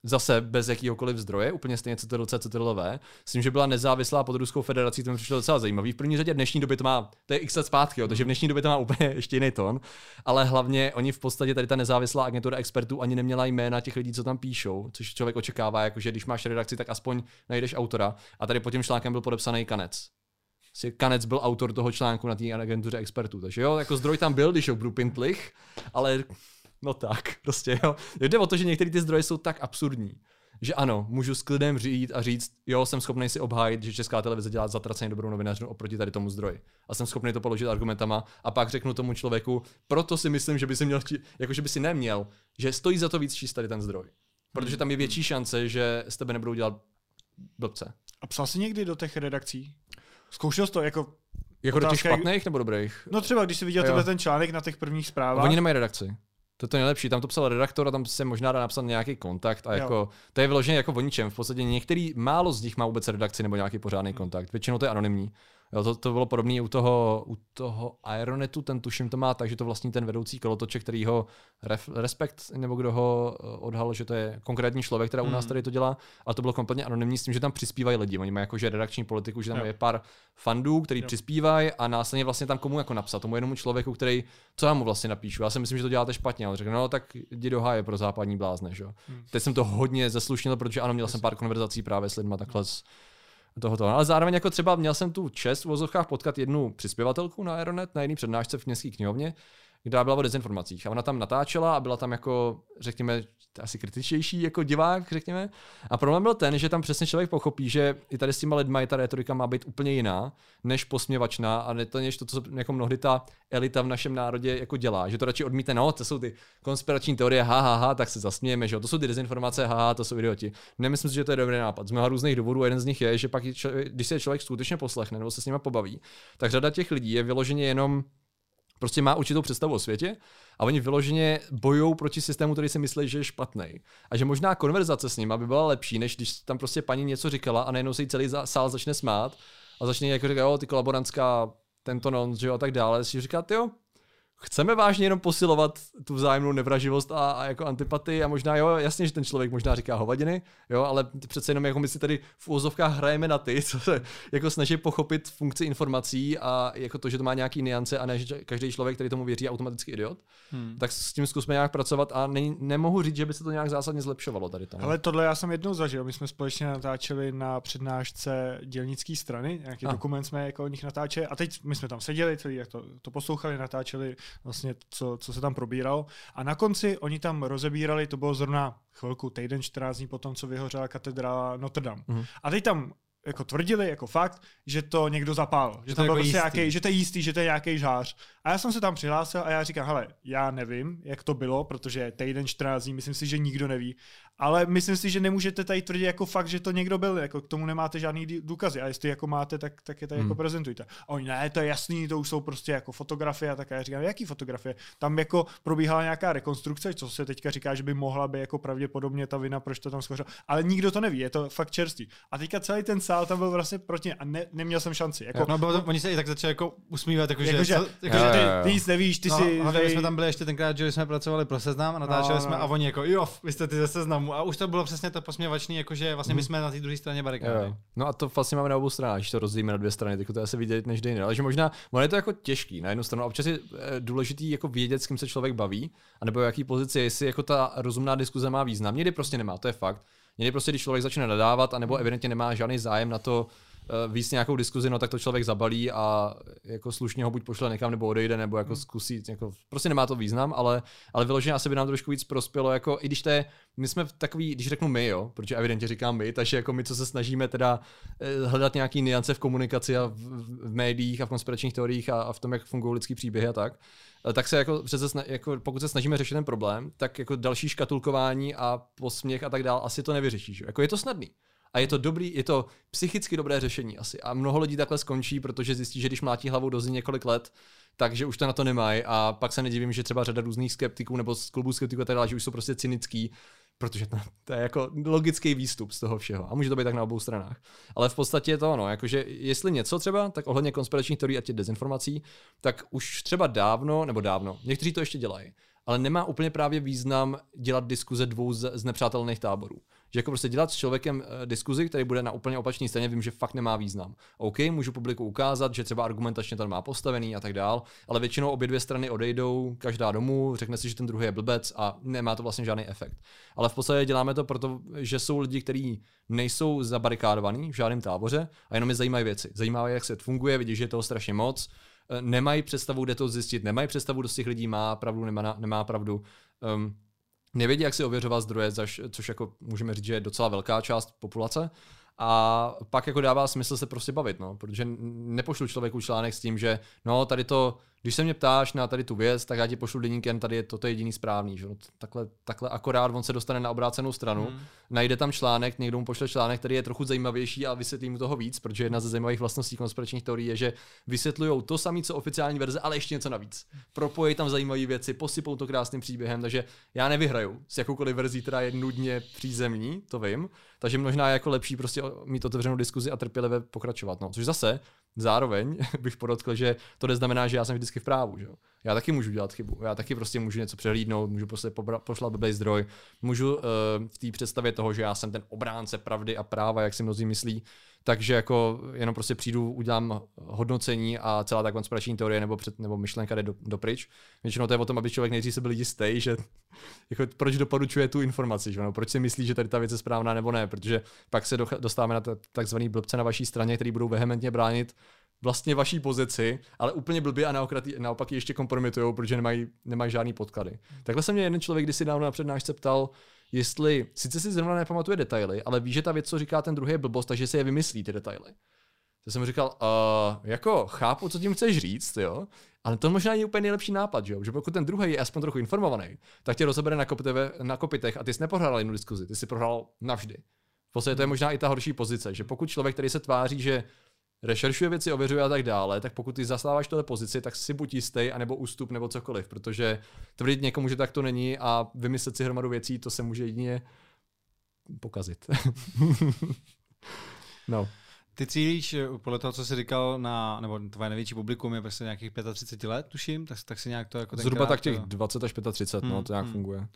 zase bez jakýhokoliv zdroje, úplně stejně CTRL, CTRL, s tím, že byla nezávislá pod Ruskou federací, to mi přišlo docela zajímavý. V první řadě dnešní doby to má, to je x let zpátky, jo, takže v dnešní době to má úplně [LAUGHS] ještě jiný tón, ale hlavně oni v podstatě tady ta nezávislá agentura expertů ani neměla jména těch lidí, co tam píšou, což člověk očekává, jakože když máš redakci, tak aspoň najdeš autora. A tady pod tím článkem byl podepsaný Kanec. Kanec byl autor toho článku na té agentuře expertů. Takže jo, jako zdroj tam byl, když ho Brupintlich, ale no tak, [LAUGHS] prostě jo. Jde o to, že některé ty zdroje jsou tak absurdní, že ano, můžu s klidem říct a říct, jo, jsem schopný si obhájit, že česká televize dělá zatraceně dobrou novinařinu oproti tady tomu zdroji. A jsem schopný to položit argumentama a pak řeknu tomu člověku, proto si myslím, že by si měl, jako že by si neměl, že stojí za to víc číst tady ten zdroj. Protože tam je větší šance, že z tebe nebudou dělat blbce. A psal jsi někdy do těch redakcí? Zkoušel jsi to jako... Jako do těch Otázka špatných nebo dobrých? No třeba, když jsi viděl tenhle ten článek na těch prvních zprávách. Oni nemají redakci. To je to nejlepší. Tam to psal redaktor a tam se možná dá napsat nějaký kontakt a Jo. jako, to je vyloženě jako o ničem. V podstatě některý, málo z nich má vůbec redakci nebo nějaký pořádný kontakt. Většinou to je anonymní. Jo, to, to bylo podobné u toho, u toho Aeronetu, ten tuším to má tak, že to vlastní ten vedoucí kolotoče, který ho ref, Respekt, nebo kdo ho eh, odhalil, že to je konkrétní člověk, která u nás Hmm. tady to dělá, a to bylo kompletně anonymní s tím, že tam přispívají lidi. Oni mají jakože redakční politiku, že tam Jo. je pár fandů, který Jo. přispívají a následně vlastně tam komu jako napsat, tomu jednomu člověku, který, co já mu vlastně napíšu. Já si myslím, že to děláte špatně, ale řekl, no tak jdi do háje pro západní blázne, že? jo. Hmm. Teď jsem to hodně zeslušnil, protože ano, měl jsem pár konverzací právě s lidma takhle z tohoto. Ale zároveň jako třeba měl jsem tu čest v vozovkách potkat jednu přispěvatelku na Aeronet na jedné přednášce v městské knihovně, která byla o dezinformacích. A ona tam natáčela a byla tam jako, řekněme, asi kritičtější jako divák, řekněme. A problém byl ten, že tam přesně člověk pochopí, že i tady s těma lidma i ta retorika má být úplně jiná, než posměvačná a ne to, než to, co jako mnohdy ta elita v našem národě jako dělá. Že to radši odmítne, no, to jsou ty konspirační teorie, ha, ha, ha, tak se zasmějeme, že jo, to jsou ty dezinformace, ha, ha, to jsou idioti. Nemyslím si, že to je dobrý nápad. Z mnoha různých důvodů, jeden z nich je, že pak, když se člověk skutečně poslechne nebo se s nimi pobaví, tak řada těch lidí je vyloženě jenom prostě má určitou představu o světě a oni vyloženě bojují proti systému, který si myslí, že je špatný. A že možná konverzace s ním by byla lepší, než když tam prostě paní něco říkala a najednou se jí celý sál začne smát a začne jako říkat, jo, ty kolaborantská, tento non, že jo, a tak dále. Si říkat, jo, chceme vážně jenom posilovat tu vzájemnou nevraživost a, a jako antipatii a možná jo, jasně, že ten člověk možná říká hovadiny, jo, ale přece jenom jako my si tady v úzovkách hrajeme na ty, [LAUGHS] co se jako snaží pochopit funkci informací a jako to, že to má nějaký niance a ne, že každý člověk, který tomu věří, je automaticky idiot, Hmm. tak s tím zkusme nějak pracovat a ne, nemohu říct, že by se to nějak zásadně zlepšovalo tady to. no. Ale tohle já jsem jednou zažil. My jsme společně natáčeli na přednášce dělnické strany, nějaký A. dokument jsme jako o nich natáčeli a teď my jsme tam seděli, celý jak to, to poslouchali, natáčeli vlastně, co, co se tam probíralo a na konci oni tam rozebírali, to bylo zrovna chvilku, týden, 14 dní potom, co vyhořela katedrála Notre Dame. Mhm. A teď tam jako tvrdili, jako fakt, že to někdo zapál. Že to tam je byl jako prostě jistý. nějaký, že to je jistý, že to je nějaký žář. A já jsem se tam přihlásil a já říkám, hele, já nevím, jak to bylo, protože týden 14 dní, myslím si, že nikdo neví. Ale myslím si, že nemůžete tady tvrdit jako fakt, že to někdo byl, jako k tomu nemáte žádný důkazy. A jestli jako máte, tak, tak je tady Hmm. jako prezentujte. A oni, ne, to je jasný, to už jsou prostě jako fotografie a tak. A já říkám, jaký fotografie? Tam jako probíhala nějaká rekonstrukce, co se teďka říká, že by mohla být jako pravděpodobně ta vina, proč to tam schořelo. Ale nikdo to neví, je to fakt čerstvý. A teďka celý ten sál tam byl vlastně proti a ne, neměl jsem šanci. Jako, No, bylo to, oni se i tak začali jako usmívat, jakože, jakože, co- jakože Jo, ty, ty nic nevíš, ty no, si... hlavně my tady- jsme tam byli ještě tenkrát, že jsme pracovali pro seznam a natáčeli No, jsme no. a oni jako, jo, vy jste ty ze seznamu. A už to bylo přesně to posměvačný, jakože vlastně my jsme na té druhé straně barikády. Jo. No a to vlastně máme na obou stranách, když to rozdělíme na dvě strany, tak to je asi vidět než dejný. Ale že možná, ono je to jako těžký na jednu stranu. Občas je eh, důležitý jako vědět, s kým se člověk baví, anebo v jaký pozici, jestli jako ta rozumná diskuze má význam. Někdy prostě nemá, to je fakt. Někdy prostě, když člověk začne nadávat, anebo evidentně nemá žádný zájem na to, víc nějakou diskuzi, no tak to člověk zabalí a jako slušně ho buď pošle někam nebo odejde, nebo jako zkusí, jako prostě nemá to význam, ale, ale vyloženě asi by nám trošku víc prospělo, jako i když to je, my jsme v takový, když řeknu my, jo, protože evidentně říkám my, takže jako my, co se snažíme teda eh, hledat nějaký niance v komunikaci a v, v, médiích a v konspiračních teoriích a, a v tom, jak fungují lidský příběhy a tak, eh, tak se jako, přece jako pokud se snažíme řešit ten problém, tak jako další škatulkování a posměch a tak dál asi to nevyřešíš. jo. Jako je to snadný. A je to dobrý, je to psychicky dobré řešení asi. A mnoho lidí takhle skončí, protože zjistí, že když mlátí hlavou do několik let, takže už to na to nemají. A pak se nedivím, že třeba řada různých skeptiků nebo z klubů skeptiků a tak dále, že už jsou prostě cynický, protože to, to je jako logický výstup z toho všeho. A může to být tak na obou stranách. Ale v podstatě je to ono, jakože jestli něco třeba, tak ohledně konspiračních teorií a těch dezinformací, tak už třeba dávno, nebo dávno, někteří to ještě dělají, ale nemá úplně právě význam dělat diskuze dvou z, z nepřátelných táborů. Že jako prostě dělat s člověkem eh, diskuzi, který bude na úplně opačné straně, vím, že fakt nemá význam. OK, můžu publiku ukázat, že třeba argumentačně to má postavený a tak dál, ale většinou obě dvě strany odejdou, každá domů, řekne si, že ten druhý je blbec a nemá to vlastně žádný efekt. Ale v podstatě děláme to proto, že jsou lidi, kteří nejsou zabarikádovaní v žádném táboře a jenom je zajímají věci. Zajímá jak svět funguje, vidí, že je toho strašně moc, eh, nemají představu, kde to zjistit, nemají představu, kdo z těch lidí má pravdu, nemá, nemá pravdu. Um, nevědí, jak si ověřovat zdroje, což jako můžeme říct, že je docela velká část populace. A pak jako dává smysl se prostě bavit, no, protože nepošlu člověku článek s tím, že no tady to, když se mě ptáš na tady tu věc, tak já ti pošlu deníkem, tady je toto je jediný správný, že? No, takhle, takhle akorát on se dostane na obrácenou stranu, hmm. najde tam článek, někdo mu pošle článek, který je trochu zajímavější a vysvětlí mu toho víc, protože jedna ze zajímavých vlastností konspiračních teorií je, že vysvětlují to samé, co oficiální verze, ale ještě něco navíc. Propojí tam zajímavé věci, posypou to krásným příběhem, takže já nevyhraju s jakoukoliv verzí, která je nudně přízemní, to vím, takže možná je jako lepší prostě mít otevřenou diskuzi a trpělivě pokračovat. No, což zase zároveň [LAUGHS] bych podotkl, že to neznamená, že já jsem vždycky v právu. Že? Já taky můžu dělat chybu. Já taky prostě můžu něco přehlídnout, můžu prostě pošlat blbý zdroj. Můžu uh, v té představě toho, že já jsem ten obránce pravdy a práva, jak si mnozí myslí, takže jako jenom prostě přijdu, udělám hodnocení a celá ta konspirační teorie nebo, před, nebo myšlenka jde do, do pryč. Většinou to je o tom, aby člověk nejdřív se byl jistý, že [LAUGHS] jako, proč doporučuje tu informaci, že? No, proč si myslí, že tady ta věc je správná nebo ne, protože pak se dostáváme na ta- takzvaný blbce na vaší straně, který budou vehementně bránit vlastně vaší pozici, ale úplně blbě a naopak, naopak ji ještě kompromitují, protože nemají, nemají žádný podklady. Takhle se mě jeden člověk kdysi dávno na přednášce ptal, jestli sice si zrovna nepamatuje detaily, ale ví, že ta věc, co říká ten druhý, je blbost, takže si je vymyslí ty detaily. To jsem říkal, uh, jako chápu, co tím chceš říct, jo, ale to možná je úplně nejlepší nápad, že, jo? že pokud ten druhý je aspoň trochu informovaný, tak tě rozebere na, kopiteve, na kopitech a ty jsi neprohrál jednu diskuzi, ty jsi prohrál navždy. V podstatě to je možná i ta horší pozice, že pokud člověk, který se tváří, že rešeršuje věci, ověřuje a tak dále, tak pokud ty zastáváš tohle pozici, tak si buď jistý, anebo ústup, nebo cokoliv, protože tvrdit někomu, že tak to není a vymyslet si hromadu věcí, to se může jedině pokazit. [LAUGHS] no. Ty cílíš eh, podle toho, co jsi říkal, na, nebo tvoje největší publikum je prostě nějakých 35 let, tuším, tak, tak si nějak to jako Zhruba tak těch eh, 20 až 35, no, Hmm, to nějak hmm. funguje.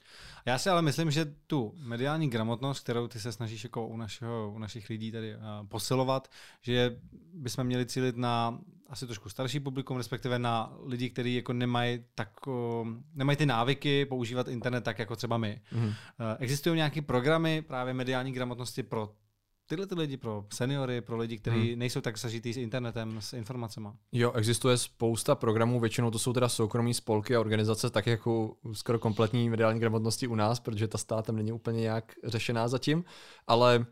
Já si ale myslím, že tu mediální gramotnost, kterou ty se snažíš jako u, našeho, u našich lidí tady uh, posilovat, že bychom měli cílit na asi trošku starší publikum, respektive na lidi, kteří jako nemají, tak, uh, nemají ty návyky používat internet tak jako třeba my. Mhm. Uh, existují nějaké programy právě mediální gramotnosti pro tyhle ty lidi, pro seniory, pro lidi, kteří Hmm. nejsou tak sažitý s internetem, s informacemi. Jo, existuje spousta programů, většinou to jsou teda soukromí spolky a organizace, tak jako skoro kompletní mediální gramotnosti u nás, protože ta státem není úplně nějak řešená zatím, ale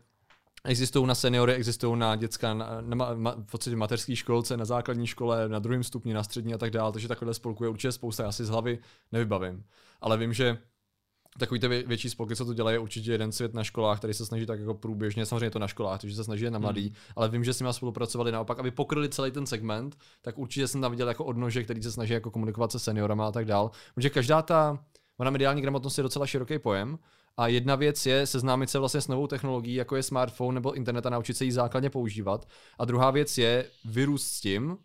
Existují na seniory, existují na dětská, na, na, ma, v podstatě mateřské školce, na základní škole, na druhém stupni, na střední a tak dále, takže takhle spolků je určitě spousta, já si z hlavy nevybavím. Ale vím, že takový ty vě- větší spolky, co to dělají, je určitě jeden svět na školách, který se snaží tak jako průběžně, samozřejmě je to na školách, takže se snaží na mladý, hmm. ale vím, že s nimi spolupracovali naopak, aby pokryli celý ten segment, tak určitě jsem tam viděl jako odnože, který se snaží jako komunikovat se seniorama a tak dál. Protože každá ta, ona mediální gramotnost je docela široký pojem A jedna věc je seznámit se vlastně s novou technologií, jako je smartphone nebo internet a naučit se ji základně používat. A druhá věc je vyrůst s tím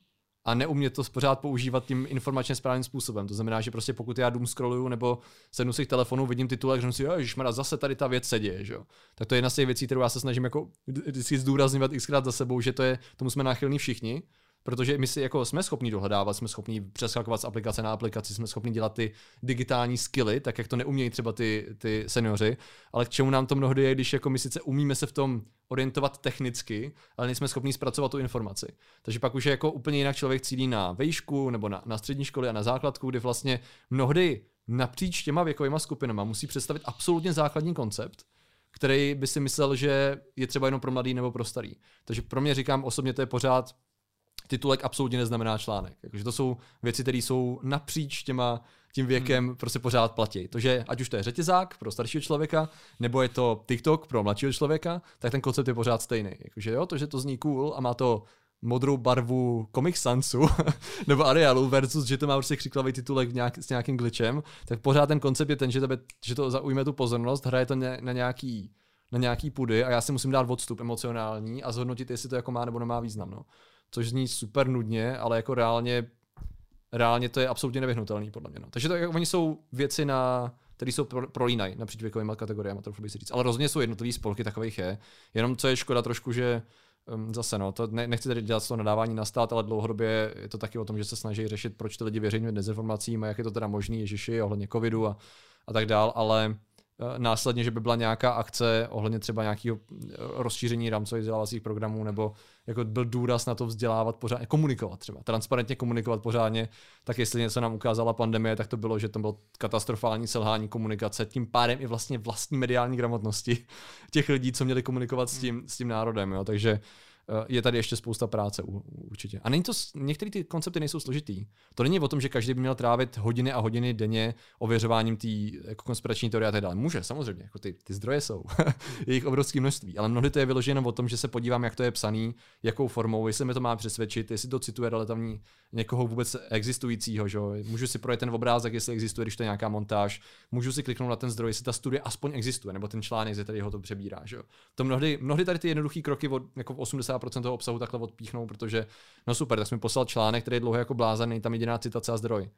a neumět to pořád používat tím informačně správným způsobem. To znamená, že prostě pokud já dům scrolluju nebo sednu si k telefonu, vidím titulek, že si, že zase tady ta věc se děje, že jo. Tak to je jedna z těch věcí, kterou já se snažím jako vždycky zdůrazňovat xkrát za sebou, že to je, tomu jsme náchylní všichni, protože my si jako jsme schopni dohledávat, jsme schopni přeskakovat z aplikace na aplikaci, jsme schopni dělat ty digitální skilly, tak jak to neumějí třeba ty, ty seniori, ale k čemu nám to mnohdy je, když jako my sice umíme se v tom orientovat technicky, ale nejsme schopni zpracovat tu informaci. Takže pak už je jako úplně jinak člověk cílí na vejšku nebo na, na střední školy a na základku, kdy vlastně mnohdy napříč těma věkovými skupinama musí představit absolutně základní koncept, který by si myslel, že je třeba jenom pro mladý nebo pro starý. Takže pro mě říkám osobně, to je pořád titulek absolutně neznamená článek. Jakože to jsou věci, které jsou napříč těma, tím věkem hmm. prostě pořád platí. To, že ať už to je řetězák pro staršího člověka, nebo je to TikTok pro mladšího člověka, tak ten koncept je pořád stejný. Jakože jo, to, že to zní cool a má to modrou barvu Comic Sansu [LAUGHS] nebo Arialu versus, že to má prostě křiklavý titulek nějak, s nějakým glitchem, tak pořád ten koncept je ten, že, tebe, že to zaujme tu pozornost, hraje to ně, na nějaký na nějaký pudy a já si musím dát odstup emocionální a zhodnotit, jestli to jako má nebo nemá význam. No což zní super nudně, ale jako reálně, reálně to je absolutně nevyhnutelný podle mě. No. Takže to, jako, oni jsou věci na které jsou pro, prolínají napříč věkovými kategoriemi, trochu bych si říct. Ale rozhodně jsou jednotlivé spolky, takových je. Jenom co je škoda trošku, že um, zase no, to ne, nechci tady dělat toho nadávání na stát, ale dlouhodobě je to taky o tom, že se snaží řešit, proč ty lidi věří dezinformacím a jak je to teda možný, ježiši, ohledně covidu a, a tak dál, ale následně, že by byla nějaká akce ohledně třeba nějakého eh, rozšíření rámcových vzdělávacích programů, nebo jako byl důraz na to vzdělávat pořádně, komunikovat třeba, transparentně komunikovat pořádně, tak jestli něco nám ukázala pandemie, tak to bylo, že to bylo katastrofální selhání komunikace, tím pádem i vlastně vlastní mediální gramotnosti [LAUGHS] těch lidí, co měli komunikovat s tím, s tím národem. Jo. Takže Eh, je tady ještě spousta práce určitě. A není to, některé ty koncepty nejsou složitý. To není o tom, že každý by měl trávit hodiny a hodiny denně ověřováním té jako konspirační teorie a tak dále. Může, samozřejmě, jako ty, ty zdroje jsou, [LAUGHS] je jich obrovské množství, ale mnohdy to je vyloženo o tom, že se podívám, jak to je psaný, jakou formou, jestli mi to má přesvědčit, jestli to cituje relativní někoho vůbec existujícího, že? můžu si projet ten obrázek, jestli existuje, když to je nějaká montáž, můžu si kliknout na ten zdroj, jestli ta studie aspoň existuje, nebo ten článek, ze kterého to přebírá. Že? To mnohdy, mnohdy tady ty jednoduché kroky od jako 80 50% toho obsahu takhle odpíchnou, protože no super, tak jsme poslal článek, který je dlouho jako blázený, tam jediná citace a zdroj.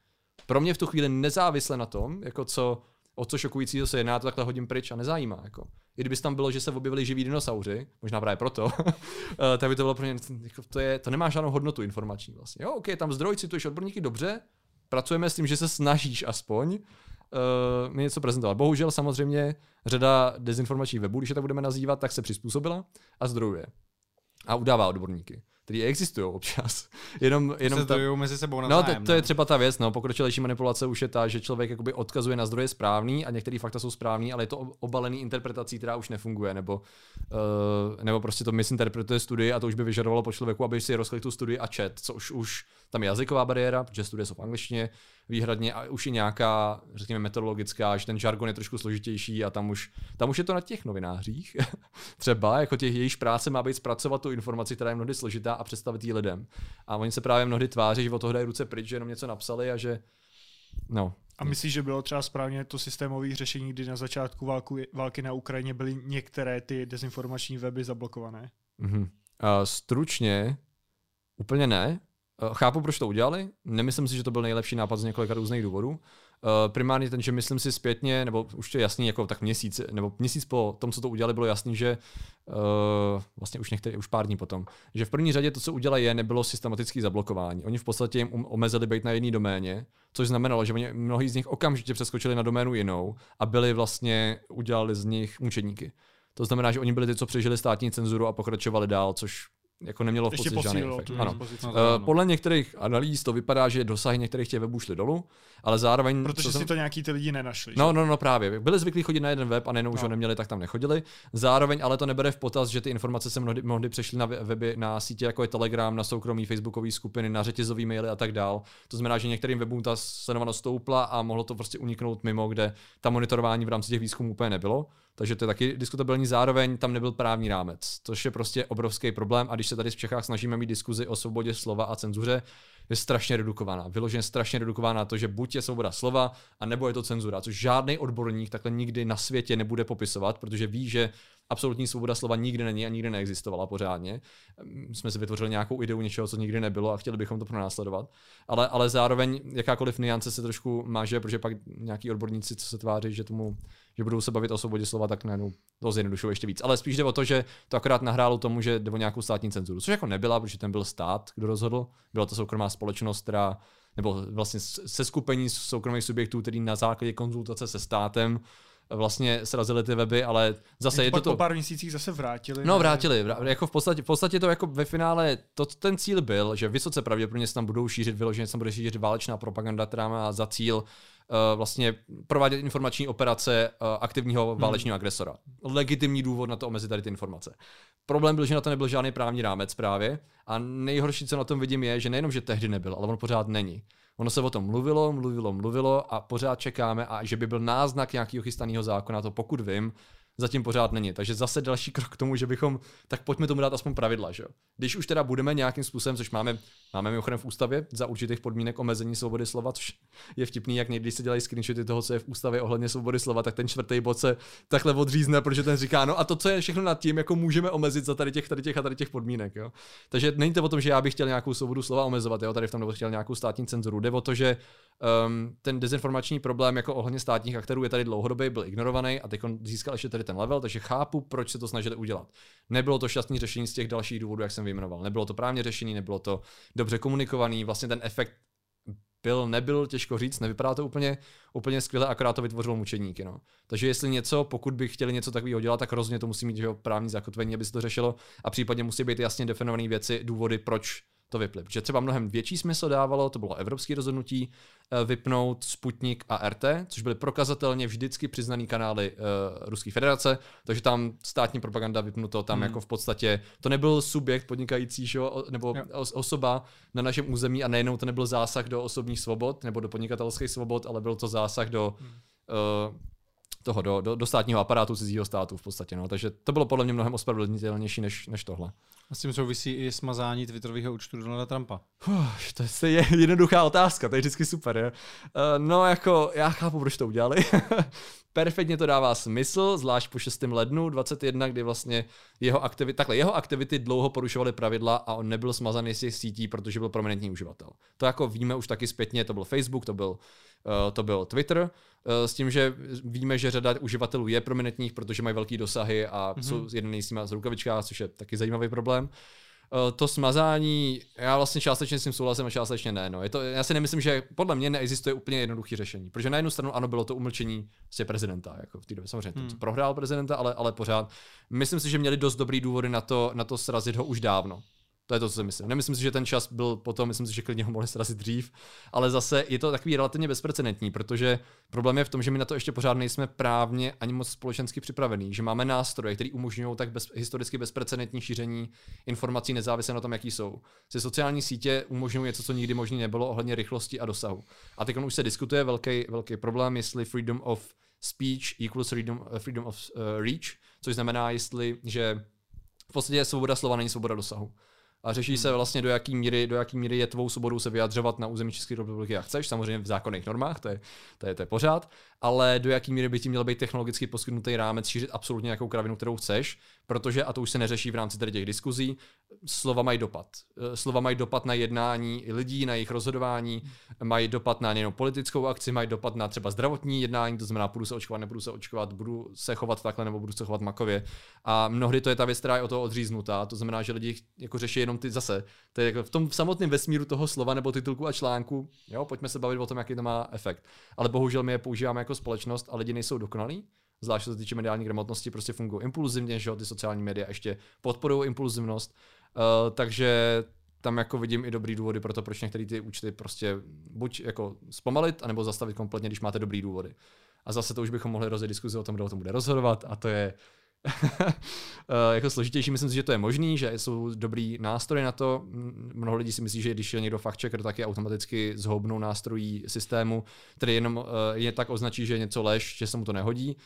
Pro mě v tu chvíli nezávisle na tom, jako co, o co šokující se jedná, to takhle hodím pryč a nezajímá. Jako. I kdyby tam bylo, že se objevili živí dinosauři, možná právě proto, [LAUGHS] eh, tak by to bylo pro mě, jako to, je, to nemá žádnou hodnotu informační vlastně. Jo, OK, tam zdroj, cituješ odborníky dobře, pracujeme s tím, že se snažíš aspoň uh, mi něco prezentovat. Bohužel samozřejmě řada dezinformačních webů, když je to budeme nazývat, tak se přizpůsobila a zdrojuje a udává odborníky který existují občas. [LAUGHS] jenom, jenom ta... mezi sebou navzájem, No, to, to, je no. třeba ta věc, no, pokročilejší manipulace už je ta, že člověk jakoby odkazuje na zdroje správný a některé fakta jsou správný, ale je to obalený interpretací, která už nefunguje, nebo, uh, nebo prostě to misinterpretuje studii a to už by vyžadovalo po člověku, aby si rozklik tu studii a čet, co už, už tam je jazyková bariéra, protože studie jsou v angličtině výhradně a už je nějaká, řekněme, metodologická, že ten žargon je trošku složitější a tam už, tam už je to na těch novinářích. [LAUGHS] třeba, jako těch jejich práce má být zpracovat tu informaci, která je mnohdy složitá a představit ji lidem. A oni se právě mnohdy tváří, že od toho dají ruce pryč, že jenom něco napsali a že No. A myslíš, že bylo třeba správně to systémové řešení, kdy na začátku válku, války na Ukrajině byly některé ty dezinformační weby zablokované? Mm-hmm. Uh, stručně, úplně ne. Uh, chápu, proč to udělali. Nemyslím si, že to byl nejlepší nápad z několika různých důvodů. Uh, primárně ten, že myslím si zpětně, nebo už to je jasný, jako tak měsíc, nebo měsíc po tom, co to udělali, bylo jasný, že uh, vlastně už některý, už pár dní potom, že v první řadě to, co udělali, je, nebylo systematické zablokování. Oni v podstatě jim um, omezili být na jedné doméně, což znamenalo, že oni, mnohí z nich okamžitě přeskočili na doménu jinou a byli vlastně, udělali z nich mučedníky. To znamená, že oni byli ty, co přežili státní cenzuru a pokračovali dál, což jako nemělo v podstatě žádný efekt. Ano. Uh, podle některých analýz to vypadá, že dosahy některých těch webů šly dolů, ale zároveň... Protože si jsem... to nějaký ty lidi nenašli. No, no, no, právě. Byli zvyklí chodit na jeden web a nejenom už no. ho neměli, tak tam nechodili. Zároveň ale to nebere v potaz, že ty informace se mnohdy, mnohdy přešly na weby, na sítě jako je Telegram, na soukromí Facebookové skupiny, na řetězové maily a tak dál. To znamená, že některým webům ta sledovanost stoupla a mohlo to prostě uniknout mimo, kde ta monitorování v rámci těch výzkumů úplně nebylo. Takže to je taky diskutabilní. Zároveň tam nebyl právní rámec, což je prostě obrovský problém. A když se tady v Čechách snažíme mít diskuzi o svobodě slova a cenzuře, je strašně redukovaná. Vyloženě strašně redukovaná to, že buď je svoboda slova, a nebo je to cenzura, což žádný odborník takhle nikdy na světě nebude popisovat, protože ví, že absolutní svoboda slova nikdy není a nikdy neexistovala pořádně. Jsme si vytvořili nějakou ideu něčeho, co nikdy nebylo a chtěli bychom to pronásledovat. Ale, ale zároveň jakákoliv niance se trošku máže, protože pak nějaký odborníci, co se tváří, že tomu že budou se bavit o svobodě slova, tak najednou to zjednodušují ještě víc. Ale spíš jde o to, že to akorát nahrálo tomu, že jde o nějakou státní cenzuru, což jako nebyla, protože ten byl stát, kdo rozhodl. Byla to soukromá společnost, která nebo vlastně se skupení soukromých subjektů, který na základě konzultace se státem vlastně srazili ty weby, ale zase je to to... po pár měsících zase vrátili. No, vrátili. Vrá... Jako v podstatě, v podstatě to jako ve finále, to, ten cíl byl, že vysoce pravděpodobně se tam budou šířit, vyloženě se tam bude šířit válečná propaganda, která má za cíl Uh, vlastně provádět informační operace uh, aktivního hmm. válečního agresora. Legitimní důvod na to omezit tady ty informace. Problém byl, že na to nebyl žádný právní rámec právě a nejhorší, co na tom vidím, je, že nejenom, že tehdy nebyl, ale on pořád není. Ono se o tom mluvilo, mluvilo, mluvilo a pořád čekáme, a že by byl náznak nějakého chystaného zákona, to pokud vím, zatím pořád není. Takže zase další krok k tomu, že bychom, tak pojďme tomu dát aspoň pravidla, že jo. Když už teda budeme nějakým způsobem, což máme, máme mimochodem v ústavě za určitých podmínek omezení svobody slova, což je vtipný, jak někdy se dělají screenshoty toho, co je v ústavě ohledně svobody slova, tak ten čtvrtý bod se takhle odřízne, protože ten říká, no a to, co je všechno nad tím, jako můžeme omezit za tady těch, tady těch a tady těch podmínek, jo. Takže není to o tom, že já bych chtěl nějakou svobodu slova omezovat, jo, tady v tom nebo chtěl nějakou státní cenzuru. Jde o to, že um, ten dezinformační problém jako ohledně státních aktérů je tady dlouhodobý, byl ignorovaný a teď získal ještě tady ten level, takže chápu, proč se to snažili udělat. Nebylo to šťastný řešení z těch dalších důvodů, jak jsem vyjmenoval. Nebylo to právně řešení, nebylo to dobře komunikovaný, vlastně ten efekt byl, nebyl, těžko říct, nevypadá to úplně, úplně skvěle, akorát to vytvořilo mučeníky. No. Takže jestli něco, pokud by chtěli něco takového dělat, tak rozhodně to musí mít že právní zakotvení, aby se to řešilo a případně musí být jasně definované věci, důvody, proč to vypli. Protože třeba mnohem větší smysl dávalo, to bylo evropské rozhodnutí, eh, vypnout Sputnik a RT, což byly prokazatelně vždycky přiznaný kanály uh, Ruské federace, takže tam státní propaganda vypnuto, tam hmm. jako v podstatě to nebyl subjekt podnikající, šo, nebo jo. osoba na našem území a nejenom to nebyl zásah do osobních svobod nebo do podnikatelských svobod, ale byl to zásah do hmm. uh, toho, do, do, do státního aparátu cizího státu v podstatě. No. Takže to bylo podle mě mnohem ospravedlnitelnější než, než tohle. A s tím souvisí i smazání Twitterového účtu Donalda Trumpa. Uf, to je jednoduchá otázka, to je vždycky super. Je? Uh, no jako, já chápu, proč to udělali. [LAUGHS] Perfektně to dává smysl, zvlášť po 6. lednu 21, kdy vlastně jeho aktivity, takhle, jeho aktivity dlouho porušovaly pravidla a on nebyl smazaný z těch sítí, protože byl prominentní uživatel. To jako víme už taky zpětně, to byl Facebook, to byl, uh, to byl Twitter, uh, s tím, že víme, že řada uživatelů je prominentních, protože mají velký dosahy a mm-hmm. jsou jeden s nimi z rukavička, což je taky zajímavý problém. Eh, to smazání, já vlastně částečně s tím souhlasím a částečně ne. No. Je to, já si nemyslím, že podle mě neexistuje úplně jednoduché řešení. Protože na jednu stranu ano, bylo to umlčení vlastně prezidenta, jako v té době samozřejmě hmm. prohrál prezidenta, ale, ale pořád. Myslím si, že měli dost dobrý důvody na to, na to srazit ho už dávno. To je to, co si myslím. Nemyslím si, že ten čas byl potom, myslím si, že klidně ho mohli srazit dřív, ale zase je to takový relativně bezprecedentní, protože problém je v tom, že my na to ještě pořád nejsme právně ani moc společensky připravení, že máme nástroje, které umožňují tak bez, historicky bezprecedentní šíření informací nezávisle na tom, jaký jsou. Se sociální sítě umožňují něco, co nikdy možné nebylo ohledně rychlosti a dosahu. A teď už se diskutuje velký, velký problém, jestli freedom of speech equals freedom, freedom of uh, reach, což znamená, jestli, že v podstatě svoboda slova není svoboda dosahu a řeší se vlastně do jaký míry, do jaký míry je tvou svobodou se vyjadřovat na území České republiky, jak chceš, samozřejmě v zákonných normách, to je, to je, to je pořád, ale do jaký míry by ti měl být technologicky poskytnutý rámec šířit absolutně nějakou kravinu, kterou chceš, protože, a to už se neřeší v rámci tady těch diskuzí, slova mají dopad. Eh, slova mají dopad na jednání lidí, na jejich rozhodování, mají dopad na něnou politickou akci, mají dopad na třeba zdravotní jednání, to znamená, budu se očkovat, nebudu se očkovat, budu se chovat takhle nebo budu se chovat makově. A mnohdy to je ta věc, která je o toho odříznutá. To znamená, že lidi jako řeší jenom ty zase. To je jako v tom samotném vesmíru toho slova nebo titulku a článku. Jo, pojďme se bavit o tom, jaký to má efekt. Ale bohužel my je používáme jako společnost a lidi nejsou dokonalí zvlášť co se týče mediální gramotnosti, prostě fungují impulzivně, že jo, ty sociální média ještě podporují impulzivnost, uh, takže tam jako vidím i dobrý důvody pro to, proč některé ty účty prostě buď jako zpomalit, anebo zastavit kompletně, když máte dobrý důvody. A zase to už bychom mohli rozjet diskuzi o tom, kdo o tom bude rozhodovat a to je [LAUGHS] jako složitější. Myslím si, že to je možný, že jsou dobrý nástroje na to. Mnoho lidí si myslí, že když je někdo fakt checker, tak je automaticky zhoubnou nástrojí systému, který jenom uh, je tak označí, že je něco lež, že se mu to nehodí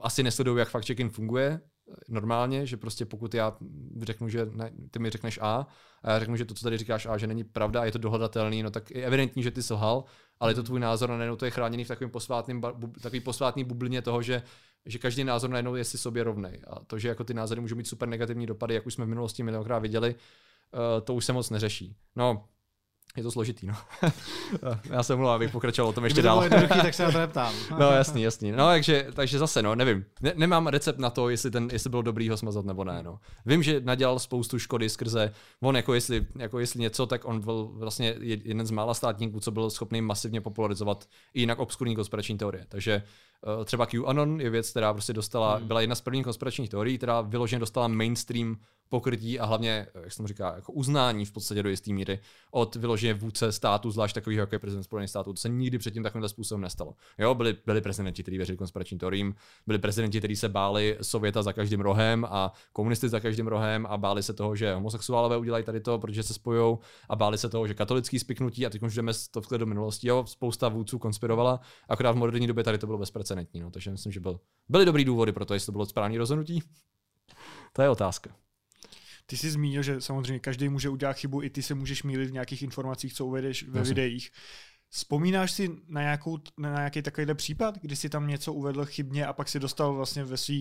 asi nesledují, jak fact-checking funguje normálně, že prostě pokud já řeknu, že ne, ty mi řekneš A a já řeknu, že to, co tady říkáš A, že není pravda a je to dohledatelný, no tak je evidentní, že ty selhal, ale je to tvůj názor a najednou to je chráněný v takovém posvátným, takový posvátný bublině toho, že, že každý názor najednou je si sobě rovnej. A to, že jako ty názory můžou mít super negativní dopady, jak už jsme v minulosti milionkrát viděli, uh, to už se moc neřeší. No, je to složitý, no. [LAUGHS] Já se mluvím, abych pokračoval o tom ještě dál. tak se na to [LAUGHS] neptám. no jasný, jasný. No takže, takže zase, no, nevím. Ne, nemám recept na to, jestli, ten, jestli bylo dobrý ho smazat nebo ne, no. Vím, že nadělal spoustu škody skrze, on jako jestli, jako jestli něco, tak on byl vlastně jeden z mála státníků, co byl schopný masivně popularizovat i jinak obskurní konspirační teorie. Takže uh, třeba QAnon je věc, která prostě dostala, hmm. byla jedna z prvních konspiračních teorií, která vyloženě dostala mainstream pokrytí a hlavně, jak se říká, jako uznání v podstatě do jisté míry od vyloženě vůdce státu, zvlášť takových, jako je prezident Spojených států. To se nikdy předtím takovým způsobem nestalo. Jo, byli, byli prezidenti, kteří věřili konspiračním teoriím, byli prezidenti, kteří se báli Sověta za každým rohem a komunisty za každým rohem a báli se toho, že homosexuálové udělají tady to, protože se spojou a báli se toho, že katolický spiknutí a teď už jdeme to do minulosti. Jo, spousta vůdců konspirovala, akorát v moderní době tady to bylo bezprecedentní. No, takže myslím, že byl, byly dobrý důvody pro to, jestli to bylo správné rozhodnutí. [LAUGHS] To je otázka. Ty jsi zmínil, že samozřejmě každý může udělat chybu, i ty se můžeš mílit v nějakých informacích, co uvedeš ve Jasně. videích. Vzpomínáš si na, nějakou, na nějaký takovýhle případ, kdy jsi tam něco uvedl chybně a pak si dostal vlastně ve své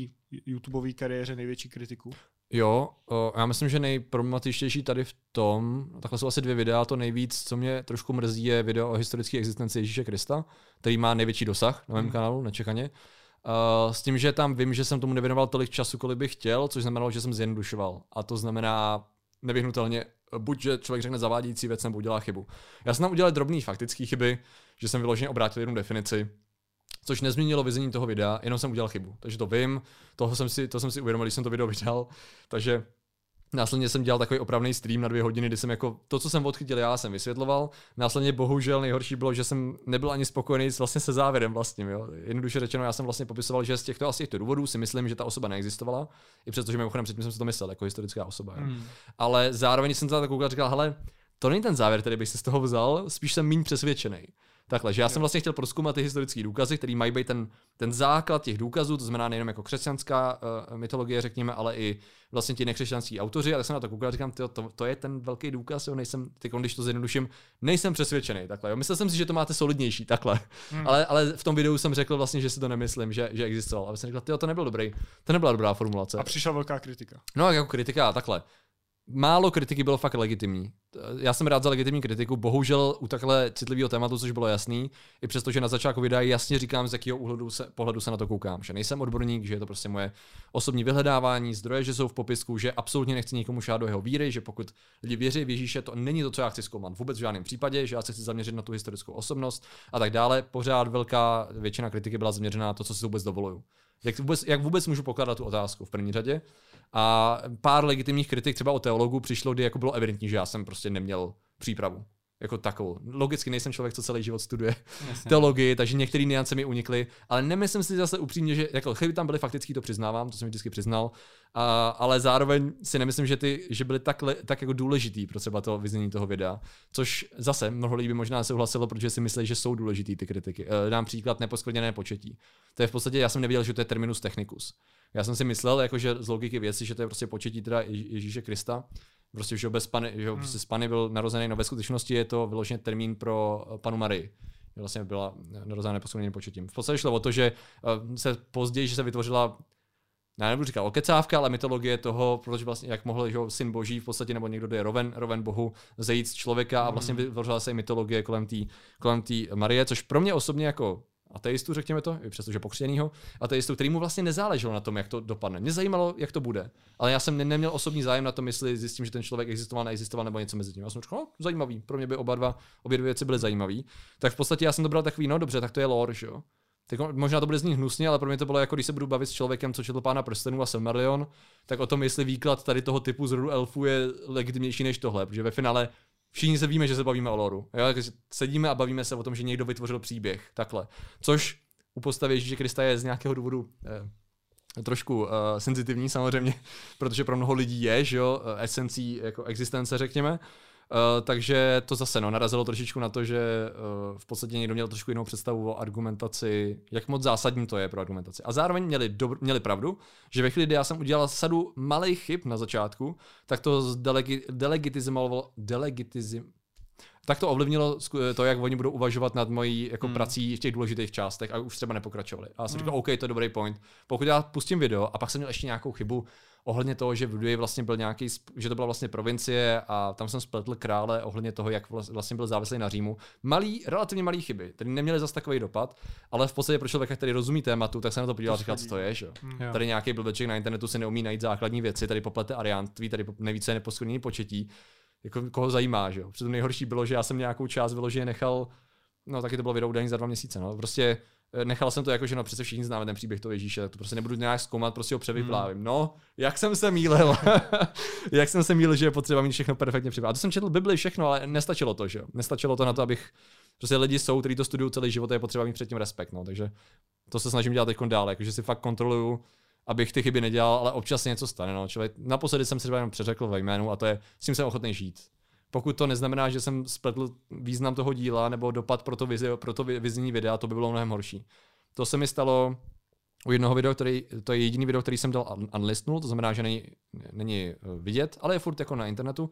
YouTubeové kariéře největší kritiku? Jo, o, já myslím, že nejproblematičtější tady v tom, takhle jsou asi dvě videa, to nejvíc, co mě trošku mrzí, je video o historické existenci Ježíše Krista, který má největší dosah na mém hmm. kanálu, nečekaně. Uh, s tím, že tam vím, že jsem tomu nevěnoval tolik času, kolik bych chtěl, což znamenalo, že jsem zjednodušoval. A to znamená nevyhnutelně, buď že člověk řekne zavádějící věc, nebo udělá chybu. Já jsem tam udělal drobné faktické chyby, že jsem vyloženě obrátil jednu definici, což nezměnilo vizení toho videa, jenom jsem udělal chybu. Takže to vím, toho jsem si, to jsem si uvědomil, když jsem to video vydal, takže Následně jsem dělal takový opravný stream na dvě hodiny, kdy jsem jako to, co jsem odchytil, já jsem vysvětloval. Následně bohužel nejhorší bylo, že jsem nebyl ani spokojený vlastně se závěrem vlastně. Jo. Jednoduše řečeno, já jsem vlastně popisoval, že z těchto asi těchto důvodů si myslím, že ta osoba neexistovala. I přesto, že mimochodem předtím jsem si to myslel jako historická osoba. Jo. Mm. Ale zároveň jsem se tak koukal a říkal, hele, to není ten závěr, který bych si z toho vzal, spíš jsem méně přesvědčený. Takhle, že já jsem vlastně chtěl proskoumat ty historické důkazy, které mají být ten, ten základ těch důkazů, to znamená nejenom jako křesťanská uh, mytologie, řekněme, ale i vlastně ti nekřesťanský autoři. A tak jsem na to koukal a říkám, tyjo, to, to, je ten velký důkaz, jo, nejsem, ty, když to zjednoduším, nejsem přesvědčený. Takhle, jo. Myslel jsem si, že to máte solidnější, takhle. Hmm. Ale, ale v tom videu jsem řekl vlastně, že si to nemyslím, že, že existoval. A jsem řekl, tyjo, to nebyl dobrý, to nebyla dobrá formulace. A přišla velká kritika. No, jako kritika, takhle málo kritiky bylo fakt legitimní. Já jsem rád za legitimní kritiku, bohužel u takhle citlivého tématu, což bylo jasný, i přesto, že na začátku videa jasně říkám, z jakého úhledu se, pohledu se na to koukám, že nejsem odborník, že je to prostě moje osobní vyhledávání, zdroje, že jsou v popisku, že absolutně nechci nikomu šát do jeho víry, že pokud lidi věří v Ježíše, to není to, co já chci zkoumat vůbec v žádném případě, že já se chci zaměřit na tu historickou osobnost a tak dále. Pořád velká většina kritiky byla zaměřena na to, co si vůbec dovoluju. Jak vůbec, jak vůbec můžu pokládat tu otázku v první řadě? A pár legitimních kritik třeba o teologu přišlo, kdy jako bylo evidentní, že já jsem prostě neměl přípravu jako takovou. Logicky nejsem člověk, co celý život studuje Jasně. teologii, takže některé niance mi unikly, ale nemyslím si zase upřímně, že jako chyby tam byly faktický, to přiznávám, to jsem vždycky přiznal, a, ale zároveň si nemyslím, že ty, že byly tak, tak jako důležitý pro třeba to vyznění toho videa, což zase mnoho lidí by možná souhlasilo, protože si myslí, že jsou důležitý ty kritiky. E, dám příklad neposkvrněné početí. To je v podstatě, já jsem nevěděl, že to je terminus technicus. Já jsem si myslel, jako, že z logiky věci, že to je prostě početí teda Ježíše Krista, prostě, že bez pany, že hmm. prostě z pany byl narozený, no ve skutečnosti je to vyloženě termín pro eh, panu Marii. Vlastně byla narozená neposledním početím. V podstatě šlo o to, že eh, se později, že se vytvořila já nebudu říkat okecávka, ale mytologie toho, protože vlastně jak mohl že, syn boží v podstatě, nebo někdo, kdo je roven, roven bohu, zajít z člověka a vlastně hmm. vytvořila se i mytologie kolem té kolem Marie, což pro mě osobně jako ateistu, řekněme to, i přestože pokřtěnýho, ateistu, který mu vlastně nezáleželo na tom, jak to dopadne. Mě zajímalo, jak to bude, ale já jsem ne- neměl osobní zájem na tom, jestli zjistím, že ten člověk existoval, neexistoval nebo něco mezi tím. Já jsem řekl, no, zajímavý, pro mě by oba dva, obě dvě věci byly zajímavé. Tak v podstatě já jsem to bral takový, no dobře, tak to je lore, že jo. Tak možná to bude znít hnusně, ale pro mě to bylo jako když se budu bavit s člověkem, co četl pána prstenů a Silmarillion, tak o tom, jestli výklad tady toho typu z rodu elfů je legitimnější než tohle, protože ve finále všichni se víme, že se bavíme o loru. Jo? Sedíme a bavíme se o tom, že někdo vytvořil příběh. Takhle. Což u postavy Ježíše Krista je z nějakého důvodu eh, trošku uh, senzitivní samozřejmě, [LAUGHS] protože pro mnoho lidí je, že jo, eh, esencí jako existence, řekněme. Uh, takže to zase no, narazilo trošičku na to, že uh, v podstatě někdo měl trošku jinou představu o argumentaci, jak moc zásadní to je pro argumentaci. A zároveň měli, dobr, měli pravdu, že ve chvíli, kdy já jsem udělal sadu malých chyb na začátku, tak to delegi, delegitizm, tak to ovlivnilo to, jak oni budou uvažovat nad mojí jako hmm. prací v těch důležitých částech a už třeba nepokračovali. A já jsem hmm. říkal, OK, to je dobrý point. Pokud já pustím video a pak jsem měl ještě nějakou chybu, ohledně toho, že v Dui vlastně byl nějaký, že to byla vlastně provincie a tam jsem spletl krále ohledně toho, jak vlastně byl závislý na Římu. Malý, relativně malý chyby, které neměly zase takový dopad, ale v podstatě pro člověka, který rozumí tématu, tak se na to podíval a říkal, co to je, že? Hmm. Tady nějaký blbeček na internetu si neumí najít základní věci, tady poplete ariantví, tady je neposchodný početí. Jako koho zajímá, že jo? Přitom nejhorší bylo, že já jsem nějakou část vyloženě nechal, no taky to bylo video údajně za dva měsíce, no. Prostě nechal jsem to jako, že no přece všichni známe ten příběh toho Ježíše, tak to prostě nebudu nějak zkoumat, prostě ho převyplávím. Hmm. No, jak jsem se mýlil. [LAUGHS] jak jsem se mýlil, že je potřeba mít všechno perfektně připravit. A to jsem četl Bibli všechno, ale nestačilo to, že jo. Nestačilo to na to, abych prostě lidi jsou, kteří to studují celý život a je potřeba mít předtím respekt, no. Takže to se snažím dělat teď dál, jakože si fakt kontroluju, abych ty chyby nedělal, ale občas se něco stane. No. Člověk, naposledy jsem si třeba jenom přeřekl ve jménu a to je, s tím jsem ochotný žít pokud to neznamená, že jsem spletl význam toho díla nebo dopad pro to, vizi, pro to vizní videa, to by bylo mnohem horší. To se mi stalo u jednoho videa, který, to je jediný video, který jsem dal unlistnul, to znamená, že není, není eh, vidět, ale je furt jako na internetu,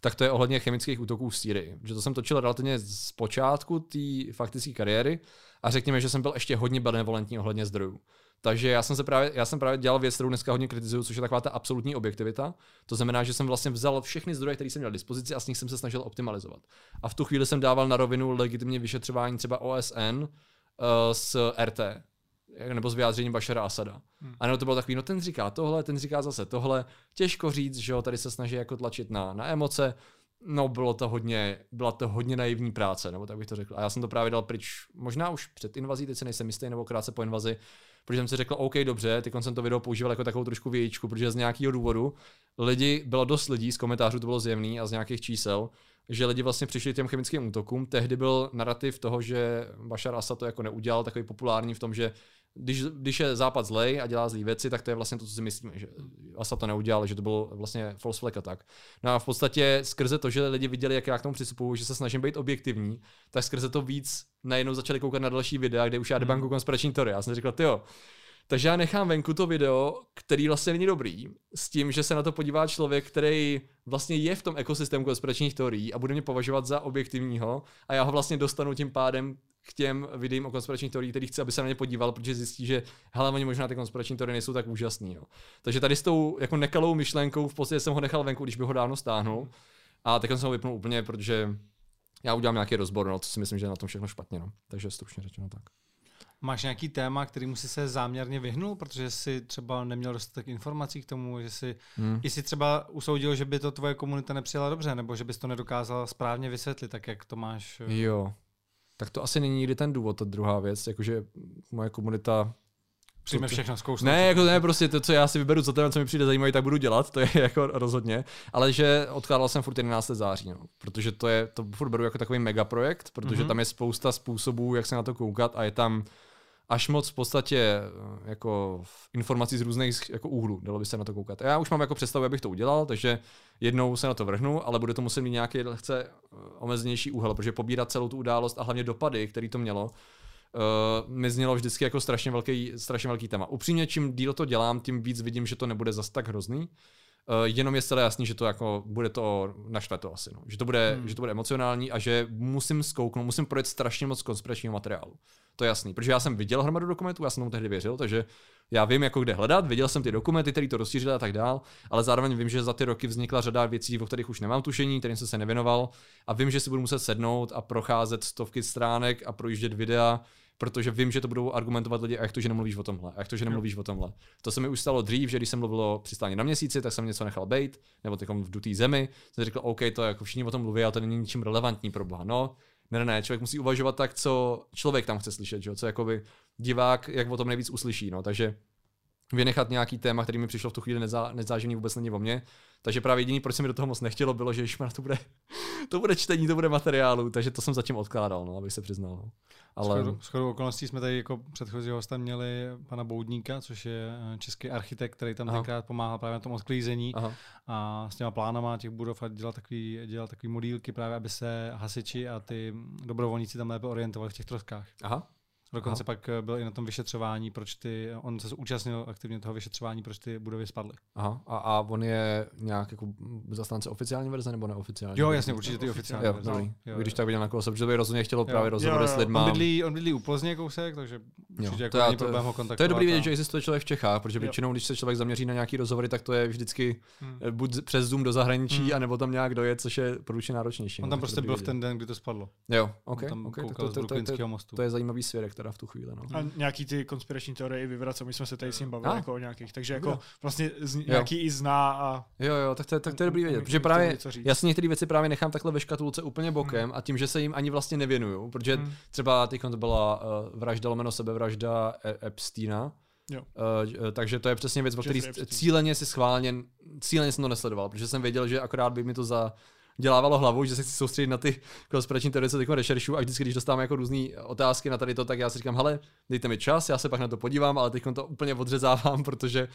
tak to je ohledně chemických útoků v Sýrii. Že to jsem točil relativně z počátku té faktické kariéry a řekněme, že jsem byl ještě hodně benevolentní ohledně zdrojů. Takže já jsem, se právě, já jsem právě dělal věc, kterou dneska hodně kritizuju, což je taková ta absolutní objektivita. To znamená, že jsem vlastně vzal všechny zdroje, které jsem měl k dispozici a z nich jsem se snažil optimalizovat. A v tu chvíli jsem dával na rovinu legitimně vyšetřování třeba OSN uh, s RT, nebo s vyjádřením Bašara Asada. Hmm. A nebo to bylo takový, no ten říká tohle, ten říká zase tohle. Těžko říct, že jo, tady se snaží jako tlačit na, na emoce. No, bylo to hodně, byla to hodně naivní práce, nebo tak bych to řekl. A já jsem to právě dal pryč, možná už před invazí, teď se nejsem jistý, nebo krátce po invazi, protože jsem si řekl, OK, dobře, ty jsem to video používal jako takovou trošku vějíčku, protože z nějakého důvodu lidi, bylo dost lidí, z komentářů to bylo zjevný a z nějakých čísel, že lidi vlastně přišli těm chemickým útokům. Tehdy byl narrativ toho, že Bashar Assad to jako neudělal, takový populární v tom, že když, když je západ zlej a dělá zlý věci, tak to je vlastně to, co si myslíme, že Assad to neudělal, že to byl vlastně false flag attack. No a v podstatě skrze to, že lidi viděli, jak já k tomu přistupuju, že se snažím být objektivní, tak skrze to víc najednou začali koukat na další videa, kde už já debanku hmm. konspirační teorie. Já jsem říkal, jo, takže já nechám venku to video, který vlastně není dobrý, s tím, že se na to podívá člověk, který vlastně je v tom ekosystému konspiračních teorií a bude mě považovat za objektivního a já ho vlastně dostanu tím pádem k těm videím o konspiračních teoriích, který chci, aby se na ně podíval, protože zjistí, že hele, oni možná ty konspirační teorie nejsou tak úžasný. Jo. Takže tady s tou jako nekalou myšlenkou v podstatě jsem ho nechal venku, když by ho dávno stáhnul. A teď jsem ho vypnul úplně, protože já udělám nějaký rozbor, no, co si myslím, že je na tom všechno špatně. No. Takže stručně řečeno tak. Máš nějaký téma, který si se záměrně vyhnul, protože jsi třeba neměl dostatek informací k tomu, že si, hmm. jsi třeba usoudil, že by to tvoje komunita nepřijela dobře, nebo že bys to nedokázal správně vysvětlit, tak jak to máš? Eh? Jo, tak to asi není nikdy ten důvod, ta druhá věc, jakože moje komunita Přijme všechno zkousnout. Ne, jako ne, prostě to, co já si vyberu, co téma, co mi přijde zajímavé, tak budu dělat, to je [LAUGHS] jako rozhodně. Ale že odkládal jsem furt 11. září, no, protože to je, to furt beru jako takový megaprojekt, protože mm-hmm. tam je spousta způsobů, jak se na to koukat a je tam až moc v podstatě eh, jako informací z různých jako úhlů, dalo by se na to koukat. Já už mám jako představu, abych to udělal, takže jednou se na to vrhnu, ale bude to muset mít nějaký lehce eh, omezenější úhel, protože pobírat celou tu událost a hlavně dopady, který to mělo, uh, mi znělo vždycky jako strašně velký, strašně velký téma. Upřímně, čím díl to dělám, tím víc vidím, že to nebude zas tak hrozný. Uh, jenom je celé jasný, že to jako bude to naštve to asi, no. že, to bude, hmm. že to bude emocionální a že musím zkouknout, musím projet strašně moc konspiračního materiálu. To je jasný, protože já jsem viděl hromadu dokumentů, já jsem tomu tehdy věřil, takže já vím, jako kde hledat, viděl jsem ty dokumenty, které to rozšířily a tak dál, ale zároveň vím, že za ty roky vznikla řada věcí, o kterých už nemám tušení, kterým jsem se nevěnoval a vím, že si budu muset sednout a procházet stovky stránek a projíždět videa, protože vím, že to budou argumentovat lidi, a jak to, že nemluvíš o tomhle, a jak to, že nemluvíš o tomhle. To se mi už stalo dřív, že když jsem mluvil o přistání na měsíci, tak jsem něco nechal bejt, nebo v dutý zemi, jsem řekl, OK, to jako všichni o tom mluví, ale to není ničím relevantní pro boha. No, ne, ne, ne, člověk musí uvažovat tak, co člověk tam chce slyšet, že? co jakoby divák, jak o tom nejvíc uslyší, no, takže vynechat nějaký téma, který mi přišlo v tu chvíli nezá, nezáživný, vůbec není o mně. Takže právě jediný, proč se mi do toho moc nechtělo, bylo, že když to bude, [LAUGHS] to bude čtení, to bude materiálu, takže to jsem zatím odkládal, no, abych se přiznal. No. Ale... Shodou, shodou okolností jsme tady jako předchozí hosta měli pana Boudníka, což je eh, český architekt, který tam Aha. tenkrát pomáhal právě na tom odklízení Aha. a s těma plánama těch budov a dělal takový, dělal takový modílky právě, aby se hasiči a ty dobrovolníci tam lépe orientovali v těch troskách. Aha. Dokonce Aha. pak eh, byl i na tom vyšetřování, proč ty, on se zúčastnil aktivně toho vyšetřování, proč ty budovy spadly. Aha, a, a on je nějak jako zastánce oficiální verze nebo neoficiální? Jo, jasně, určitě ty oficiální jo, verze. Jo, jo, Když tak viděl na koho, protože by rozhodně chtělo jo. právě rozhovory s lidmi. On bydlí, on bydlí u Plzně kousek, takže určitě jako to, není to, problém ho kontaktovat. To je dobrý vědět, že existuje člověk v Čechách, protože většinou, když se člověk zaměří na nějaký rozhovory, tak to je vždycky hmm. Eh, buď přes Zoom do zahraničí, hmm. anebo tam nějak dojet, což je průčně náročnější. On no, tam prostě byl v ten den, kdy to spadlo. Jo, OK. To je zajímavý svědek teda v tu chvíli. A nějaký ty konspirační teorie i vyvracel, my jsme se tady s ním bavili a? jako o nějakých, takže jako vlastně z, nějaký i zná a... Jo, jo, tak to, tak to je dobrý vědět, protože právě, já si některé věci právě nechám takhle ve škatulce úplně bokem hmm. a tím, že se jim ani vlastně nevěnuju, protože hmm. třeba teď to byla uh, vražda lomeno sebevražda e- Epsteina, Jo. Uh, takže to je přesně věc, o který cíleně si schválně, cíleně jsem to nesledoval, protože jsem věděl, že akorát by mi to za dělávalo hlavu, že se chci soustředit na ty konspirační teorie, co teď rešeršu a vždycky, když dostávám jako různé otázky na tady to, tak já si říkám, hele, dejte mi čas, já se pak na to podívám, ale teď to úplně odřezávám, [LAUGHS] protože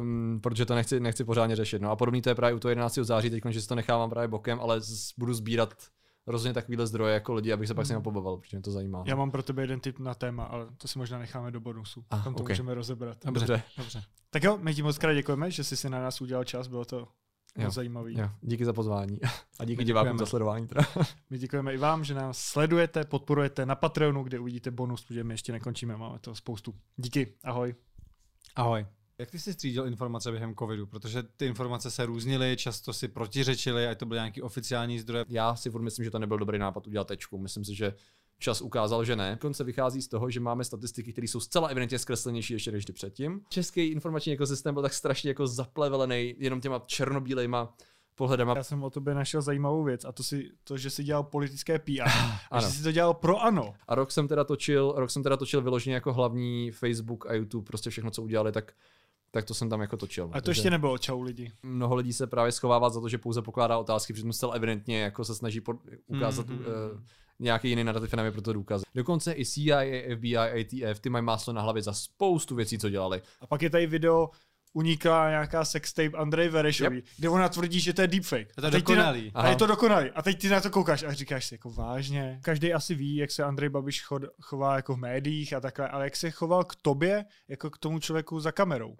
um, protože to nechci, nechci pořádně řešit. No a podobný to je právě u toho 11. září, teď, že si to nechávám právě bokem, ale z, budu sbírat rozhodně takovýhle zdroje jako lidi, abych se pak s ním hmm. pobavil, protože mě to zajímá. Já mám pro tebe jeden tip na téma, ale to si možná necháme do bonusu. Ah, Tam to okay. můžeme rozebrat. Dobře. Dobře. Tak jo, my ti moc krát děkujeme, že jsi si na nás udělal čas, bylo to Jo, zajímavý. Jo, díky za pozvání. A díky divákům za sledování. Teda. [LAUGHS] My děkujeme i vám, že nás sledujete, podporujete na Patreonu, kde uvidíte bonus, protože my ještě nekončíme, máme to spoustu. Díky, ahoj. Ahoj. Jak ty jsi střídil informace během covidu? Protože ty informace se různily, často si protiřečily, a to byly nějaký oficiální zdroje. Já si furt myslím, že to nebyl dobrý nápad udělat tečku. Myslím si, že čas ukázal, že ne. Dokonce vychází z toho, že máme statistiky, které jsou zcela evidentně zkreslenější ještě než předtím. Český informační ekosystém byl tak strašně jako zaplevelený jenom těma černobílejma pohledama. Já jsem o tobě našel zajímavou věc a to, si, to že jsi dělal politické PR. a že jsi to dělal pro ANO. A rok jsem teda točil, rok jsem teda točil vyloženě jako hlavní Facebook a YouTube, prostě všechno, co udělali, tak tak to jsem tam jako točil. A to ještě nebylo čau lidi. Mnoho lidí se právě schovává za to, že pouze pokládá otázky, přitom zcela evidentně jako se snaží pod, ukázat mm-hmm. uh, nějaký jiný narrativ a pro to důkaz. Dokonce i CIA, FBI, ATF, ty mají máslo na hlavě za spoustu věcí, co dělali. A pak je tady video uniká nějaká sextape Andrej Verešový, yep. kde ona tvrdí, že to je deepfake. A to je dokonalý. Na, a je to dokonalý. A teď ty na to koukáš a říkáš si jako vážně. Každý asi ví, jak se Andrej Babiš chod, chová jako v médiích a takhle, ale jak se choval k tobě, jako k tomu člověku za kamerou.